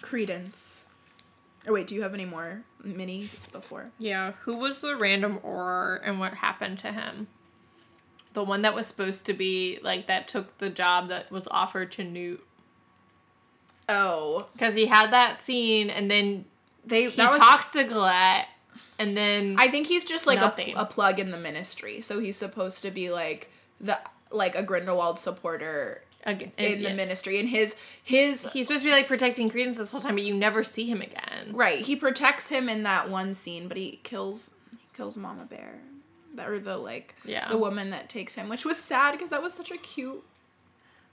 Credence. Oh wait, do you have any more minis before? Yeah, who was the random Auror and what happened to him? The one that was supposed to be like that took the job that was offered to Newt Oh, because he had that scene and then they he that was, talks to Gellert and then I think he's just like a, a plug in the ministry, so he's supposed to be like the like a Grindelwald supporter again in yeah. the ministry, and his his he's supposed to be like protecting Credence this whole time, but you never see him again. right he protects him in that one scene, but he kills he kills Mama Bear, or the like Yeah. the woman that takes him, which was sad because that was such a cute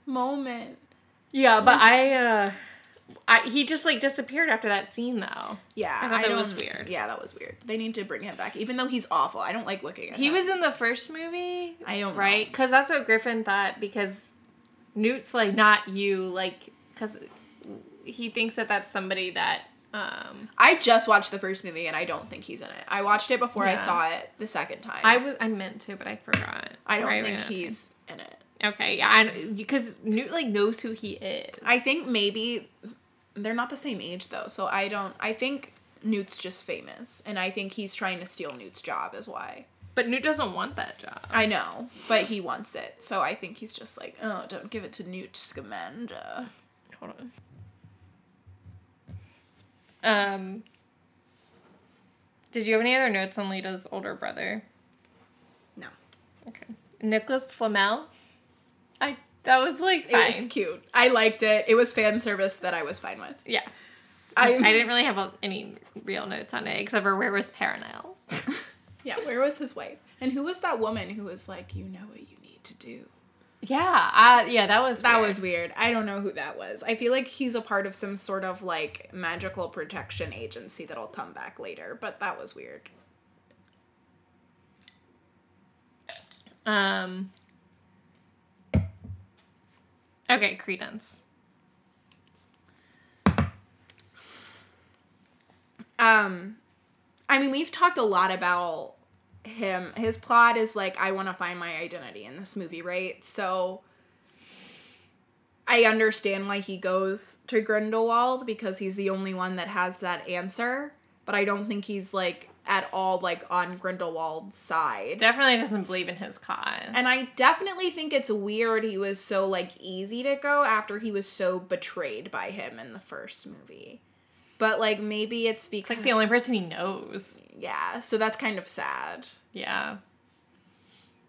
moment. Yeah, but I uh I he just like disappeared after that scene though. Yeah, I thought that don't- was weird. Yeah, that was weird. They need to bring him back, even though he's awful. I don't like looking at him. He him. was in the first movie. I don't know. right? Because that's what Griffin thought. Because Newt's like not you, like because he thinks that that's somebody that. um I just watched the first movie and I don't think he's in it. I watched it before I Yeah. saw it the second time. I was I meant to, but I forgot. I don't think he's in it. Okay. Yeah, because Newt like knows who he is. I think maybe they're not the same age though, so I don't. I think Newt's just famous, and I think he's trying to steal Newt's job. Is why but Newt doesn't want that job. I know, but he wants it. So I think he's just like, oh, don't give it to Newt Scamander. Hold on. Um. Did you have any other notes on Leta's older brother? No, Okay. Nicholas Flamel. I that was like it was cute. I liked it. It was fan service that I was fine with. Yeah. I, I didn't really have a, any real notes on it except for where was Perenelle. Yeah, where was his wife? And who was that woman who was like, you know what you need to do? Yeah, uh, yeah, that was That weird. was weird. I don't know who that was. I feel like he's a part of some sort of like magical protection agency that'll come back later, but that was weird. um. Okay, Credence. Um I mean, we've talked a lot about him. His plot is like I want to find my identity in this movie, right? So I understand why he goes to Grindelwald because he's the only one that has that answer, but I don't think he's like at all like on Grindelwald's side. Definitely doesn't believe in his cause. And I definitely think it's weird he was so like easy to go after he was so betrayed by him in the first movie. But like maybe it's it's because like the only person he knows. yeah, so that's kind of sad. Yeah.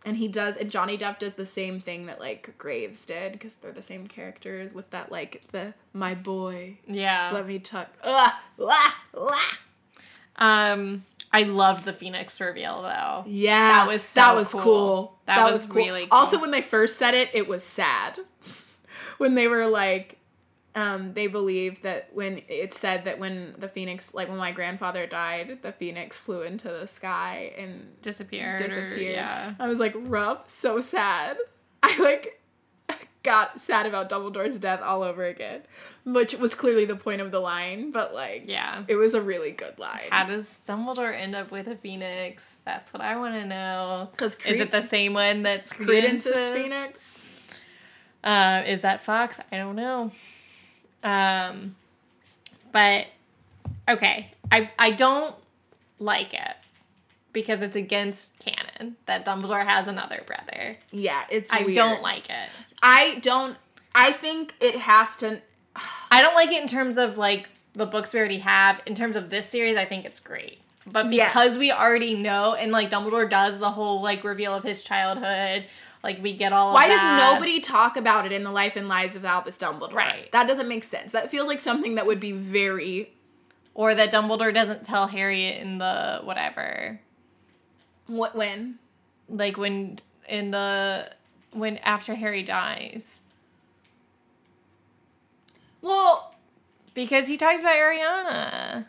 And he does, and Johnny Depp does the same thing that like Graves did because they're the same characters with that like the my boy, Yeah. let me tuck. Ugh, lah, lah. Um, I loved the Phoenix reveal though. Yeah, That was so that was cool. cool. That was really cool. Also, when they first said it, it was sad. when they were like, um, they believed that when it said that when the phoenix, like when my grandfather died, the phoenix flew into the sky and Disappeared. or- disappeared. yeah. I was like, rough, so sad. I like got sad about Dumbledore's death all over again, which was clearly the point of the line, but like, Yeah. it was a really good line. How does Dumbledore end up with a phoenix? That's what I want to know. Because Is it the same one that's Credence's Credence's? phoenix? Uh, is that Fawkes? I don't know. Um, but okay, I I don't like it because it's against canon that Dumbledore has another brother. Yeah, it's. I weird. don't like it. I don't. I think it has to. I don't like it in terms of like the books we already have. In terms of this series, I think it's great. But Yes. because we already know, and like Dumbledore does the whole like reveal of his childhood, like we get all. Why does nobody talk about it in the life and lives of Albus Dumbledore? Right. That doesn't make sense. That feels like something that would be very. Or that Dumbledore doesn't tell Harry in the whatever. What when? like when in the when after Harry dies Well, because he talks about Ariana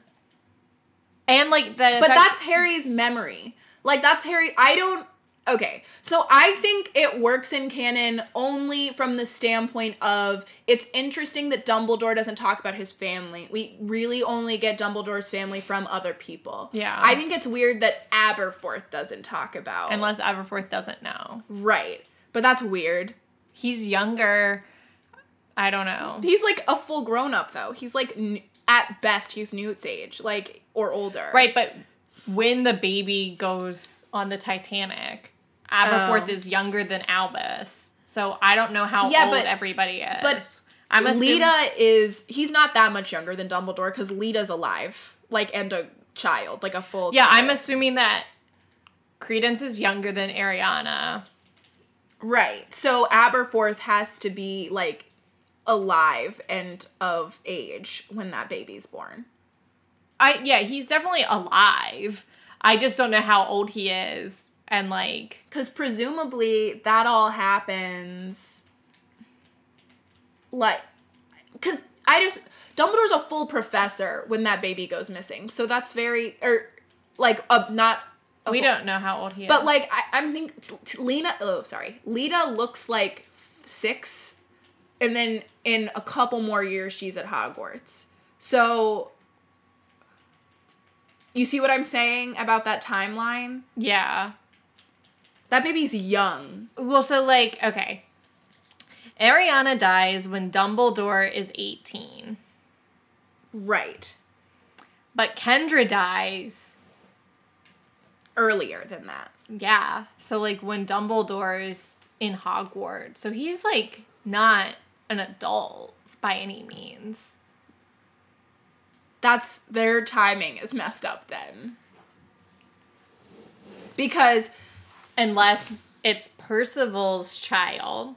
and like the but that's Harry's memory. Like that's Harry. I don't. Okay, so I think it works in canon only from the standpoint of it's interesting that Dumbledore doesn't talk about his family. We really only get Dumbledore's family from other people. Yeah. I think it's weird that Aberforth doesn't talk about. unless Aberforth doesn't know Right. But that's weird. he's younger I don't know He's like a full grown up though. He's like n- at best he's Newt's age, like or older. right but when the baby goes on the Titanic Aberforth Oh. is younger than Albus so I don't know how Yeah, old but- everybody is but I'm assuming Leta is he's not that much younger than Dumbledore because Leta's alive, like and a child, like a full. yeah I'm assuming that Credence is younger than Ariana right. So Aberforth has to be like alive and of age when that baby's born. I yeah, he's definitely alive. I just don't know how old he is and like Because presumably that all happens. Like, because I just. Dumbledore's a full professor when that baby goes missing. So that's very. Or, like, a, not. a we full- don't know how old he is. But, like, I, I'm thinking. Lena. Oh, sorry. Leta looks like six. And then in a couple more years, she's at Hogwarts. So. You see what I'm saying about that timeline? yeah. That baby's young. Well, so like okay. Ariana dies when Dumbledore is 18. Right. But Kendra dies. Earlier than that. Yeah. So like when Dumbledore's in Hogwarts. So he's like not an adult by any means. That's their timing is messed up then. Because Unless it's Percival's child,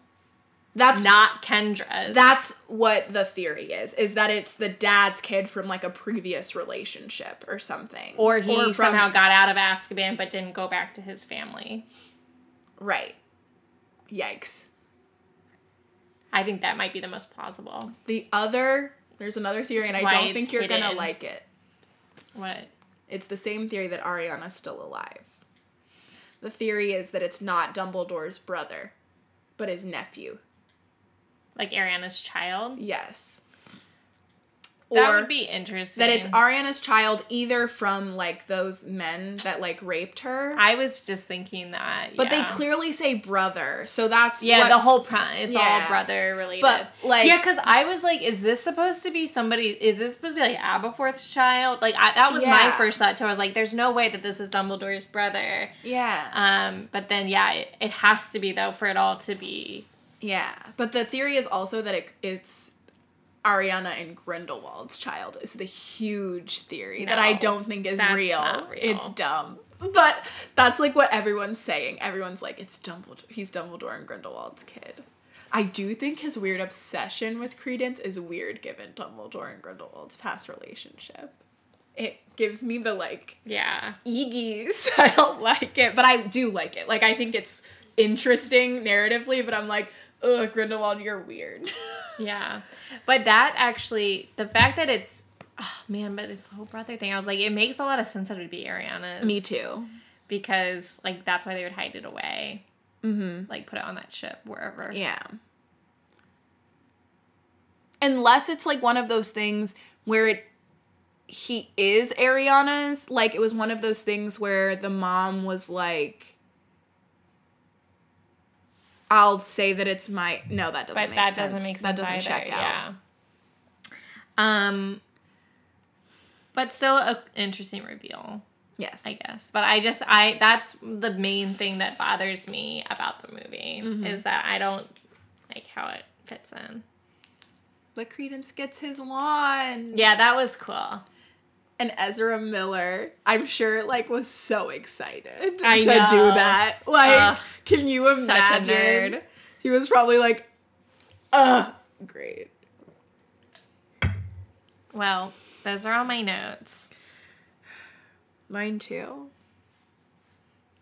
that's not Kendra's. that's what the theory is is that it's the dad's kid from like a previous relationship or something. or he from- somehow got out of Azkaban but didn't go back to his family. Right. Yikes. I think that might be the most plausible. The other there's another theory and I don't think you're gonna like it. What? It's the same theory that Ariana's still alive. The theory is that it's not Dumbledore's brother, but his nephew. Like Ariana's child? Yes. That would be interesting. that it's Ariana's child either from like those men that like raped her. I was just thinking that. but they clearly say brother, so that's Yeah, what- the whole prime. It's Yeah. all brother related. But, like- yeah, because I was like, is this supposed to be somebody? Is this supposed to be like Aberforth's child? Like I, that was my first thought too. I was like, there's no way that this is Dumbledore's brother. yeah. Um, but then yeah, it, it has to be though for it all to be. Yeah, but the theory is also that it, it's Ariana and Grindelwald's child is the huge theory that I don't think is real. real. It's dumb. But that's like what everyone's saying. Everyone's like, it's Dumbledore. He's Dumbledore and Grindelwald's kid. I do think his weird obsession with Credence is weird given Dumbledore and Grindelwald's past relationship. It gives me the like Yeah. Eegees. I don't like it, but I do like it. Like I think it's interesting narratively, but I'm like, ugh, Grindelwald, you're weird. Yeah. But that actually, the fact that it's, oh man, but this whole brother thing, I was like, it makes a lot of sense that it would be Ariana's. Me too. Because, like, that's why they would hide it away. Mm-hmm. Like, put it on that ship, wherever. Yeah. Unless it's like one of those things where it he is Ariana's, like it was one of those things where the mom was like I'll say that it's my no, that doesn't But make that sense. doesn't make sense That doesn't either. check out. Yeah. Um, but still a interesting reveal, Yes. I guess. But I just I that's the main thing that bothers me about the movie Mm-hmm. is that I don't like how it fits in. but Credence gets his wand. Yeah, that was cool. and Ezra Miller, I'm sure, like was so excited I to know. do that. Like, Ugh, can you such a imagine? nerd. He was probably like, "Uh, great." Well, those are all my notes. Mine too.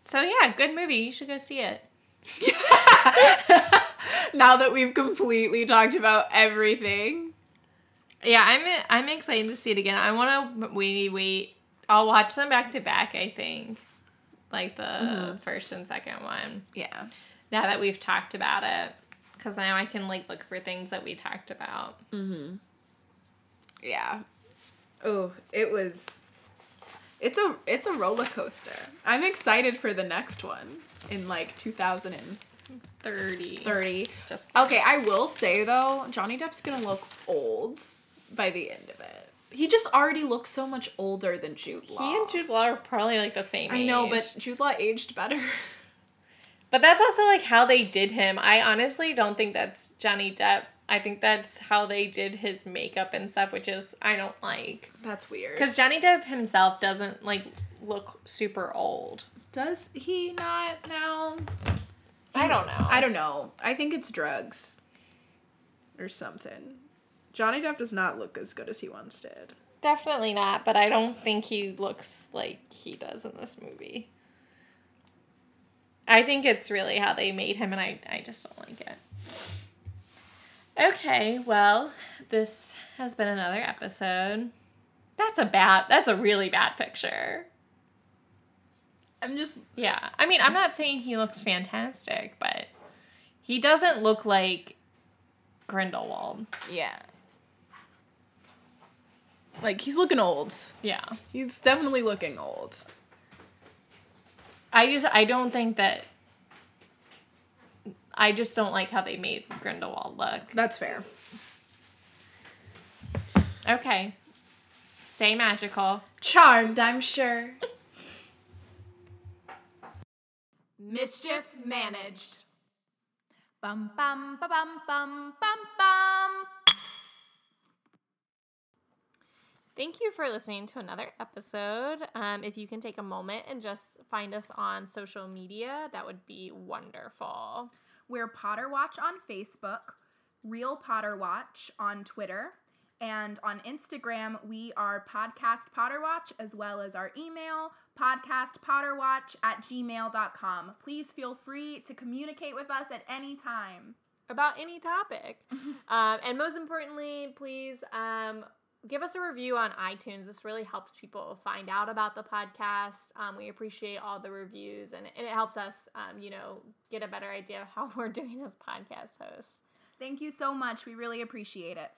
So yeah, good movie. You should go see it. Now that we've completely talked about everything, Yeah, I'm I'm excited to see it again. I want to wait wait. I'll watch them back to back. I think, like the Mm-hmm. first and second one. yeah, Now that we've talked about it, because now I can like look for things that we talked about. Mm-hmm. yeah. Oh, it was. It's a it's a roller coaster. I'm excited for the next one in like 2030. Thirty. Just Okay, I will say though, Johnny Depp's gonna look old by the end of it. He just already looks so much older than Jude Law. he and Jude Law are probably like the same. I know, but Jude Law aged better. But that's also like how they did him. I honestly don't think that's Johnny Depp. I think that's how they did his makeup and stuff, which is I don't like. That's weird. Because Johnny Depp himself doesn't like look super old. does he not now? I don't know. I don't know. I think it's drugs or something. Johnny Depp does not look as good as he once did. Definitely not, but I don't think he looks like he does in this movie. I think it's really how they made him, and I, I just don't like it. Okay, well, this has been another episode. That's a bad, that's a really bad picture. I'm just Yeah. I mean, I'm not saying he looks fantastic, but he doesn't look like Grindelwald. yeah. Like he's looking old. Yeah. He's definitely looking old. I just I don't think that I just don't like how they made Grindelwald look. That's fair. Okay. Stay magical. Charmed, I'm sure. Mischief managed. Bum bum ba bum bum bum bum. Thank you for listening to another episode. Um, if you can take a moment and just find us on social media, that would be wonderful. We're Potter Watch on Facebook, Real Potter Watch on Twitter, and on Instagram, we are Podcast Potter Watch, as well as our email, podcastpotterwatch at gmail.com. Please feel free to communicate with us at any time. About any topic. um, and most importantly, please um, give us a review on iTunes. This really helps people find out about the podcast. Um, we appreciate all the reviews, and, and it helps us, um, you know, get a better idea of how we're doing as podcast hosts. Thank you so much. We really appreciate it.